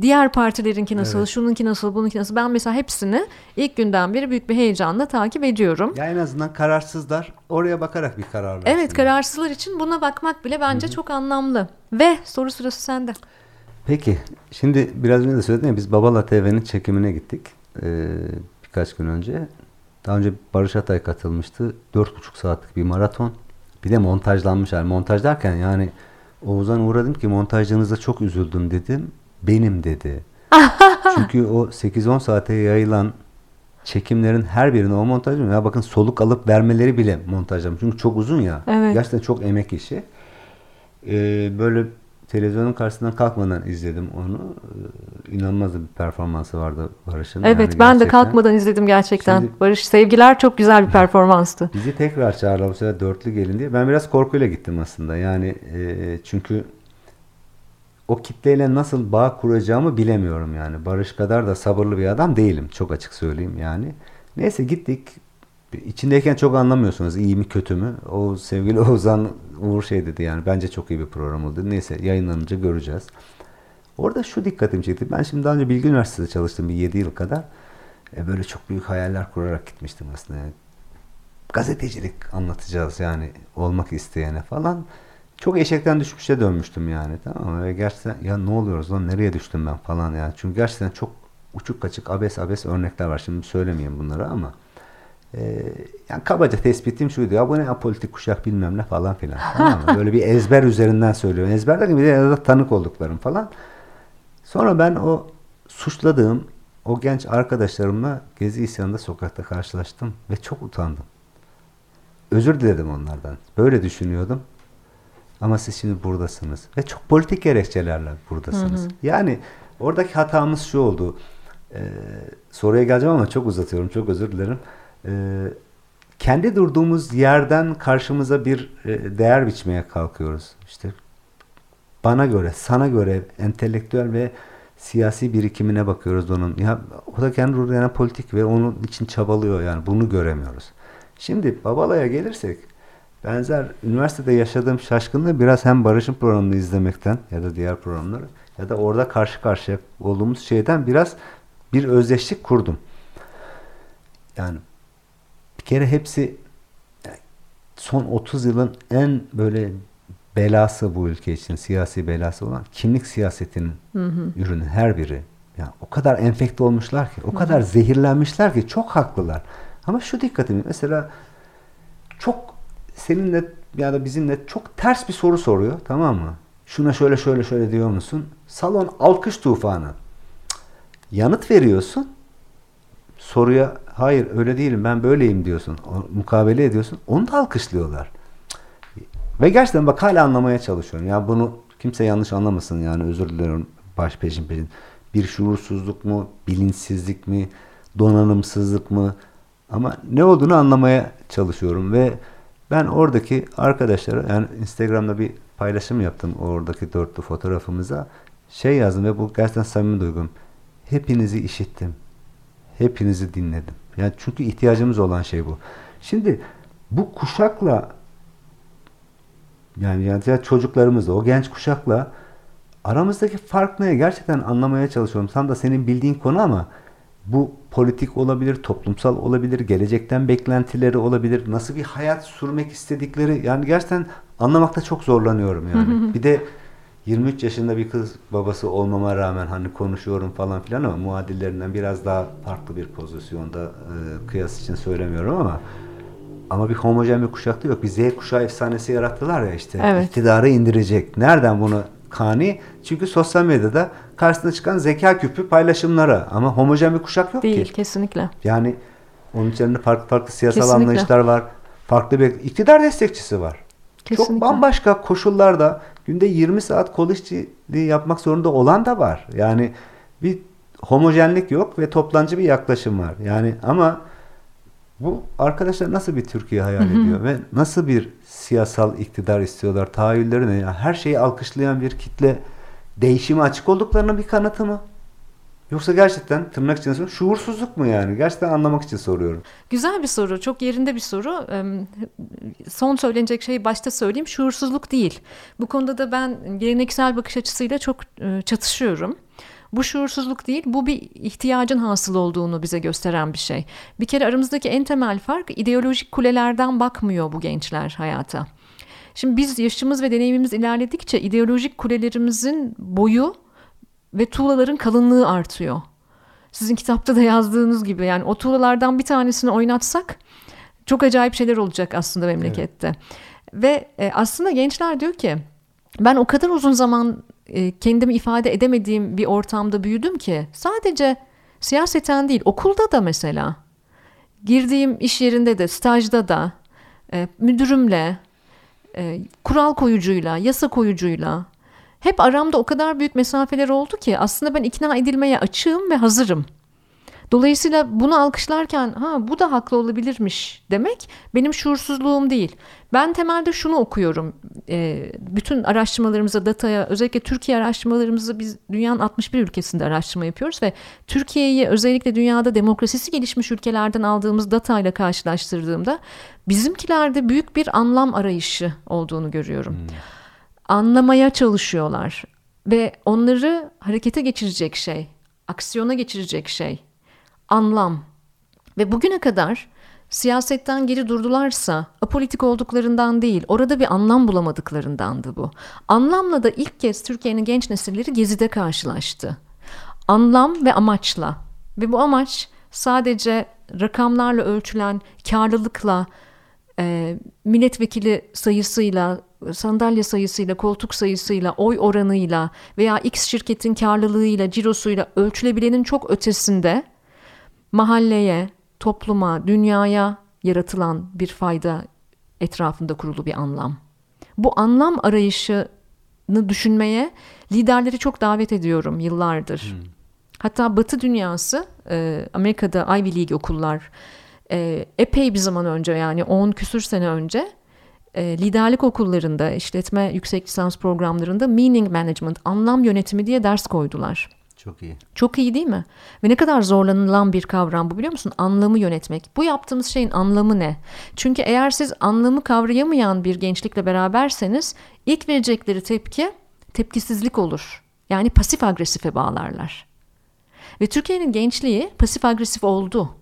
Diğer partilerinki nasıl, Evet. şununki nasıl, bununki nasıl? Ben mesela hepsini ilk günden beri büyük bir heyecanla takip ediyorum. Ya en azından kararsızlar oraya bakarak bir karar versinler. Evet kararsızlar için buna bakmak bile bence çok anlamlı. Ve soru sırası sende. Peki şimdi biraz önce de söyledim ya biz Babala TV'nin çekimine gittik ee, birkaç gün önce. Daha önce Barış Atay katılmıştı. Dört buçuk saatlik bir maraton. Bir de montajlanmış hali. Montaj derken yani Oğuzhan uğradım ki montajlarınızda çok üzüldüm dedim. Benim dedi. Çünkü o 8-10 saate yayılan çekimlerin her birine o montaj ya bakın soluk alıp vermeleri bile montajlamış. Çünkü çok uzun ya. Evet. Gerçekten çok emek işi. Ee, böyle televizyonun karşısından kalkmadan izledim onu. Ee, inanılmaz bir performansı vardı Barış'ın. Evet Yani ben de kalkmadan izledim gerçekten. Şimdi- Barış sevgiler çok güzel bir performanstı. Bizi tekrar çağırdılar bu sefer dörtlü gelin diye. Ben biraz korkuyla gittim aslında. Yani e, çünkü o kitleyle nasıl bağ kuracağımı bilemiyorum yani. Barış kadar da sabırlı bir adam değilim. Çok açık söyleyeyim yani. Neyse gittik. İçindeyken çok anlamıyorsunuz iyi mi kötü mü. O sevgili Ozan Uğur şey dedi yani bence çok iyi bir program oldu. Neyse yayınlanınca göreceğiz. Orada şu dikkatimi çekti. Ben şimdi daha önce Bilgi Üniversitesi'de çalıştım bir 7 yıl kadar. E, böyle çok büyük hayaller kurarak gitmiştim aslında. Gazetecilik anlatacağız yani olmak isteyene falan. Çok eşekten düşmüşe dönmüştüm yani tamam mı? Ve gerçekten ya ne oluyoruz lan nereye düştüm ben falan yani. Çünkü gerçekten çok uçuk kaçık abes abes örnekler var. Şimdi söylemeyeyim bunları ama e, yani kabaca tespitim şuydu. Ya bu ne apolitik kuşak bilmem ne falan filan. Tamam mı? Böyle bir ezber üzerinden söylüyorum. Ezber derken bir de ya da tanık olduklarım falan. Sonra ben o suçladığım o genç arkadaşlarımla Gezi isyanında sokakta karşılaştım ve çok utandım. Özür diledim onlardan. Böyle düşünüyordum. Ama siz şimdi buradasınız. Ve çok politik gerekçelerle buradasınız. Yani oradaki hatamız şu oldu. Ee, soruya geleceğim ama çok uzatıyorum. Çok özür dilerim. Ee, kendi durduğumuz yerden karşımıza bir e, değer biçmeye kalkıyoruz. İşte bana göre, sana göre entelektüel ve siyasi birikimine bakıyoruz onun. Ya o da kendi yerden politik ve onun için çabalıyor yani bunu göremiyoruz. Şimdi Babala'ya gelirsek benzer üniversitede yaşadığım şaşkınlığı biraz hem Barış'ın programını izlemekten ya da diğer programları ya da orada karşı karşıya olduğumuz şeyden biraz bir özdeşlik kurdum. yani bir kere hepsi son 30 yılın en böyle belası bu ülke için siyasi belası olan kimlik siyasetinin hı hı. ürünü her biri. Yani o kadar enfekte olmuşlar ki, o hı kadar zehirlenmişler ki çok haklılar. Ama şu dikkatimi mesela çok seninle ya da bizimle çok ters bir soru soruyor tamam mı? Şuna şöyle şöyle şöyle diyor musun? Salon alkış tufanı. Yanıt veriyorsun. Soruya hayır öyle değilim ben böyleyim diyorsun. O, mukabele ediyorsun. Onu da alkışlıyorlar. Ve gerçekten bak hala anlamaya çalışıyorum. Ya bunu kimse yanlış anlamasın yani özür diliyorum baş peşin peşin. Bir şuursuzluk mu, bilinçsizlik mi, donanımsızlık mı? Ama ne olduğunu anlamaya çalışıyorum ve ben oradaki arkadaşlara yani Instagram'da bir paylaşım yaptım oradaki dörtlü fotoğrafımıza. Şey yazdım ve bu gerçekten samimi duygum. Hepinizi işittim. Hepinizi dinledim. Yani çünkü ihtiyacımız olan şey bu. Şimdi bu kuşakla yani, yani çocuklarımızla, o genç kuşakla aramızdaki fark ne? Gerçekten anlamaya çalışıyorum. Tam da senin bildiğin konu ama bu politik olabilir, toplumsal olabilir, gelecekten beklentileri olabilir, nasıl bir hayat sürmek istedikleri yani gerçekten anlamakta çok zorlanıyorum yani. bir de 23 yaşında bir kız babası olmama rağmen hani konuşuyorum falan filan ama muadillerinden biraz daha farklı bir pozisyonda e, kıyas için söylemiyorum ama ama bir homojen bir kuşakta yok. Bir Z kuşağı efsanesi yarattılar ya işte. Evet. İktidarı indirecek. Nereden bunu kani? Çünkü sosyal medyada karşısına çıkan zeka küpü paylaşımları. Ama homojen bir kuşak yok Değil, ki. Değil kesinlikle. Yani onun içerisinde farklı farklı siyasal kesinlikle. anlayışlar var. Farklı bir iktidar destekçisi var. Kesinlikle. Çok bambaşka koşullarda günde 20 saat kol işçiliği yapmak zorunda olan da var. Yani bir homojenlik yok ve toplancı bir yaklaşım var. Yani ama bu arkadaşlar nasıl bir Türkiye hayal ediyor ve nasıl bir siyasal iktidar istiyorlar? Tahayyülleri ne? Yani her şeyi alkışlayan bir kitle değişime açık olduklarının bir kanıtı mı? Yoksa gerçekten tırnak içinde soruyorum şuursuzluk mu yani? Gerçekten anlamak için soruyorum. Güzel bir soru. Çok yerinde bir soru. Son söylenecek şeyi başta söyleyeyim. Şuursuzluk değil. Bu konuda da ben geleneksel bakış açısıyla çok çatışıyorum. Bu şuursuzluk değil, bu bir ihtiyacın hasıl olduğunu bize gösteren bir şey. Bir kere aramızdaki en temel fark ideolojik kulelerden bakmıyor bu gençler hayata. Şimdi biz yaşımız ve deneyimimiz ilerledikçe ideolojik kulelerimizin boyu ve tuğlaların kalınlığı artıyor. Sizin kitapta da yazdığınız gibi yani o tuğlalardan bir tanesini oynatsak çok acayip şeyler olacak aslında memlekette. Evet. Ve e, aslında gençler diyor ki ben o kadar uzun zaman e, kendimi ifade edemediğim bir ortamda büyüdüm ki sadece siyaseten değil okulda da mesela girdiğim iş yerinde de stajda da e, müdürümle e, kural koyucuyla yasa koyucuyla hep aramda o kadar büyük mesafeler oldu ki aslında ben ikna edilmeye açığım ve hazırım. Dolayısıyla bunu alkışlarken ha bu da haklı olabilirmiş demek benim şuursuzluğum değil. Ben temelde şunu okuyorum. E, bütün araştırmalarımıza, dataya, özellikle Türkiye araştırmalarımızı biz dünyanın 61 ülkesinde araştırma yapıyoruz ve Türkiye'yi özellikle dünyada demokrasisi gelişmiş ülkelerden aldığımız datayla karşılaştırdığımda bizimkilerde büyük bir anlam arayışı olduğunu görüyorum. Hmm. Anlamaya çalışıyorlar ve onları harekete geçirecek şey, aksiyona geçirecek şey anlam ve bugüne kadar siyasetten geri durdularsa apolitik olduklarından değil orada bir anlam bulamadıklarındandı bu. Anlamla da ilk kez Türkiye'nin genç nesilleri Gezi'de karşılaştı. Anlam ve amaçla ve bu amaç sadece rakamlarla ölçülen karlılıkla, e, milletvekili sayısıyla, sandalye sayısıyla, koltuk sayısıyla, oy oranıyla veya X şirketin karlılığıyla, cirosuyla ölçülebilenin çok ötesinde mahalleye, topluma, dünyaya yaratılan bir fayda etrafında kurulu bir anlam. Bu anlam arayışını düşünmeye liderleri çok davet ediyorum yıllardır. Hmm. Hatta Batı dünyası, e, Amerika'da Ivy League okullar e, epey bir zaman önce yani 10 küsür sene önce e, liderlik okullarında, işletme yüksek lisans programlarında meaning management, anlam yönetimi diye ders koydular. Çok iyi. Çok iyi değil mi? Ve ne kadar zorlanılan bir kavram bu biliyor musun? Anlamı yönetmek. Bu yaptığımız şeyin anlamı ne? Çünkü eğer siz anlamı kavrayamayan bir gençlikle beraberseniz ilk verecekleri tepki tepkisizlik olur. Yani pasif agresife bağlarlar. Ve Türkiye'nin gençliği pasif agresif oldu.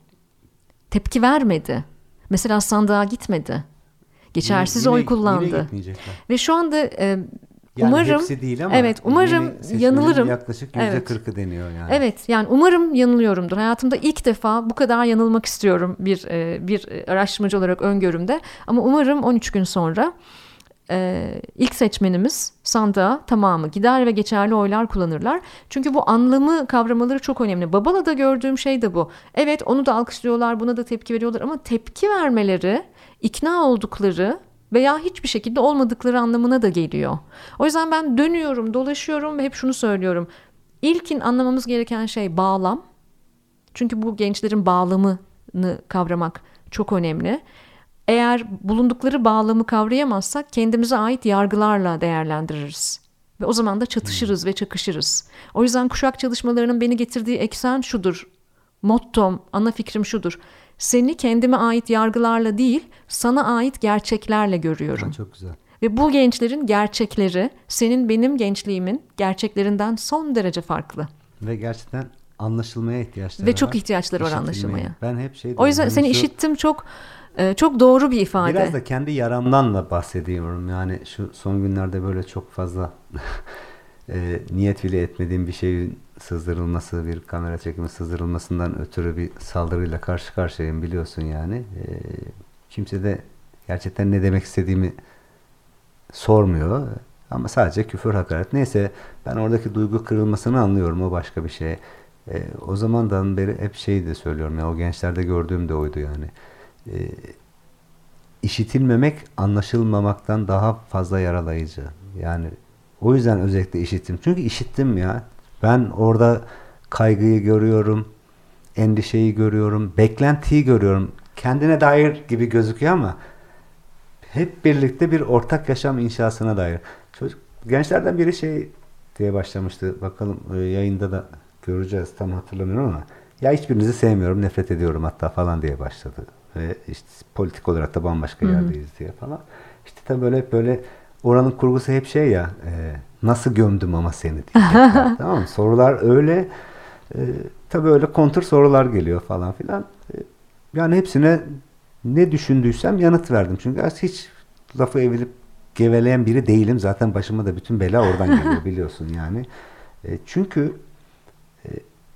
tepki vermedi. Mesela sandığa gitmedi. Geçersiz Yine- oy kullandı. yine. Ve şu anda e, Yani umarım hepsi değil ama evet umarım yanılırım. Yaklaşık yüzde Evet. kırkı deniyor yani. Evet yani umarım yanılıyorumdur. Hayatımda ilk defa bu kadar yanılmak istiyorum bir e, bir araştırmacı olarak öngörümde. Ama umarım 13 gün sonra e, ilk seçmenimiz sandığa tamamı gider ve geçerli oylar kullanırlar. Çünkü bu anlamı kavramaları çok önemli. Babala'da gördüğüm şey de bu. Evet onu da alkışlıyorlar, buna da tepki veriyorlar ama tepki vermeleri, ikna oldukları veya hiçbir şekilde olmadıkları anlamına da geliyor. O yüzden ben dönüyorum, dolaşıyorum ve hep şunu söylüyorum. İlkin anlamamız gereken şey bağlam. Çünkü bu gençlerin bağlamını kavramak çok önemli. Eğer bulundukları bağlamı kavrayamazsak kendimize ait yargılarla değerlendiririz. Ve o zaman da çatışırız ve çakışırız. O yüzden kuşak çalışmalarının beni getirdiği eksen şudur. Mottom, ana fikrim şudur. Seni kendime ait yargılarla değil, sana ait gerçeklerle görüyorum. Ha, çok güzel. Ve bu gençlerin gerçekleri senin benim gençliğimin gerçeklerinden son derece farklı. Ve gerçekten anlaşılmaya ihtiyaçları Ve var. çok ihtiyaçları var anlaşılmaya. Ben hep şey O yüzden seni hani şu- işittim çok e, çok doğru bir ifade. Biraz da kendi yaramdan da bahsediyorum. Yani şu son günlerde böyle çok fazla e, niyet bile etmediğim bir şeyin sızdırılması, bir kamera çekimi sızdırılmasından ötürü bir saldırıyla karşı karşıyayım biliyorsun yani. E, kimse de gerçekten ne demek istediğimi sormuyor. Ama sadece küfür hakaret. Neyse ben oradaki duygu kırılmasını anlıyorum. O başka bir şey. E, o zamandan beri hep şeyi de söylüyorum. Ya, o gençlerde gördüğüm de oydu yani. E, işitilmemek anlaşılmamaktan daha fazla yaralayıcı. Yani o yüzden özellikle işittim. Çünkü işittim ya. Ben orada kaygıyı görüyorum, endişeyi görüyorum, beklentiyi görüyorum. Kendine dair gibi gözüküyor ama hep birlikte bir ortak yaşam inşasına dair. Çocuk gençlerden biri şey diye başlamıştı. Bakalım e, yayında da göreceğiz. Tam hatırlamıyorum ama ya hiçbirinizi sevmiyorum, nefret ediyorum hatta falan diye başladı. Ve işte politik olarak da bambaşka yerdeyiz diye falan. İşte tabii böyle böyle oranın kurgusu hep şey ya e, nasıl gömdüm ama seni diyecekler. tamam mı? Sorular öyle e, tabii öyle kontur sorular geliyor falan filan. E, yani hepsine ne düşündüysem yanıt verdim. Çünkü hiç lafı evirip geveleyen biri değilim. Zaten başıma da bütün bela oradan geliyor biliyorsun yani. E, çünkü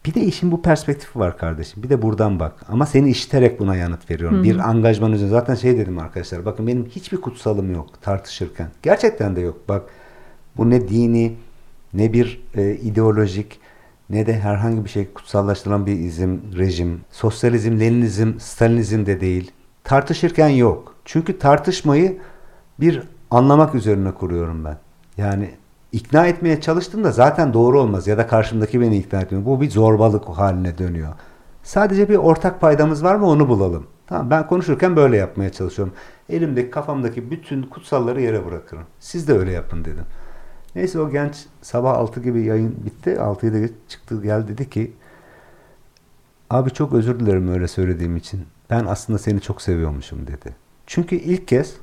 bir de işin bu perspektifi var kardeşim. Bir de buradan bak. Ama seni işiterek buna yanıt veriyorum. Hı hı. Bir angajman üzerine. Zaten şey dedim arkadaşlar. Bakın benim hiçbir kutsalım yok tartışırken. Gerçekten de yok. Bak bu ne dini ne bir e, ideolojik ne de herhangi bir şey kutsallaştırılan bir izim, rejim. Sosyalizm, Leninizm, Stalinizm de değil. Tartışırken yok. Çünkü tartışmayı bir anlamak üzerine kuruyorum ben. Yani ikna etmeye çalıştığımda zaten doğru olmaz ya da karşımdaki beni ikna etmiyor. Bu bir zorbalık haline dönüyor. Sadece bir ortak paydamız var mı onu bulalım. Tamam ben konuşurken böyle yapmaya çalışıyorum. Elimdeki kafamdaki bütün kutsalları yere bırakırım. Siz de öyle yapın dedim. Neyse o genç sabah 6 gibi yayın bitti. 6'yı da çıktı geldi dedi ki abi çok özür dilerim öyle söylediğim için. Ben aslında seni çok seviyormuşum dedi. Çünkü ilk kez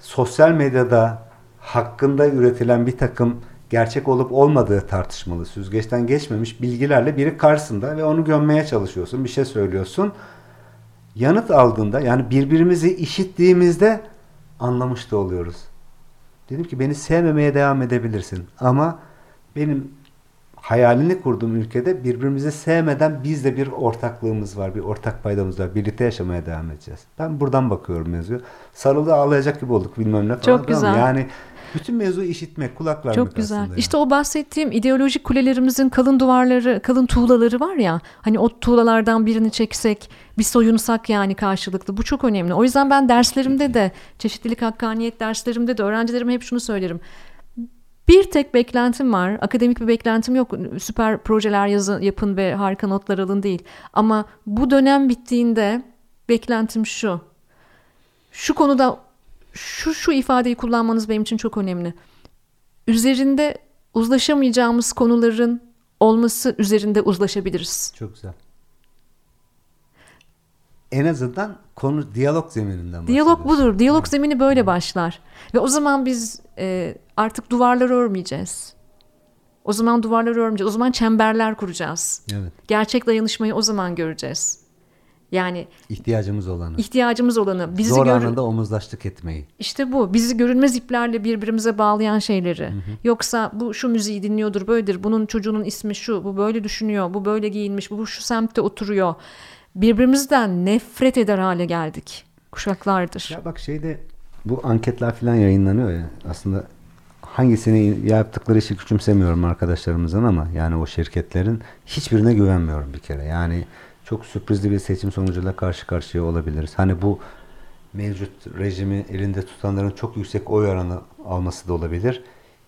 sosyal medyada hakkında üretilen bir takım gerçek olup olmadığı tartışmalı, süzgeçten geçmemiş bilgilerle biri karşısında ve onu gömmeye çalışıyorsun, bir şey söylüyorsun. Yanıt aldığında yani birbirimizi işittiğimizde anlamış da oluyoruz. Dedim ki beni sevmemeye devam edebilirsin ama benim hayalini kurduğum ülkede birbirimizi sevmeden bizde bir ortaklığımız var, bir ortak paydamız var. Birlikte yaşamaya devam edeceğiz. Ben buradan bakıyorum mevzuya. Sarıldı ağlayacak gibi olduk bilmem ne falan. Çok güzel. Yani bütün mevzu işitmek, kulak vermek Çok güzel. aslında. İşte o bahsettiğim ideolojik kulelerimizin kalın duvarları, kalın tuğlaları var ya. Hani o tuğlalardan birini çeksek, bir soyunsak yani karşılıklı. Bu çok önemli. O yüzden ben derslerimde de, çeşitlilik hakkaniyet derslerimde de öğrencilerime hep şunu söylerim. Bir tek beklentim var. Akademik bir beklentim yok. Süper projeler yazın, yapın ve harika notlar alın değil. Ama bu dönem bittiğinde beklentim şu. Şu konuda şu şu ifadeyi kullanmanız benim için çok önemli. Üzerinde uzlaşamayacağımız konuların olması üzerinde uzlaşabiliriz. Çok güzel. En azından konu diyalog zemininden Diyalog budur. Diyalog zemini böyle başlar. Ve o zaman biz e, artık duvarlar örmeyeceğiz. O zaman duvarlar örmeyeceğiz. O zaman çemberler kuracağız. Evet. Gerçek dayanışmayı o zaman göreceğiz. Yani ihtiyacımız olanı. ihtiyacımız olanı. Bizi Zor anında omuzlaştık etmeyi. İşte bu. Bizi görünmez iplerle birbirimize bağlayan şeyleri. Hı hı. Yoksa bu şu müziği dinliyordur, böyledir. Bunun çocuğunun ismi şu, bu böyle düşünüyor, bu böyle giyinmiş, bu şu semtte oturuyor. Birbirimizden nefret eder hale geldik. Kuşaklardır. Ya bak şeyde bu anketler falan yayınlanıyor ya. Aslında hangisini yaptıkları işi küçümsemiyorum arkadaşlarımızın ama yani o şirketlerin hiçbirine güvenmiyorum bir kere. Yani çok sürprizli bir seçim sonucuyla karşı karşıya olabiliriz. Hani bu mevcut rejimi elinde tutanların çok yüksek oy oranı alması da olabilir.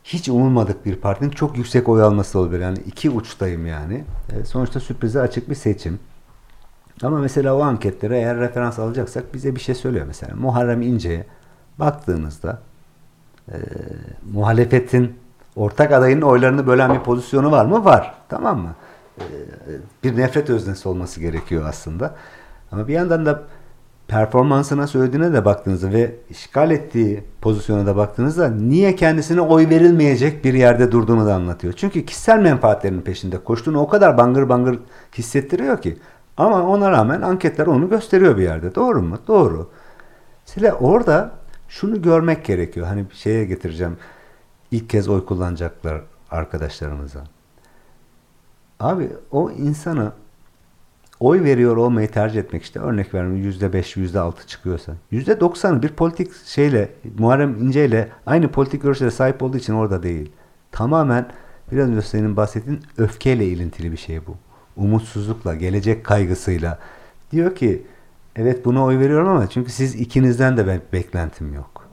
Hiç umulmadık bir partinin çok yüksek oy alması da olabilir. Yani iki uçtayım yani. E, sonuçta sürprize açık bir seçim. Ama mesela o anketlere eğer referans alacaksak bize bir şey söylüyor mesela. Muharrem İnce'ye baktığınızda e, muhalefetin ortak adayın oylarını bölen bir pozisyonu var mı? Var. Tamam mı? Bir nefret öznesi olması gerekiyor aslında. Ama bir yandan da performansına söylediğine de baktığınızda ve işgal ettiği pozisyona da baktığınızda niye kendisine oy verilmeyecek bir yerde durduğunu da anlatıyor. Çünkü kişisel menfaatlerinin peşinde koştuğunu o kadar bangır bangır hissettiriyor ki. Ama ona rağmen anketler onu gösteriyor bir yerde. Doğru mu? Doğru. Sile orada şunu görmek gerekiyor. Hani şeye getireceğim. İlk kez oy kullanacaklar arkadaşlarımıza. Abi o insana oy veriyor olmayı tercih etmek işte örnek veriyorum yüzde beş, yüzde altı çıkıyorsa yüzde doksanı bir politik şeyle Muharrem İnce ile aynı politik görüşlere sahip olduğu için orada değil. Tamamen biraz önce senin bahsettiğin öfkeyle ilintili bir şey bu. Umutsuzlukla, gelecek kaygısıyla. Diyor ki Evet buna oy veriyorum ama çünkü siz ikinizden de ben beklentim yok.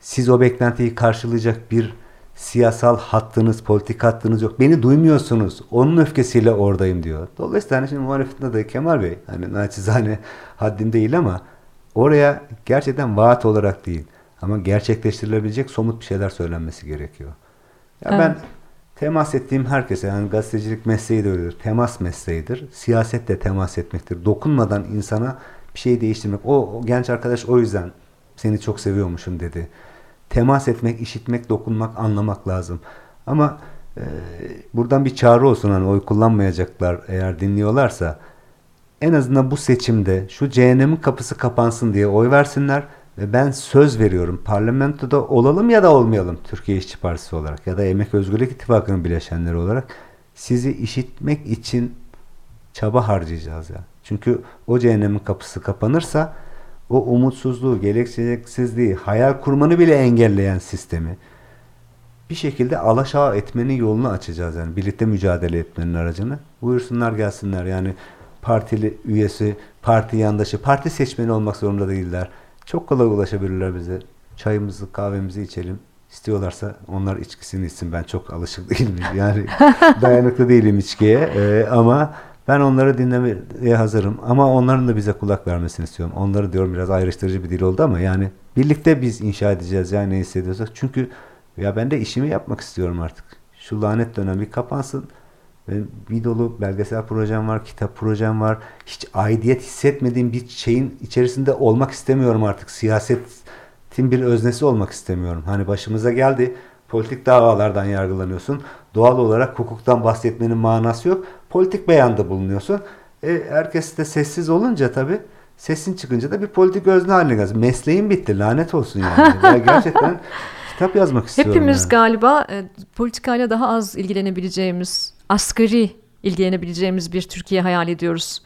Siz o beklentiyi karşılayacak bir siyasal hattınız, politik hattınız yok. Beni duymuyorsunuz. Onun öfkesiyle oradayım diyor. Dolayısıyla hani şimdi muhalefetinde de Kemal Bey hani naçizane haddim değil ama oraya gerçekten vaat olarak değil ama gerçekleştirilebilecek somut bir şeyler söylenmesi gerekiyor. Ya evet. ben temas ettiğim herkese yani gazetecilik mesleği de öyledir. Temas mesleğidir. Siyaset de temas etmektir. Dokunmadan insana bir şey değiştirmek. O, o genç arkadaş o yüzden seni çok seviyormuşum dedi. Temas etmek, işitmek, dokunmak, anlamak lazım. Ama e, buradan bir çağrı olsun hani oy kullanmayacaklar eğer dinliyorlarsa en azından bu seçimde şu cehennemin kapısı kapansın diye oy versinler ve ben söz veriyorum parlamentoda olalım ya da olmayalım Türkiye İşçi Partisi olarak ya da Emek Özgürlük İttifakı'nın bileşenleri olarak sizi işitmek için çaba harcayacağız ya. Çünkü o cehennemin kapısı kapanırsa o umutsuzluğu, geleceksizliği, hayal kurmanı bile engelleyen sistemi bir şekilde alaşağı etmenin yolunu açacağız yani birlikte mücadele etmenin aracını. Buyursunlar gelsinler yani partili üyesi, parti yandaşı, parti seçmeni olmak zorunda değiller. Çok kolay ulaşabilirler bize. Çayımızı, kahvemizi içelim. İstiyorlarsa onlar içkisini içsin. Ben çok alışık değilim. Yani dayanıklı değilim içkiye. Ee, ama ben onları dinlemeye hazırım. Ama onların da bize kulak vermesini istiyorum. Onları diyorum biraz ayrıştırıcı bir dil oldu ama yani birlikte biz inşa edeceğiz yani ne hissediyorsak. Çünkü ya ben de işimi yapmak istiyorum artık. Şu lanet dönem bir kapansın. Benim bir dolu belgesel projem var, kitap projem var. Hiç aidiyet hissetmediğim bir şeyin içerisinde olmak istemiyorum artık. Siyasetin bir öznesi olmak istemiyorum. Hani başımıza geldi. Politik davalardan yargılanıyorsun. Doğal olarak hukuktan bahsetmenin manası yok. Politik beyanda bulunuyorsun. E, herkes de sessiz olunca tabii sesin çıkınca da bir politik özne haline geldi. Mesleğin bitti. Lanet olsun yani. ya gerçekten kitap yazmak istiyorum. Hepimiz yani. galiba e, politikayla daha az ilgilenebileceğimiz asgari ilgilenebileceğimiz bir Türkiye hayal ediyoruz.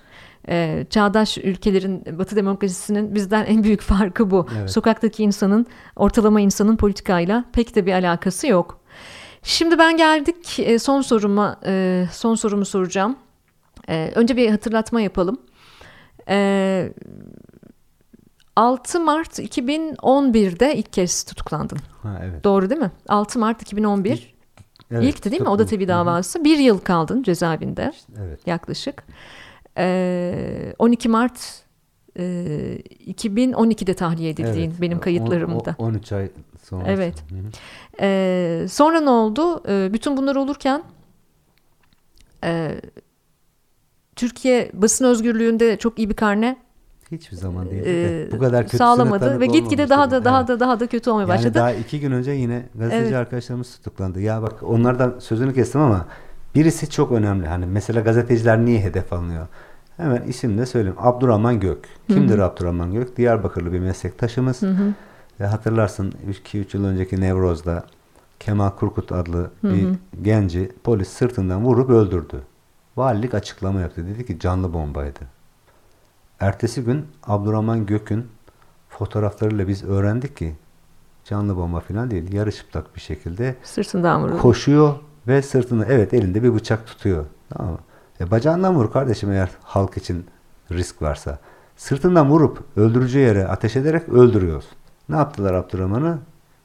Ee, çağdaş ülkelerin Batı demokrasisinin bizden en büyük farkı bu. Evet. Sokaktaki insanın, ortalama insanın politikayla pek de bir alakası yok. Şimdi ben geldik e, son soruma, e, son sorumu soracağım. E, önce bir hatırlatma yapalım. 6 Mart 2011'de ilk kez tutuklandın. Ha, evet. Doğru değil mi? 6 Mart 2011. Evet, İlkti değil mi? Oda TV davası. Bir yıl kaldın cezaevinde. Evet. Yaklaşık. Ee, 12 Mart e, 2012'de tahliye edildiğin evet. benim kayıtlarımda. O, o, 13 ay sonra. Evet. Hı hı. Ee, sonra ne oldu? Ee, bütün bunlar olurken e, Türkiye basın özgürlüğünde çok iyi bir karne Hiçbir zaman değil. De. Bu kadar kötü sağlamadı ve gitgide daha da daha evet. da daha da kötü olmaya yani başladı. Daha iki gün önce yine gazeteci evet. arkadaşlarımız tutuklandı. Ya bak onlardan sözünü kestim ama birisi çok önemli. Hani mesela gazeteciler niye hedef alınıyor? Hemen isim de söyleyeyim. Abdurrahman Gök. Kimdir Abdurrahman Gök? Diyarbakırlı bir meslektaşımız. Hı hı. Ve hatırlarsın 2-3 yıl önceki Nevroz'da Kemal Kurkut adlı Hı bir hı. genci polis sırtından vurup öldürdü. Valilik açıklama yaptı. Dedi ki canlı bombaydı. Ertesi gün Abdurrahman Gök'ün fotoğraflarıyla biz öğrendik ki canlı bomba falan değil. Yarı çıplak bir şekilde Sırtından vuruldu. koşuyor ve sırtını evet elinde bir bıçak tutuyor. Tamam mı? E bacağından vur kardeşim eğer halk için risk varsa. Sırtından vurup öldürücü yere ateş ederek öldürüyorsun. Ne yaptılar Abdurrahman'ı?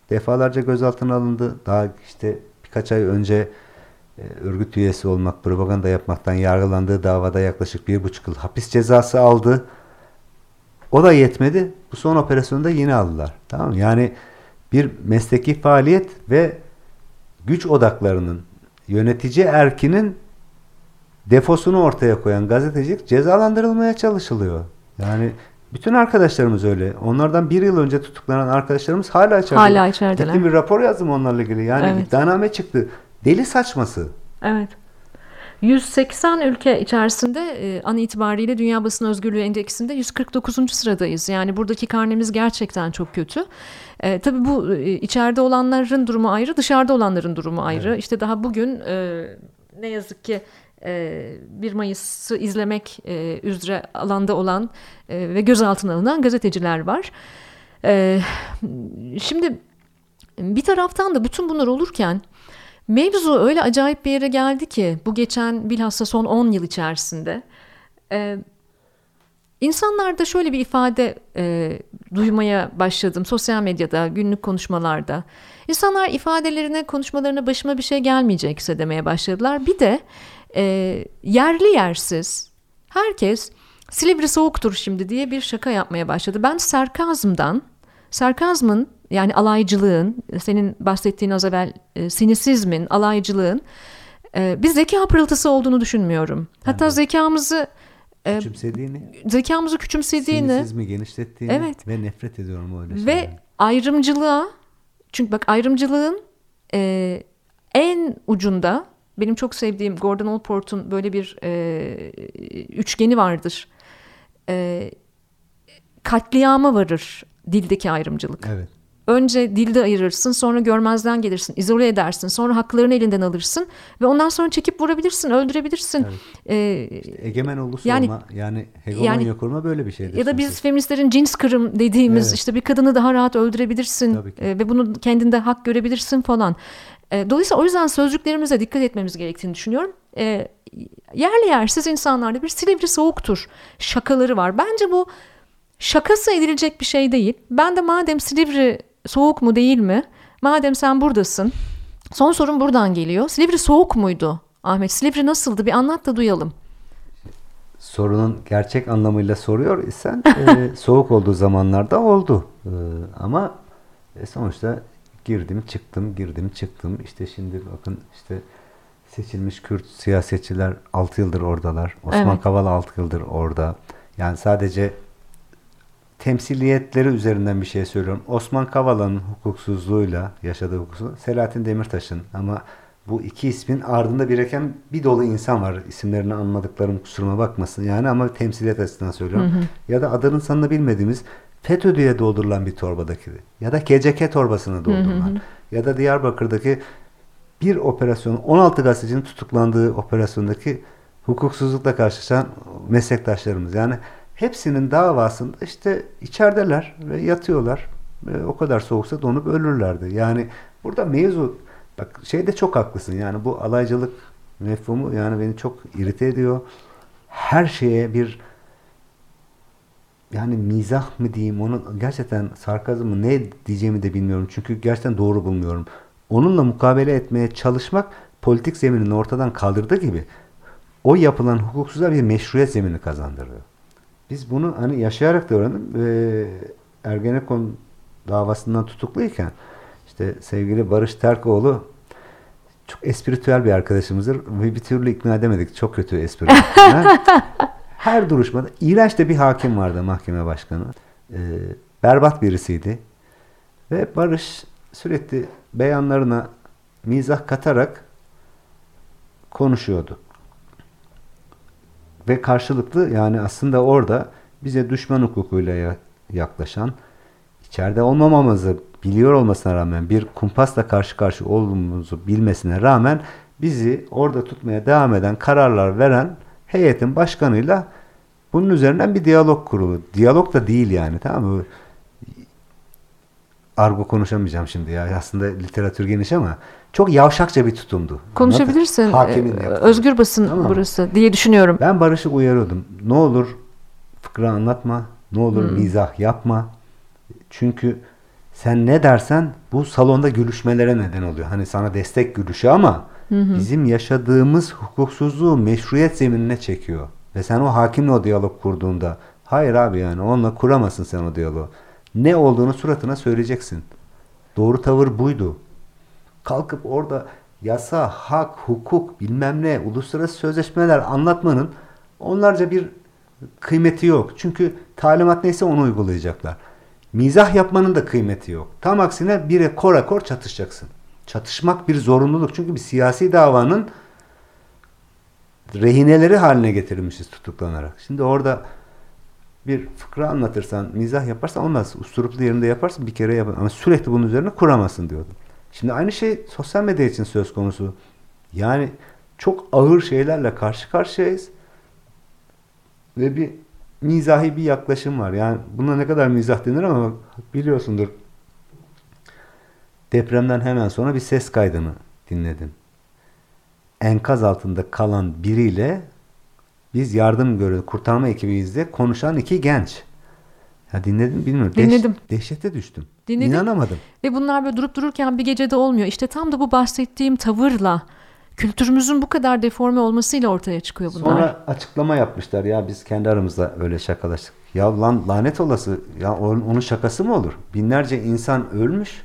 Defalarca gözaltına alındı. Daha işte birkaç ay önce e, örgüt üyesi olmak, propaganda yapmaktan yargılandığı davada yaklaşık bir buçuk yıl hapis cezası aldı. O da yetmedi. Bu son operasyonda yine aldılar. Tamam? Yani bir mesleki faaliyet ve güç odaklarının yönetici erkinin defosunu ortaya koyan gazetecilik cezalandırılmaya çalışılıyor. Yani bütün arkadaşlarımız öyle. Onlardan bir yıl önce tutuklanan arkadaşlarımız hala içeride. Hala içerideler. Gittim bir rapor yazdım onlarla ilgili. Yani Evet. iddianame çıktı. Deli saçması. Evet. 180 ülke içerisinde e, an itibariyle Dünya Basın Özgürlüğü Endeksinde 149. sıradayız. Yani buradaki karnemiz gerçekten çok kötü. E, tabii bu e, içeride olanların durumu ayrı, dışarıda olanların durumu ayrı. İşte daha bugün e, ne yazık ki 1 Mayıs'ı izlemek e, üzere alanda olan e, ve gözaltına alınan gazeteciler var. E, şimdi bir taraftan da bütün bunlar olurken mevzu öyle acayip bir yere geldi ki bu geçen bilhassa son 10 yıl içerisinde e, insanlarda şöyle bir ifade duymaya başladım sosyal medyada günlük konuşmalarda. İnsanlar ifadelerine konuşmalarına başıma bir şey gelmeyecekse demeye başladılar. Bir de e, yerli yersiz herkes Silivri soğuktur şimdi diye bir şaka yapmaya başladı. Ben sarkazmdan sarkazmın yani alaycılığın, senin bahsettiğin az evvel e, sinisizmin, alaycılığın e, bir zeka pırıltısı olduğunu düşünmüyorum. Hatta de. zekamızı e, Küçümsediğini, zekamızı küçümsediğini sinisizmi genişlettiğini Evet. ve nefret ediyorum öyle ve şeylerden. ayrımcılığa çünkü bak ayrımcılığın e, en ucunda benim çok sevdiğim Gordon Allport'un böyle bir e, üçgeni vardır. E, katliama varır dildeki ayrımcılık. Evet. Önce dilde ayırırsın, sonra görmezden gelirsin, izole edersin, sonra haklarını elinden alırsın ve ondan sonra çekip vurabilirsin, öldürebilirsin. Ee, Egemen ulusu Yani- olma yani hegemonya yani- kurma böyle bir şeydir. ya da biz feministlerin cins kırım dediğimiz Evet. işte bir kadını daha rahat öldürebilirsin e, ve bunu kendinde hak görebilirsin falan. E, dolayısıyla o yüzden sözcüklerimize dikkat etmemiz gerektiğini düşünüyorum. E, yerli yersiz insanlarda bir Silivri soğuktur şakaları var. Bence bu şakası edilecek bir şey değil. Ben de madem Silivri soğuk mu değil mi? Madem sen buradasın. Son sorun buradan geliyor. Silivri soğuk muydu? Ahmet Silivri nasıldı? Bir anlat da duyalım. sorunun gerçek anlamıyla soruyor isen e, soğuk olduğu zamanlarda oldu. E, ama e, sonuçta girdim çıktım girdim çıktım işte şimdi bakın işte seçilmiş Kürt siyasetçiler 6 yıldır oradalar. Osman Evet. Kavala 6 yıldır orada. Yani sadece temsiliyetleri üzerinden bir şey söylüyorum. Osman Kavala'nın hukuksuzluğuyla yaşadığı hukuksuzluğu Selahattin Demirtaş'ın ama bu iki ismin ardında biriken bir dolu insan var. İsimlerini anladıklarım kusuruma bakmasın yani ama temsiliyet açısından söylüyorum. Ya da adının sanını bilmediğimiz FETÖ diye doldurulan bir torbadaki ya da GCK torbasını doldurulan ya da Diyarbakır'daki bir operasyon 16 gazetecinin tutuklandığı operasyondaki hukuksuzlukla karşılaşan meslektaşlarımız. Yani hepsinin davasında işte içerideler ve yatıyorlar. Ve o kadar soğuksa donup ölürlerdi. Yani burada mevzu bak şeyde çok haklısın. Yani bu alaycılık mefhumu yani beni çok irite ediyor. Her şeye bir yani mizah mı diyeyim onu gerçekten sarkazm mı ne diyeceğimi de bilmiyorum. Çünkü gerçekten doğru bulmuyorum. Onunla mukabele etmeye çalışmak politik zeminini ortadan kaldırdığı gibi o yapılan hukuksuzluğa bir meşruiyet zemini kazandırıyor. Biz bunu hani yaşayarak da öğrendim. Ee, Ergenekon davasından tutukluyken işte sevgili Barış Terkoğlu çok espritüel bir arkadaşımızdır ve bir türlü ikna edemedik. Çok kötü espri. Her duruşmada iğrenç de bir hakim vardı mahkeme başkanı. Ee, berbat birisiydi. Ve Barış sürekli beyanlarına mizah katarak konuşuyordu. ve karşılıklı yani aslında orada bize düşman hukukuyla yaklaşan, içeride olmamamızı biliyor olmasına rağmen bir kumpasla karşı karşı olduğumuzu bilmesine rağmen bizi orada tutmaya devam eden kararlar veren heyetin başkanıyla bunun üzerinden bir diyalog kurulu. Diyalog da değil yani tamam mı? Argo konuşamayacağım şimdi ya. Aslında literatür geniş ama çok yavşakça bir tutumdu. Konuşabilirsin. Hakimin ee, özgür basın tamam. burası diye düşünüyorum. Ben Barış'ı uyarıyordum. Ne olur fıkra anlatma. Ne olur hmm. mizah yapma. Çünkü sen ne dersen bu salonda gülüşmelere neden oluyor. Hani sana destek gülüşü ama hı bizim yaşadığımız hukuksuzluğu meşruiyet zeminine çekiyor. Ve sen o hakimle o diyalog kurduğunda hayır abi yani onunla kuramazsın sen o diyaloğu. Ne olduğunu suratına söyleyeceksin. Doğru tavır buydu. Kalkıp orada yasa, hak, hukuk, bilmem ne, uluslararası sözleşmeler anlatmanın onlarca bir kıymeti yok. Çünkü talimat neyse onu uygulayacaklar. Mizah yapmanın da kıymeti yok. Tam aksine bire kor çatışacaksın. Çatışmak bir zorunluluk. Çünkü bir siyasi davanın rehineleri haline getirilmişiz tutuklanarak. Şimdi orada bir fıkra anlatırsan, mizah yaparsan olmaz. Usturuplu yerinde yaparsın bir kere yapar. Ama sürekli bunun üzerine kuramazsın diyordu. Şimdi aynı şey sosyal medya için söz konusu. Yani çok ağır şeylerle karşı karşıyayız. Ve bir mizahi bir yaklaşım var. Yani buna ne kadar mizah denir ama biliyorsundur. Depremden hemen sonra bir ses kaydını dinledim. Enkaz altında kalan biriyle biz yardım görüyoruz. Kurtarma ekibiyiz de konuşan iki genç. Ya dinledim bilmiyorum. Dinledim. Deş, dehşete düştüm. Dinledim. İnanamadım. Ve bunlar böyle durup dururken bir gecede olmuyor. İşte tam da bu bahsettiğim tavırla kültürümüzün bu kadar deforme olmasıyla ortaya çıkıyor bunlar. Sonra açıklama yapmışlar ya biz kendi aramızda öyle şakalaştık. Ya lan lanet olası ya onun, onun şakası mı olur? Binlerce insan ölmüş.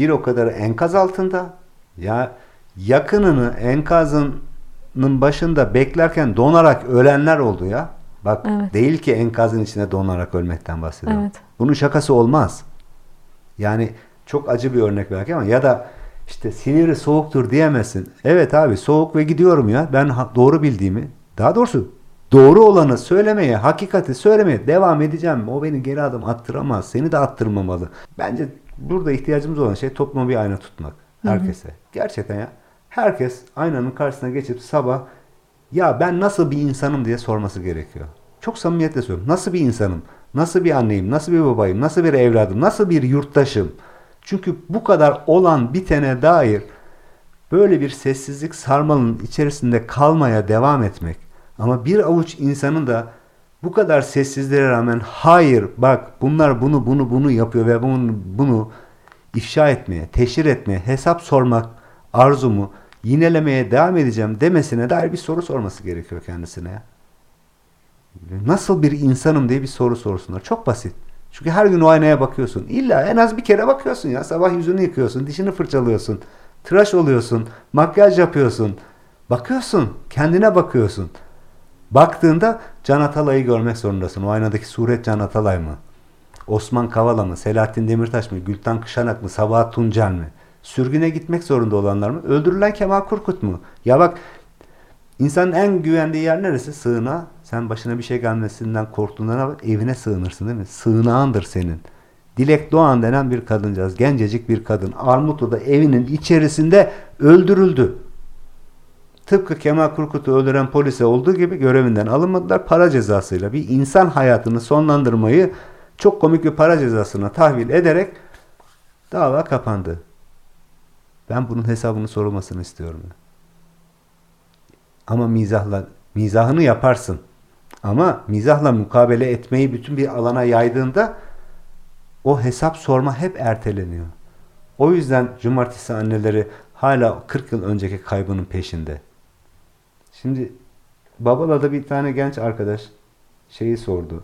Bir o kadar enkaz altında. Ya yakınını enkazın başında beklerken donarak ölenler oldu ya. Bak evet. değil ki enkazın içinde donarak ölmekten bahsediyorum. Evet. Bunun şakası olmaz. Yani çok acı bir örnek belki ama ya da işte siniri soğuktur diyemezsin. Evet abi soğuk ve gidiyorum ya. Ben doğru bildiğimi, daha doğrusu doğru olanı söylemeye, hakikati söylemeye devam edeceğim. O beni geri adım attıramaz. Seni de attırmamalı. Bence burada ihtiyacımız olan şey topluma bir ayna tutmak. Herkese. Hı hı. Gerçekten ya. Herkes aynanın karşısına geçip sabah ya ben nasıl bir insanım diye sorması gerekiyor. Çok samimiyetle söylüyorum. Nasıl bir insanım? Nasıl bir anneyim? Nasıl bir babayım? Nasıl bir evladım? Nasıl bir yurttaşım? Çünkü bu kadar olan bitene dair böyle bir sessizlik sarmalının içerisinde kalmaya devam etmek ama bir avuç insanın da bu kadar sessizliğe rağmen hayır bak bunlar bunu bunu bunu yapıyor ve bunu, bunu ifşa etmeye, teşhir etmeye, hesap sormak arzumu yinelemeye devam edeceğim demesine dair bir soru sorması gerekiyor kendisine. Nasıl bir insanım diye bir soru sorsunlar. Çok basit. Çünkü her gün o aynaya bakıyorsun. İlla en az bir kere bakıyorsun ya. Sabah yüzünü yıkıyorsun, dişini fırçalıyorsun, tıraş oluyorsun, makyaj yapıyorsun. Bakıyorsun, kendine bakıyorsun. Baktığında Can Atalay'ı görmek zorundasın. O aynadaki suret Can Atalay mı? Osman Kavala mı? Selahattin Demirtaş mı? Gülten Kışanak mı? Sabahat Tuncel mi? Sürgüne gitmek zorunda olanlar mı? Öldürülen Kemal Kurkut mu? Ya bak insanın en güvendiği yer neresi? Sığınağı. Sen başına bir şey gelmesinden korktuğundan evine sığınırsın değil mi? Sığınağındır senin. Dilek Doğan denen bir kadıncağız. Gencecik bir kadın. Armutlu'da evinin içerisinde öldürüldü. Tıpkı Kemal Kurkut'u öldüren polise olduğu gibi görevinden alınmadılar. Para cezasıyla bir insan hayatını sonlandırmayı çok komik bir para cezasına tahvil ederek dava kapandı. Ben bunun hesabını sorulmasını istiyorum. Ama mizahla, mizahını yaparsın. Ama mizahla mukabele etmeyi bütün bir alana yaydığında o hesap sorma hep erteleniyor. O yüzden cumartesi anneleri hala 40 yıl önceki kaybının peşinde. Şimdi Babala'da bir tane genç arkadaş şeyi sordu.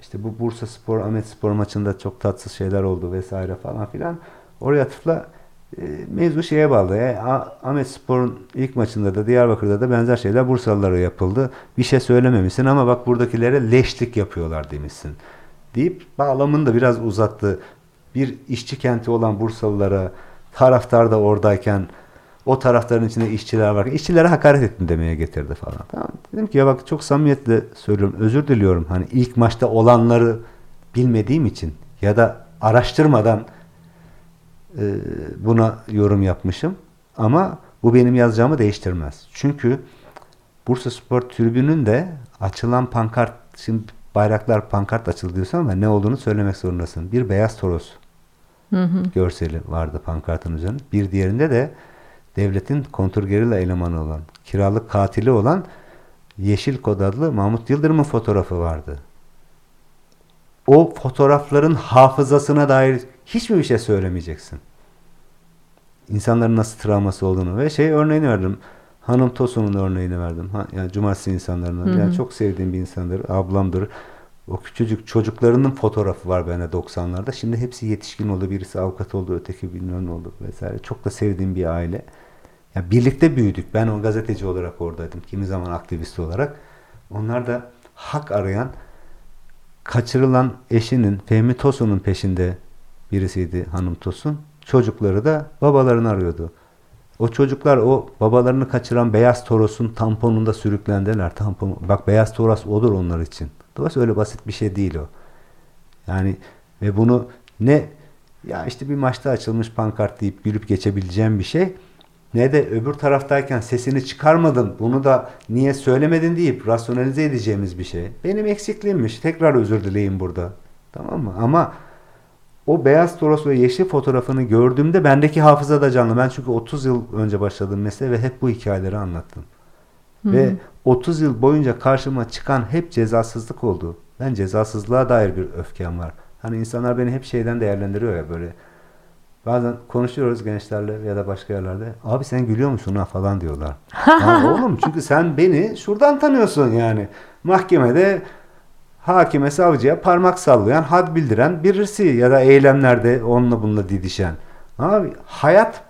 İşte bu Bursa Spor, Ahmet Spor maçında çok tatsız şeyler oldu vesaire falan filan. Oraya tıkla e, mevzu şeye bağlı. E, Ahmet Spor'un ilk maçında da Diyarbakır'da da benzer şeyler Bursalılara yapıldı. Bir şey söylememişsin ama bak buradakilere leşlik yapıyorlar demişsin. Deyip bağlamını da biraz uzattı. Bir işçi kenti olan Bursalılara taraftar da oradayken o tarafların içinde işçiler var. İşçilere hakaret ettim demeye getirdi falan. Tamam. Dedim ki ya bak çok samimiyetle söylüyorum. Özür diliyorum. Hani ilk maçta olanları bilmediğim için ya da araştırmadan e, buna yorum yapmışım. Ama bu benim yazacağımı değiştirmez. Çünkü Bursa Spor Tribünün de açılan pankart, şimdi bayraklar pankart açıldı diyorsun ama ne olduğunu söylemek zorundasın. Bir beyaz toros hı hı. görseli vardı pankartın üzerinde. Bir diğerinde de devletin kontrgerilla elemanı olan, kiralık katili olan Yeşil Kod adlı Mahmut Yıldırım'ın fotoğrafı vardı. O fotoğrafların hafızasına dair hiçbir bir şey söylemeyeceksin. İnsanların nasıl travması olduğunu ve şey örneğini verdim. Hanım Tosun'un örneğini verdim. Ha, yani cumartesi insanlarından. Hı hı. Yani çok sevdiğim bir insandır. Ablamdır. O küçücük çocuklarının fotoğrafı var bende 90'larda. Şimdi hepsi yetişkin oldu. Birisi avukat oldu, öteki bilmem ne oldu vesaire. Çok da sevdiğim bir aile. Yani birlikte büyüdük. Ben o gazeteci olarak oradaydım. Kimi zaman aktivist olarak. Onlar da hak arayan, kaçırılan eşinin Fehmi Tosun'un peşinde birisiydi Hanım Tosun. Çocukları da babalarını arıyordu. O çocuklar o babalarını kaçıran beyaz torosun tamponunda sürüklendiler. Tampon, bak beyaz toros odur onlar için. Dolayısıyla öyle basit bir şey değil o. Yani ve bunu ne ya işte bir maçta açılmış pankart deyip gülüp geçebileceğim bir şey ne de öbür taraftayken sesini çıkarmadın bunu da niye söylemedin deyip rasyonalize edeceğimiz bir şey. Benim eksikliğimmiş. Tekrar özür dileyim burada. Tamam mı? Ama o beyaz toros ve yeşil fotoğrafını gördüğümde bendeki hafıza da canlı. Ben çünkü 30 yıl önce başladım mesleğe ve hep bu hikayeleri anlattım. Hı-hı. Ve 30 yıl boyunca karşıma çıkan hep cezasızlık oldu. Ben cezasızlığa dair bir öfkem var. Hani insanlar beni hep şeyden değerlendiriyor ya böyle. Bazen konuşuyoruz gençlerle ya da başka yerlerde. Abi sen gülüyor musun ha falan diyorlar. oğlum çünkü sen beni şuradan tanıyorsun yani. Mahkemede hakime savcıya parmak sallayan, had bildiren birisi ya da eylemlerde onunla bununla didişen. Abi hayat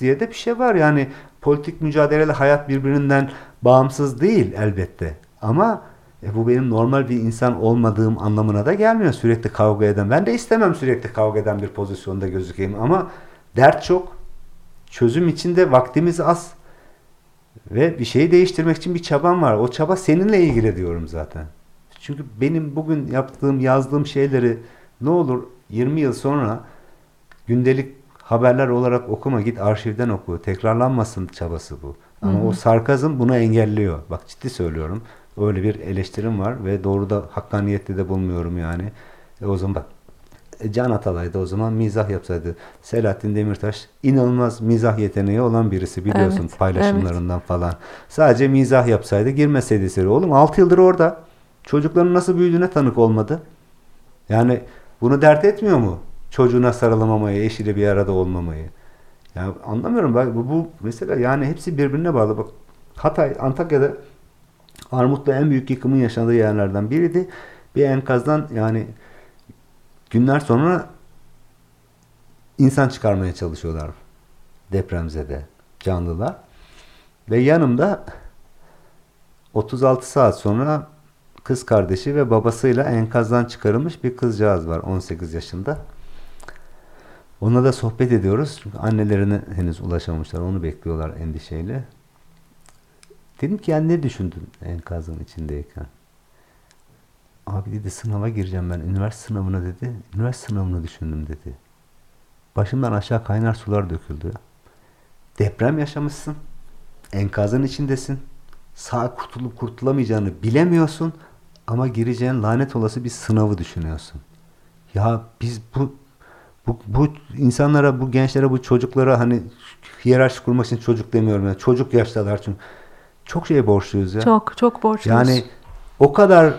diye de bir şey var yani politik mücadeleyle hayat birbirinden bağımsız değil elbette. Ama e, bu benim normal bir insan olmadığım anlamına da gelmiyor sürekli kavga eden. Ben de istemem sürekli kavga eden bir pozisyonda gözükeyim ama dert çok. Çözüm içinde vaktimiz az. Ve bir şeyi değiştirmek için bir çabam var. O çaba seninle ilgili diyorum zaten. Çünkü benim bugün yaptığım, yazdığım şeyleri ne olur 20 yıl sonra gündelik haberler olarak okuma git arşivden oku. Tekrarlanmasın çabası bu. Ama Hı-hı. o sarkazm bunu engelliyor. Bak ciddi söylüyorum. Öyle bir eleştirim var ve doğru da hakkaniyetli de bulmuyorum yani. E o zaman e, Can Atalay da o zaman mizah yapsaydı. Selahattin Demirtaş inanılmaz mizah yeteneği olan birisi biliyorsun evet, paylaşımlarından evet. falan. Sadece mizah yapsaydı girmeseydi seri. Oğlum 6 yıldır orada. Çocukların nasıl büyüdüğüne tanık olmadı. Yani bunu dert etmiyor mu? Çocuğuna sarılamamayı, eşiyle bir arada olmamayı. Yani anlamıyorum. Bak, bu, bu mesela yani hepsi birbirine bağlı. Bak Hatay, Antakya'da Armut'ta en büyük yıkımın yaşandığı yerlerden biriydi. Bir enkazdan yani günler sonra insan çıkarmaya çalışıyorlar depremzede canlılar. Ve yanımda 36 saat sonra kız kardeşi ve babasıyla enkazdan çıkarılmış bir kızcağız var 18 yaşında. Ona da sohbet ediyoruz. Çünkü annelerine henüz ulaşamamışlar. Onu bekliyorlar endişeyle. Dedim ki yani ne düşündün enkazın içindeyken? Abi dedi sınava gireceğim ben. Üniversite sınavına dedi. Üniversite sınavını düşündüm dedi. Başımdan aşağı kaynar sular döküldü. Deprem yaşamışsın. Enkazın içindesin. Sağ kurtulup kurtulamayacağını bilemiyorsun. Ama gireceğin lanet olası bir sınavı düşünüyorsun. Ya biz bu bu, bu insanlara, bu gençlere, bu çocuklara hani hiyerarşi kurmak için çocuk demiyorum. Yani çocuk yaştalar çünkü çok şey borçluyuz ya. Çok, çok borçluyuz. Yani o kadar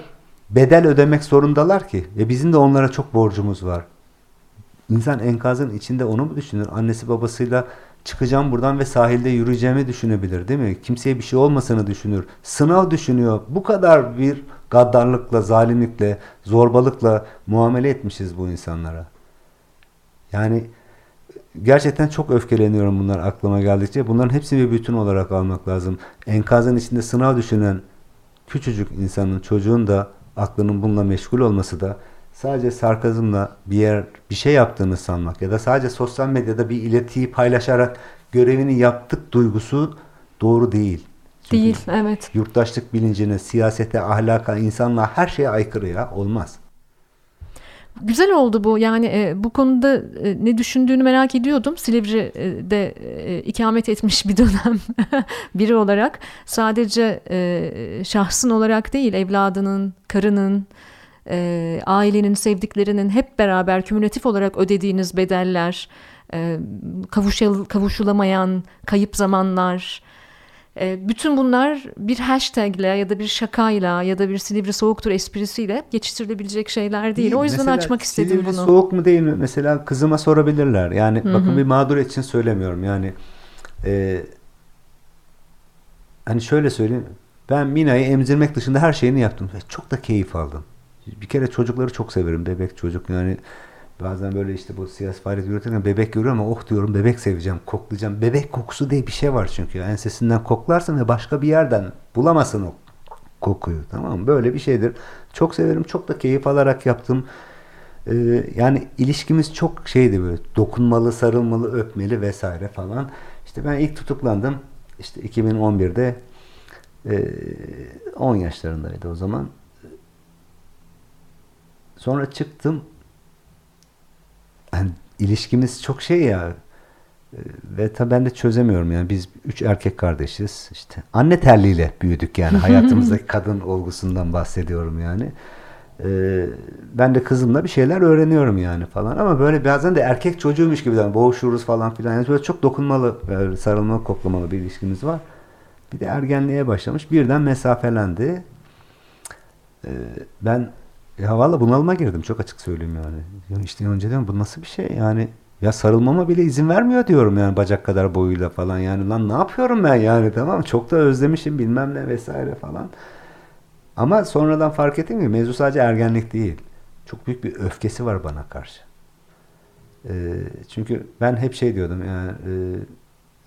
bedel ödemek zorundalar ki. Ve bizim de onlara çok borcumuz var. İnsan enkazın içinde onu mu düşünür? Annesi babasıyla çıkacağım buradan ve sahilde yürüyeceğimi düşünebilir değil mi? Kimseye bir şey olmasını düşünür. Sınav düşünüyor. Bu kadar bir gaddarlıkla, zalimlikle, zorbalıkla muamele etmişiz bu insanlara. Yani gerçekten çok öfkeleniyorum bunlar aklıma geldikçe. Bunların hepsini bir bütün olarak almak lazım. Enkazın içinde sınav düşünen küçücük insanın, çocuğun da aklının bununla meşgul olması da sadece sarkazmla bir yer bir şey yaptığını sanmak ya da sadece sosyal medyada bir iletiyi paylaşarak görevini yaptık duygusu doğru değil. Çünkü değil, evet. Yurttaşlık bilincine, siyasete, ahlaka, insanlığa her şeye aykırı ya. Olmaz. Güzel oldu bu. Yani e, bu konuda e, ne düşündüğünü merak ediyordum. Silivri'de e, ikamet etmiş bir dönem biri olarak. Sadece e, şahsın olarak değil, evladının, karının, e, ailenin, sevdiklerinin hep beraber kümülatif olarak ödediğiniz bedeller, e, kavuşul, kavuşulamayan kayıp zamanlar, bütün bunlar bir hashtagle ya da bir şakayla ya da bir Silivri soğuktur esprisiyle geçiştirilebilecek şeyler değil. O yüzden Mesela açmak istedim Silivri bunu. soğuk mu değil mi? Mesela kızıma sorabilirler. Yani Hı-hı. bakın bir mağdur için söylemiyorum. Yani e, hani şöyle söyleyeyim. Ben Mina'yı emzirmek dışında her şeyini yaptım. Ve çok da keyif aldım. Bir kere çocukları çok severim. Bebek çocuk yani Bazen böyle işte bu siyasi faaliyet yürütürken bebek görüyorum ama oh diyorum bebek seveceğim, koklayacağım. Bebek kokusu diye bir şey var çünkü. Ensesinden koklarsın ve başka bir yerden bulamazsın o kokuyu. Tamam mı? Böyle bir şeydir. Çok severim. Çok da keyif alarak yaptım. Ee, yani ilişkimiz çok şeydi böyle dokunmalı, sarılmalı, öpmeli vesaire falan. İşte ben ilk tutuklandım. İşte 2011'de e, 10 yaşlarındaydı o zaman. Sonra çıktım yani ilişkimiz çok şey ya e, ve tabii ben de çözemiyorum yani. Biz üç erkek kardeşiz. İşte anne terliğiyle büyüdük yani. Hayatımızdaki kadın olgusundan bahsediyorum yani. Ee, ben de kızımla bir şeyler öğreniyorum yani falan. Ama böyle bazen de erkek çocuğuymuş gibi yani boğuşuruz falan filan. Yani böyle çok dokunmalı böyle sarılmalı koklamalı bir ilişkimiz var. Bir de ergenliğe başlamış. Birden mesafelendi. Ee, ben ya valla bunalıma girdim çok açık söyleyeyim yani. Ya işte önce diyorum bu nasıl bir şey yani ya sarılmama bile izin vermiyor diyorum yani bacak kadar boyuyla falan yani lan ne yapıyorum ben yani tamam çok da özlemişim bilmem ne vesaire falan. Ama sonradan fark ettim ki mevzu sadece ergenlik değil. Çok büyük bir öfkesi var bana karşı. Ee, çünkü ben hep şey diyordum yani e,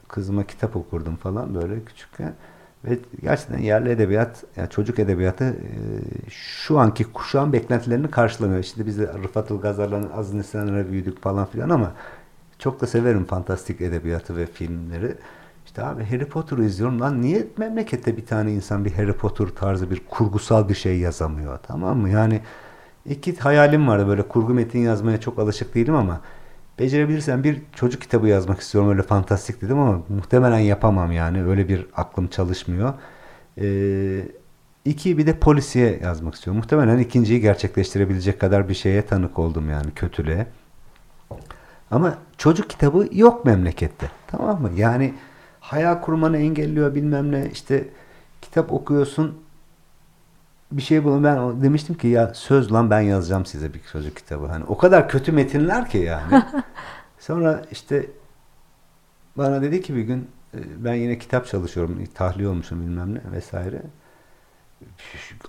kızıma kitap okurdum falan böyle küçükken. Ve gerçekten yerli edebiyat, yani çocuk edebiyatı e, şu anki kuşağın beklentilerini karşılamıyor. İşte biz de Rıfat Ilgazar'la Aziz Nesinler'e büyüdük falan filan ama çok da severim fantastik edebiyatı ve filmleri. İşte abi Harry Potter'ı izliyorum. Lan niye memlekette bir tane insan bir Harry Potter tarzı bir kurgusal bir şey yazamıyor? Tamam mı? Yani iki hayalim vardı böyle kurgu metin yazmaya çok alışık değilim ama becerebilirsem bir çocuk kitabı yazmak istiyorum öyle fantastik dedim ama muhtemelen yapamam yani öyle bir aklım çalışmıyor. Ee, iki bir de polisiye yazmak istiyorum. Muhtemelen ikinciyi gerçekleştirebilecek kadar bir şeye tanık oldum yani kötülüğe. Ama çocuk kitabı yok memlekette. Tamam mı? Yani hayal kurmanı engelliyor bilmem ne işte kitap okuyorsun bir şey bulun. Ben demiştim ki ya söz lan ben yazacağım size bir çocuk kitabı. Hani o kadar kötü metinler ki yani. Sonra işte bana dedi ki bir gün e, ben yine kitap çalışıyorum. Tahliye olmuşum bilmem ne vesaire.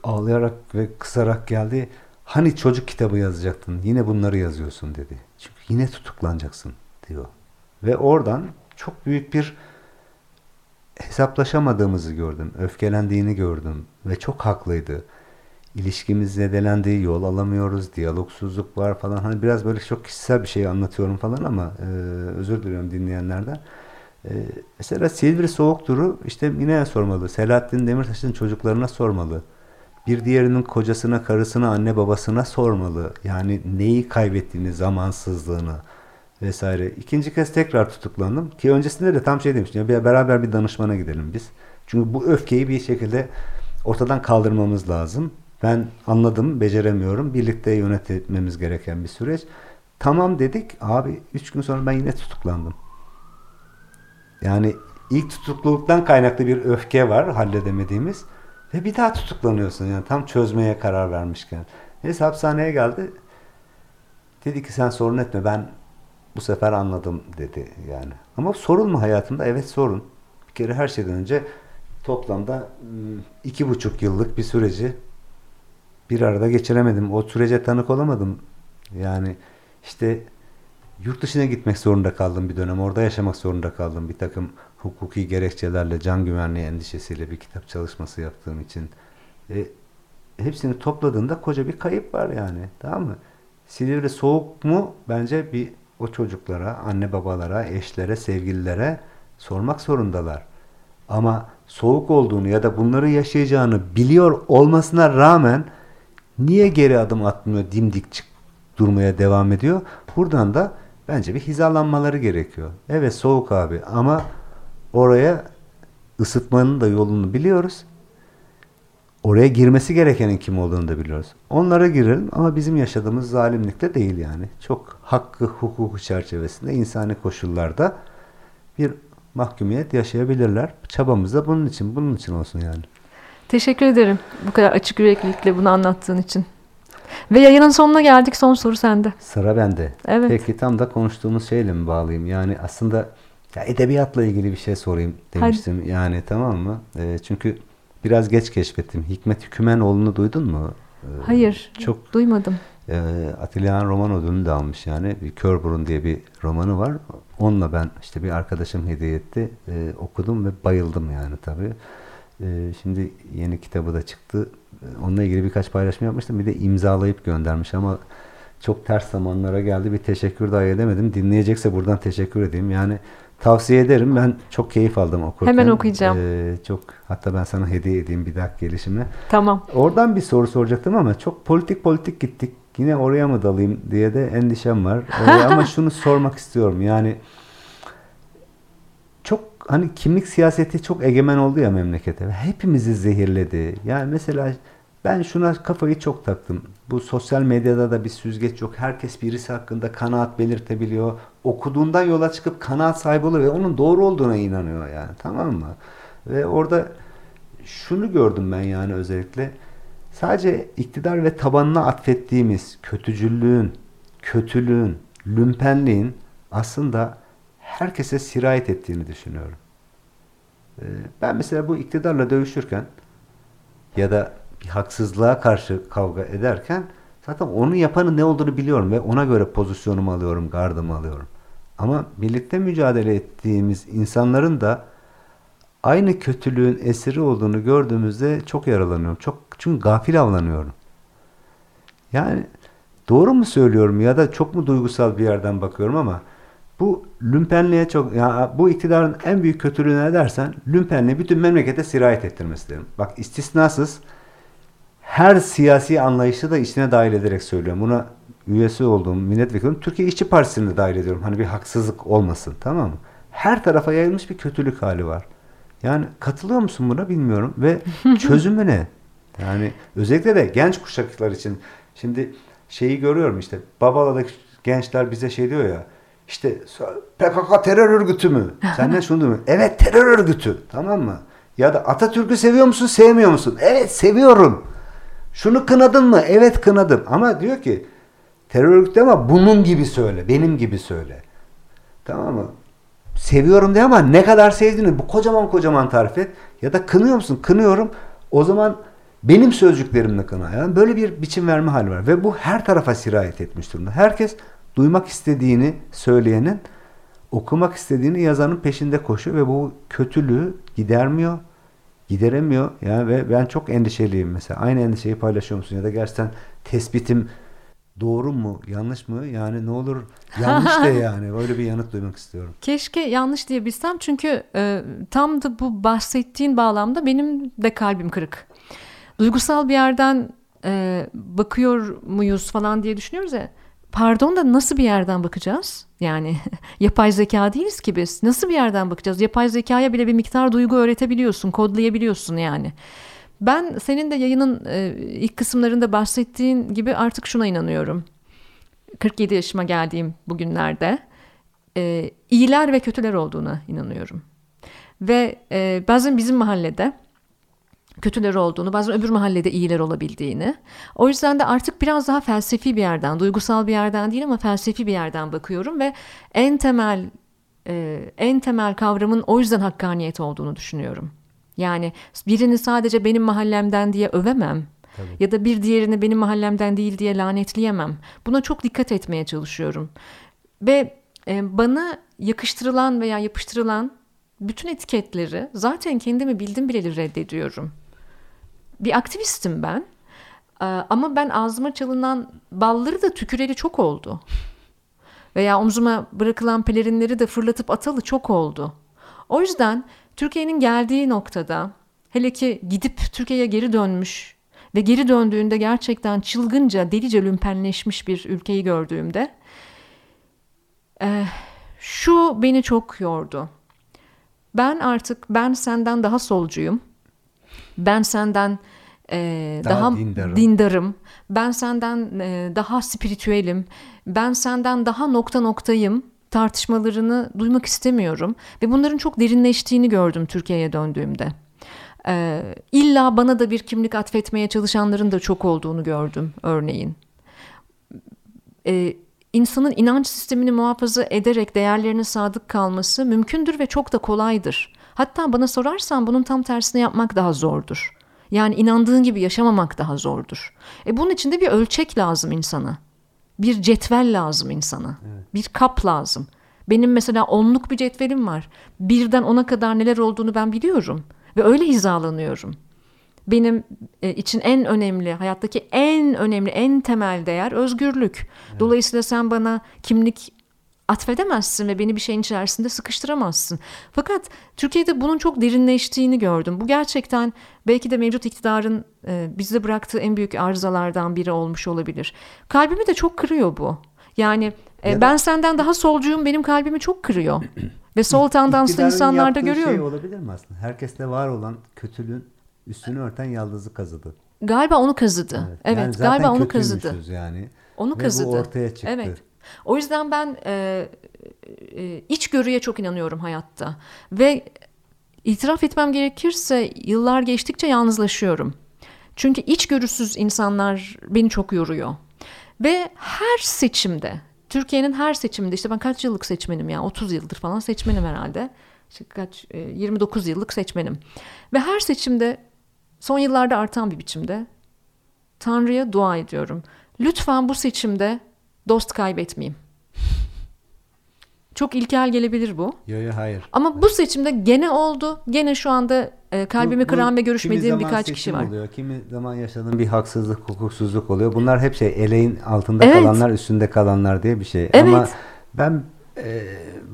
Ağlayarak ve kısarak geldi. Hani çocuk kitabı yazacaktın. Yine bunları yazıyorsun dedi. Çünkü yine tutuklanacaksın diyor. Ve oradan çok büyük bir hesaplaşamadığımızı gördüm. Öfkelendiğini gördüm. Ve çok haklıydı ilişkimiz zedelendi, yol alamıyoruz, diyalogsuzluk var falan. Hani biraz böyle çok kişisel bir şey anlatıyorum falan ama e, özür diliyorum dinleyenlerden. E, mesela Silivri soğuk duru işte yine sormalı. Selahattin Demirtaş'ın çocuklarına sormalı. Bir diğerinin kocasına, karısına, anne babasına sormalı. Yani neyi kaybettiğini, zamansızlığını vesaire. İkinci kez tekrar tutuklandım. Ki öncesinde de tam şey demiştim. Ya beraber bir danışmana gidelim biz. Çünkü bu öfkeyi bir şekilde ortadan kaldırmamız lazım. Ben anladım, beceremiyorum. Birlikte yönetmemiz gereken bir süreç. Tamam dedik. Abi üç gün sonra ben yine tutuklandım. Yani ilk tutukluluktan kaynaklı bir öfke var halledemediğimiz. Ve bir daha tutuklanıyorsun yani tam çözmeye karar vermişken. Neyse hapishaneye geldi. Dedi ki sen sorun etme ben bu sefer anladım dedi yani. Ama sorun mu hayatımda? Evet sorun. Bir kere her şeyden önce toplamda iki buçuk yıllık bir süreci bir arada geçiremedim. O sürece tanık olamadım. Yani işte yurt dışına gitmek zorunda kaldım bir dönem. Orada yaşamak zorunda kaldım. Bir takım hukuki gerekçelerle, can güvenliği endişesiyle bir kitap çalışması yaptığım için. E, hepsini topladığında koca bir kayıp var yani. Tamam mı? Silivri soğuk mu? Bence bir o çocuklara, anne babalara, eşlere, sevgililere Sormak zorundalar. Ama soğuk olduğunu ya da bunları yaşayacağını biliyor olmasına rağmen niye geri adım atmıyor, dimdik durmaya devam ediyor? Buradan da bence bir hizalanmaları gerekiyor. Evet soğuk abi ama oraya ısıtmanın da yolunu biliyoruz. Oraya girmesi gerekenin kim olduğunu da biliyoruz. Onlara girelim ama bizim yaşadığımız zalimlikte değil yani. Çok hakkı, hukuku çerçevesinde insani koşullarda bir mahkumiyet yaşayabilirler. Çabamız da bunun için, bunun için olsun yani. Teşekkür ederim bu kadar açık yüreklilikle bunu anlattığın için. Ve yayının sonuna geldik. Son soru sende. Sıra bende. Evet. Peki tam da konuştuğumuz şeyle mi bağlayayım? Yani aslında ya edebiyatla ilgili bir şey sorayım demiştim. Hadi. Yani tamam mı? E, çünkü biraz geç keşfettim. Hikmet Hükümenoğlu'nu duydun mu? E, Hayır. Çok duymadım. E, Atilla roman ödülünü de almış yani. Bir Kör Burun diye bir romanı var. Onunla ben işte bir arkadaşım hediye etti. E, okudum ve bayıldım yani tabii. E, şimdi yeni kitabı da çıktı. E, onunla ilgili birkaç paylaşım yapmıştım. Bir de imzalayıp göndermiş ama çok ters zamanlara geldi. Bir teşekkür daha edemedim. Dinleyecekse buradan teşekkür edeyim. Yani tavsiye ederim. Ben çok keyif aldım okurken. Hemen okuyacağım. Ee, çok hatta ben sana hediye edeyim bir dakika gelişime. Tamam. Oradan bir soru soracaktım ama çok politik politik gittik. Yine oraya mı dalayım diye de endişem var. Ee, ama şunu sormak istiyorum. Yani hani kimlik siyaseti çok egemen oldu ya memlekete. Hepimizi zehirledi. Yani mesela ben şuna kafayı çok taktım. Bu sosyal medyada da bir süzgeç yok. Herkes birisi hakkında kanaat belirtebiliyor. Okuduğundan yola çıkıp kanaat sahibi oluyor ve onun doğru olduğuna inanıyor yani. Tamam mı? Ve orada şunu gördüm ben yani özellikle. Sadece iktidar ve tabanına atfettiğimiz kötücüllüğün, kötülüğün, lümpenliğin aslında herkese sirayet ettiğini düşünüyorum. Ee, ben mesela bu iktidarla dövüşürken ya da bir haksızlığa karşı kavga ederken zaten onu yapanın ne olduğunu biliyorum ve ona göre pozisyonumu alıyorum, gardımı alıyorum. Ama birlikte mücadele ettiğimiz insanların da aynı kötülüğün esiri olduğunu gördüğümüzde çok yaralanıyorum. Çok çünkü gafil avlanıyorum. Yani doğru mu söylüyorum ya da çok mu duygusal bir yerden bakıyorum ama bu lümpenliğe çok ya bu iktidarın en büyük kötülüğü ne dersen lümpenliği bütün memlekete sirayet ettirmesi derim. Bak istisnasız her siyasi anlayışı da içine dahil ederek söylüyorum. Buna üyesi olduğum milletvekilim Türkiye İşçi Partisi'ni de dahil ediyorum. Hani bir haksızlık olmasın tamam mı? Her tarafa yayılmış bir kötülük hali var. Yani katılıyor musun buna bilmiyorum ve çözümü ne? Yani özellikle de genç kuşaklar için şimdi şeyi görüyorum işte Babala'daki gençler bize şey diyor ya işte PKK terör örgütü mü? Sen ne şunu diyorsun? Evet terör örgütü. Tamam mı? Ya da Atatürk'ü seviyor musun, sevmiyor musun? Evet seviyorum. Şunu kınadın mı? Evet kınadım. Ama diyor ki terör örgütü ama bunun gibi söyle. Benim gibi söyle. Tamam mı? Seviyorum de ama ne kadar sevdiğini bu kocaman kocaman tarif et. Ya da kınıyor musun? Kınıyorum. O zaman benim sözcüklerimle kına. Yani böyle bir biçim verme hali var. Ve bu her tarafa sirayet etmiş durumda. Herkes duymak istediğini söyleyenin, okumak istediğini yazanın peşinde koşuyor ve bu kötülüğü gidermiyor gideremiyor. Yani ve ben çok endişeliyim mesela. Aynı endişeyi paylaşıyor musun? Ya da gerçekten tespitim doğru mu, yanlış mı? Yani ne olur yanlış de yani. Böyle bir yanıt duymak istiyorum. Keşke yanlış diyebilsem çünkü e, tam da bu bahsettiğin bağlamda benim de kalbim kırık. Duygusal bir yerden e, bakıyor muyuz falan diye düşünüyoruz ya. Pardon da nasıl bir yerden bakacağız? Yani yapay zeka değiliz ki biz. Nasıl bir yerden bakacağız? Yapay zekaya bile bir miktar duygu öğretebiliyorsun, kodlayabiliyorsun yani. Ben senin de yayının e, ilk kısımlarında bahsettiğin gibi artık şuna inanıyorum. 47 yaşıma geldiğim bugünlerde e, iyiler ve kötüler olduğuna inanıyorum. Ve e, bazen bizim mahallede kötüler olduğunu, bazen öbür mahallede iyiler olabildiğini. O yüzden de artık biraz daha felsefi bir yerden, duygusal bir yerden değil ama felsefi bir yerden bakıyorum ve en temel e, en temel kavramın o yüzden hakkaniyet olduğunu düşünüyorum. Yani birini sadece benim mahallemden diye övemem. Tabii. Ya da bir diğerini benim mahallemden değil diye lanetleyemem. Buna çok dikkat etmeye çalışıyorum. Ve e, bana yakıştırılan veya yapıştırılan bütün etiketleri zaten kendimi bildim bileli reddediyorum bir aktivistim ben. Ee, ama ben ağzıma çalınan balları da tüküreli çok oldu. Veya omzuma bırakılan pelerinleri de fırlatıp atalı çok oldu. O yüzden Türkiye'nin geldiği noktada hele ki gidip Türkiye'ye geri dönmüş ve geri döndüğünde gerçekten çılgınca, delice lümpenleşmiş bir ülkeyi gördüğümde e, şu beni çok yordu. Ben artık ben senden daha solcuyum. Ben senden e, daha, daha dindarım. dindarım. Ben senden e, daha spiritüelim. Ben senden daha nokta noktayım tartışmalarını duymak istemiyorum ve bunların çok derinleştiğini gördüm Türkiye'ye döndüğümde. Ee, illa bana da bir kimlik atfetmeye çalışanların da çok olduğunu gördüm örneğin. Ee, insanın inanç sistemini muhafaza ederek değerlerine sadık kalması mümkündür ve çok da kolaydır. Hatta bana sorarsan bunun tam tersini yapmak daha zordur. Yani inandığın gibi yaşamamak daha zordur. E bunun için de bir ölçek lazım insana. Bir cetvel lazım insana. Evet. Bir kap lazım. Benim mesela onluk bir cetvelim var. Birden ona kadar neler olduğunu ben biliyorum. Ve öyle hizalanıyorum. Benim e, için en önemli, hayattaki en önemli, en temel değer özgürlük. Evet. Dolayısıyla sen bana kimlik atfedemezsin ve beni bir şeyin içerisinde sıkıştıramazsın. Fakat Türkiye'de bunun çok derinleştiğini gördüm. Bu gerçekten belki de mevcut iktidarın e, bizde bıraktığı en büyük arızalardan biri olmuş olabilir. Kalbimi de çok kırıyor bu. Yani e, ben senden daha solcuyum benim kalbimi çok kırıyor. ve sol tandanslı insanlarda şey görüyorum. şey olabilir mi aslında? Herkeste var olan kötülüğün üstünü örten yaldızı kazıdı. Galiba onu kazıdı. Evet, evet yani galiba onu kazıdı. yani. Onu ve kazıdı. bu ortaya çıktı. Evet. O yüzden ben e, e, içgörüye çok inanıyorum hayatta. Ve itiraf etmem gerekirse yıllar geçtikçe yalnızlaşıyorum. Çünkü içgörüsüz insanlar beni çok yoruyor. Ve her seçimde, Türkiye'nin her seçiminde işte ben kaç yıllık seçmenim ya 30 yıldır falan seçmenim herhalde. İşte kaç 29 e, yıllık seçmenim. Ve her seçimde son yıllarda artan bir biçimde Tanrı'ya dua ediyorum. Lütfen bu seçimde dost kaybetmeyeyim. Çok ilkel gelebilir bu. Yok yok hayır. Ama bu seçimde gene oldu. Gene şu anda e, kalbimi bu, kıran ve görüşmediğim birkaç kişi var. Oluyor, kimi zaman yaşadığım bir haksızlık, hukuksuzluk oluyor. Bunlar hep şey eleğin altında evet. kalanlar, üstünde kalanlar diye bir şey. Evet. Ama ben e,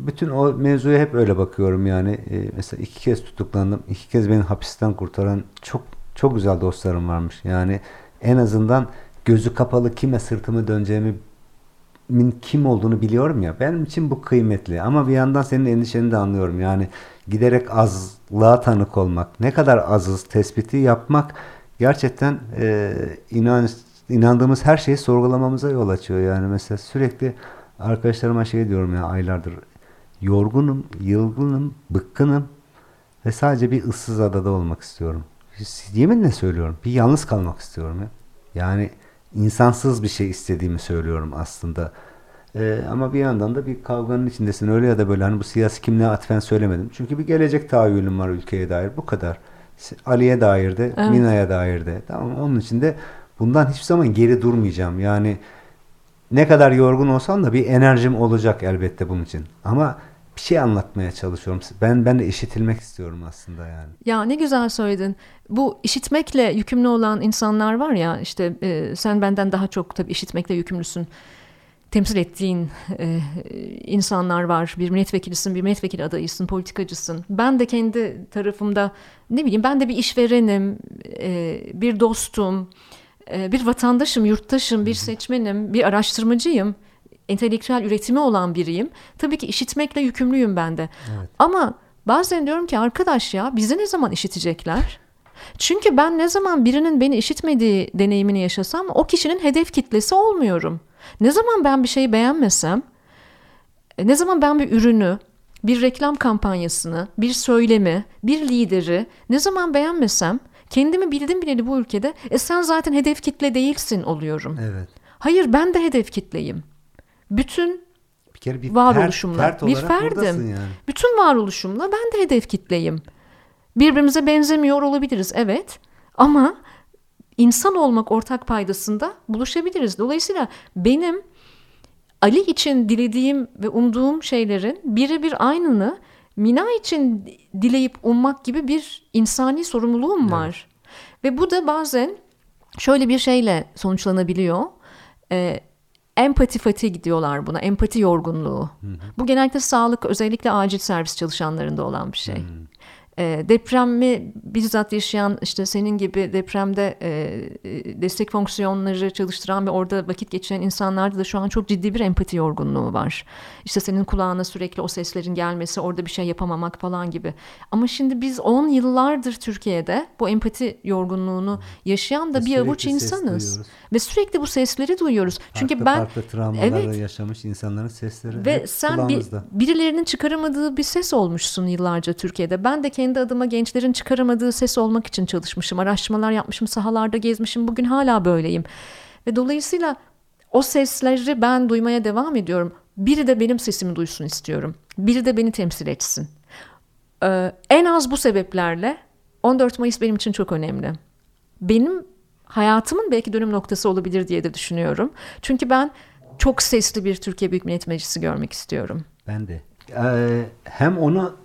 bütün o mevzuya hep öyle bakıyorum yani. E, mesela iki kez tutuklandım. iki kez beni hapisten kurtaran çok çok güzel dostlarım varmış. Yani en azından gözü kapalı kime sırtımı döneceğimi kim olduğunu biliyorum ya. Benim için bu kıymetli. Ama bir yandan senin endişeni de anlıyorum. Yani giderek azlığa tanık olmak, ne kadar azız tespiti yapmak gerçekten e, inan, inandığımız her şeyi sorgulamamıza yol açıyor. Yani mesela sürekli arkadaşlarıma şey diyorum ya aylardır. Yorgunum, yılgınım, bıkkınım ve sadece bir ıssız adada olmak istiyorum. Yeminle söylüyorum. Bir yalnız kalmak istiyorum ya. Yani insansız bir şey istediğimi söylüyorum aslında. Ee, ama bir yandan da bir kavganın içindesin öyle ya da böyle hani bu siyasi kimliğe atfen söylemedim. Çünkü bir gelecek tahayyülüm var ülkeye dair bu kadar. Ali'ye dair de, evet. Mina'ya dair de. Tamam onun için de bundan hiçbir zaman geri durmayacağım. Yani ne kadar yorgun olsam da bir enerjim olacak elbette bunun için. Ama bir şey anlatmaya çalışıyorum. Ben ben de işitilmek istiyorum aslında yani. Ya ne güzel söyledin. Bu işitmekle yükümlü olan insanlar var ya işte e, sen benden daha çok tabii işitmekle yükümlüsün. Temsil ettiğin e, insanlar var. Bir milletvekilisin, bir milletvekili adayısın, politikacısın. Ben de kendi tarafımda ne bileyim ben de bir işverenim, e, bir dostum, e, bir vatandaşım, yurttaşım, bir seçmenim, bir araştırmacıyım entelektüel üretimi olan biriyim. Tabii ki işitmekle yükümlüyüm ben de. Evet. Ama bazen diyorum ki arkadaş ya bizi ne zaman işitecekler? Çünkü ben ne zaman birinin beni işitmediği deneyimini yaşasam o kişinin hedef kitlesi olmuyorum. Ne zaman ben bir şeyi beğenmesem, e, ne zaman ben bir ürünü, bir reklam kampanyasını, bir söylemi, bir lideri ne zaman beğenmesem kendimi bildim bileli bu ülkede e sen zaten hedef kitle değilsin oluyorum. Evet. Hayır ben de hedef kitleyim bütün bir kere bir varoluşumla fert, fert bir ferdim. Yani. Bütün varoluşumla ben de hedef kitleyim. Birbirimize benzemiyor olabiliriz evet ama insan olmak ortak paydasında buluşabiliriz. Dolayısıyla benim Ali için dilediğim ve umduğum şeylerin birebir aynını Mina için dileyip ummak gibi bir insani sorumluluğum evet. var. Ve bu da bazen şöyle bir şeyle sonuçlanabiliyor. Ee, empati fatigue diyorlar buna. Empati yorgunluğu. Hı hı. Bu genellikle sağlık özellikle acil servis çalışanlarında olan bir şey. Hı. E, depremi bizzat yaşayan işte senin gibi depremde e, e, destek fonksiyonları çalıştıran ve orada vakit geçiren insanlarda da şu an çok ciddi bir empati yorgunluğu var. İşte senin kulağına sürekli o seslerin gelmesi, orada bir şey yapamamak falan gibi. Ama şimdi biz 10 yıllardır Türkiye'de bu empati yorgunluğunu yaşayan da Ve bir avuç insanız. Ve sürekli bu sesleri duyuyoruz. Çünkü farklı ben farklı travmaları Evet. yaşamış insanların sesleri ve sen bir, birilerinin çıkaramadığı bir ses olmuşsun yıllarca Türkiye'de. Ben de kendi adıma gençlerin çıkaramadığı ses olmak için çalışmışım. Araştırmalar yapmışım, sahalarda gezmişim. Bugün hala böyleyim. Ve dolayısıyla o sesleri ben duymaya devam ediyorum. Biri de benim sesimi duysun istiyorum. Biri de beni temsil etsin. Ee, en az bu sebeplerle 14 Mayıs benim için çok önemli. Benim hayatımın belki dönüm noktası olabilir diye de düşünüyorum. Çünkü ben çok sesli bir Türkiye Büyük Millet Meclisi görmek istiyorum. Ben de. Ee, hem onu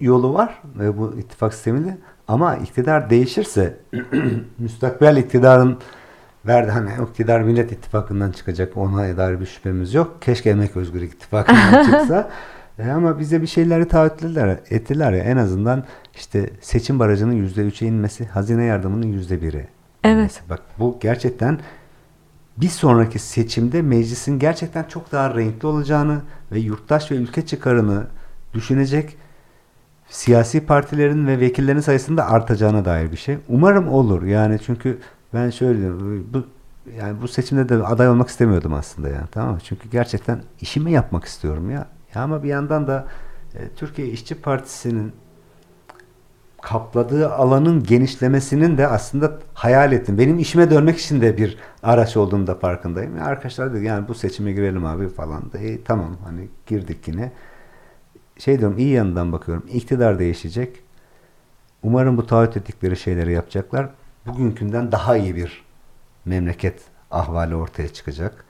yolu var ve bu ittifak sistemiyle ama iktidar değişirse müstakbel iktidarın verdi hani o iktidar Millet İttifakı'ndan çıkacak ona dair bir şüphemiz yok. Keşke Emek Özgürlük İttifakı'ndan çıksa. E, ama bize bir şeyleri taahhütler ettiler ya en azından işte seçim barajının %3'e inmesi, hazine yardımının %1'e. Evet. Bak bu gerçekten bir sonraki seçimde meclisin gerçekten çok daha renkli olacağını ve yurttaş ve ülke çıkarını düşünecek siyasi partilerin ve vekillerin sayısının da artacağına dair bir şey. Umarım olur. Yani çünkü ben şöyle diyorum, bu yani bu seçimde de aday olmak istemiyordum aslında yani tamam mı? Çünkü gerçekten işimi yapmak istiyorum ya. ya ama bir yandan da e, Türkiye İşçi Partisi'nin kapladığı alanın genişlemesinin de aslında hayal ettim. Benim işime dönmek için de bir araç olduğunu da farkındayım. Ya arkadaşlar dedi yani bu seçime girelim abi falan da. E, tamam hani girdik yine. Şey diyorum iyi yanından bakıyorum. İktidar değişecek. Umarım bu taahhüt ettikleri şeyleri yapacaklar. Bugünkünden daha iyi bir memleket ahvali ortaya çıkacak.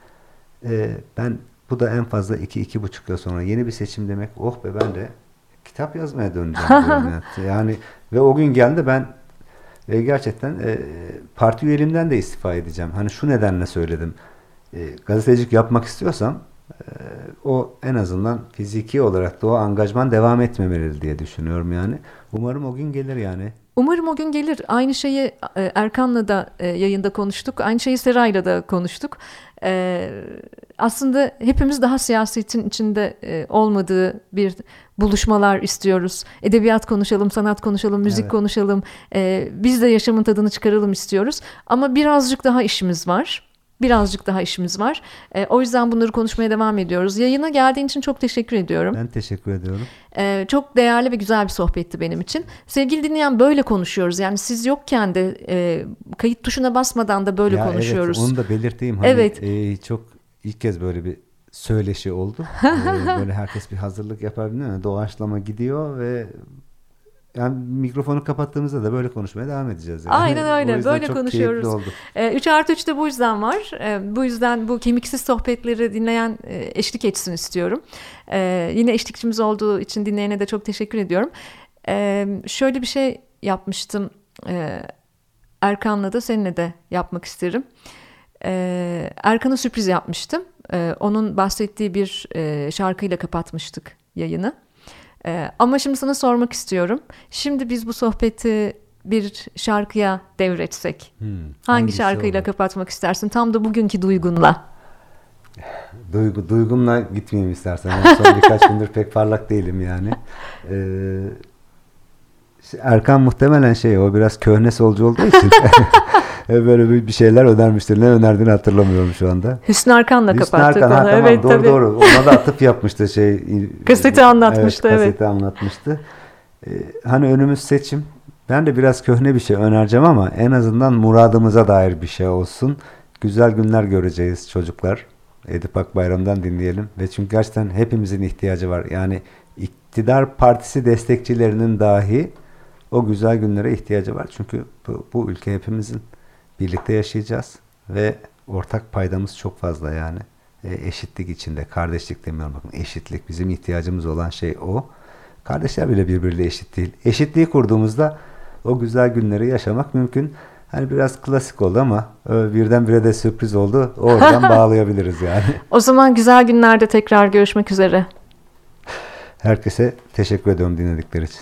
E, ben bu da en fazla 2-2,5 yıl sonra yeni bir seçim demek. Oh be ben de kitap yazmaya döneceğim. yani. yani ve o gün geldi ben e, gerçekten e, parti üyeliğimden de istifa edeceğim. Hani şu nedenle söyledim. E, gazetecilik yapmak istiyorsam o en azından fiziki olarak da o angajman devam etmemeli diye düşünüyorum yani. Umarım o gün gelir yani. Umarım o gün gelir. Aynı şeyi e, Erkan'la da e, yayında konuştuk. Aynı şeyi Seray'la da konuştuk. E, aslında hepimiz daha siyasetin içinde olmadığı bir buluşmalar istiyoruz. Edebiyat konuşalım, sanat konuşalım, müzik Evet. konuşalım. Biz de yaşamın tadını çıkaralım istiyoruz. Ama birazcık daha işimiz var. Birazcık daha işimiz var. E, o yüzden bunları konuşmaya devam ediyoruz. Yayına geldiğin için çok teşekkür ediyorum. Ben teşekkür ediyorum. Ee, çok değerli ve güzel bir sohbetti benim için. Sevgili dinleyen böyle konuşuyoruz. Yani siz yokken de e, kayıt tuşuna basmadan da böyle Ya konuşuyoruz. Evet, onu da belirteyim. Hani, Evet. e, çok ilk kez böyle bir söyleşi oldu. E, böyle herkes bir hazırlık yapar? Doğaçlama gidiyor ve yani mikrofonu kapattığımızda da böyle konuşmaya devam edeceğiz. Yani. Aynen öyle. Böyle konuşuyoruz. oldu. Ee, 3 artı 3 de bu yüzden var. Ee, bu yüzden bu kemiksiz sohbetleri dinleyen e, eşlik etsin istiyorum. Ee, yine eşlikçimiz olduğu için dinleyene de çok teşekkür ediyorum. Ee, şöyle bir şey yapmıştım. Ee, Erkan'la da seninle de yapmak isterim. Ee, Erkan'a sürpriz yapmıştım. Ee, onun bahsettiği bir e, şarkıyla kapatmıştık yayını. Ee, ama şimdi sana sormak istiyorum. Şimdi biz bu sohbeti bir şarkıya devretsek. Hmm, Hangi şarkıyla olur? kapatmak istersin? Tam da bugünkü duygunla. Duygu, duygumla gitmeyeyim istersen. Ben son birkaç gündür pek parlak değilim yani. Ee, Erkan muhtemelen şey o biraz köhne solcu olduğu için böyle bir bir şeyler önermiştir. Ne önerdiğini hatırlamıyorum şu anda. Hüsnü Arkan'la Hüsnü kapattık Arkan, ha, onu. tamam, evet doğru tabii. doğru. Ona da atıp yapmıştı şey. Kaseti anlatmıştı, evet. Kaseti anlatmıştı. Ee, hani önümüz seçim. Ben de biraz köhne bir şey önereceğim ama en azından muradımıza dair bir şey olsun. Güzel günler göreceğiz çocuklar. Edip Akbayram'dan dinleyelim. Ve çünkü gerçekten hepimizin ihtiyacı var. Yani iktidar partisi destekçilerinin dahi o güzel günlere ihtiyacı var. Çünkü bu, bu ülke hepimizin birlikte yaşayacağız ve ortak paydamız çok fazla yani. E, eşitlik içinde, kardeşlik demiyorum bakın eşitlik bizim ihtiyacımız olan şey o. Kardeşler bile birbiriyle eşit değil. Eşitliği kurduğumuzda o güzel günleri yaşamak mümkün. Hani biraz klasik oldu ama e, birdenbire de sürpriz oldu. Oradan bağlayabiliriz yani. O zaman güzel günlerde tekrar görüşmek üzere. Herkese teşekkür ediyorum dinledikleri için.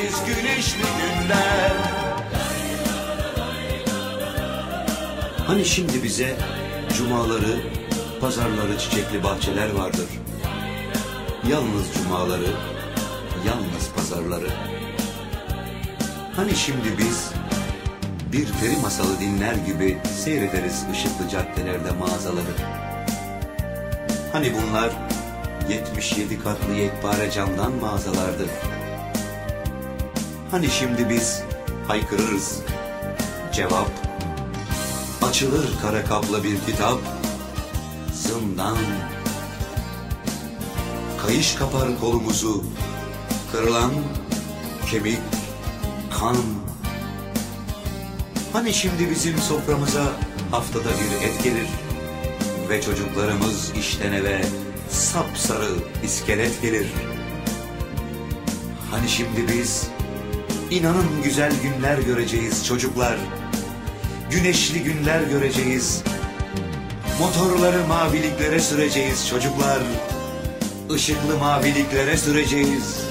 güneşli günler Hani şimdi bize cumaları, pazarları çiçekli bahçeler vardır. Yalnız cumaları, yalnız pazarları. Hani şimdi biz bir peri masalı dinler gibi seyrederiz ışıklı caddelerde mağazaları. Hani bunlar 77 katlı yekpare camdan mağazalardı. Hani şimdi biz haykırırız. Cevap Açılır kara kaplı bir kitap. Zindan Kayış kapar kolumuzu. Kırılan kemik Kan. Hani şimdi bizim soframıza Haftada bir et gelir? Ve çocuklarımız işten eve Sapsarı iskelet gelir. Hani şimdi biz inanın güzel günler göreceğiz çocuklar güneşli günler göreceğiz. Motorları maviliklere süreceğiz çocuklar. Işıklı maviliklere süreceğiz.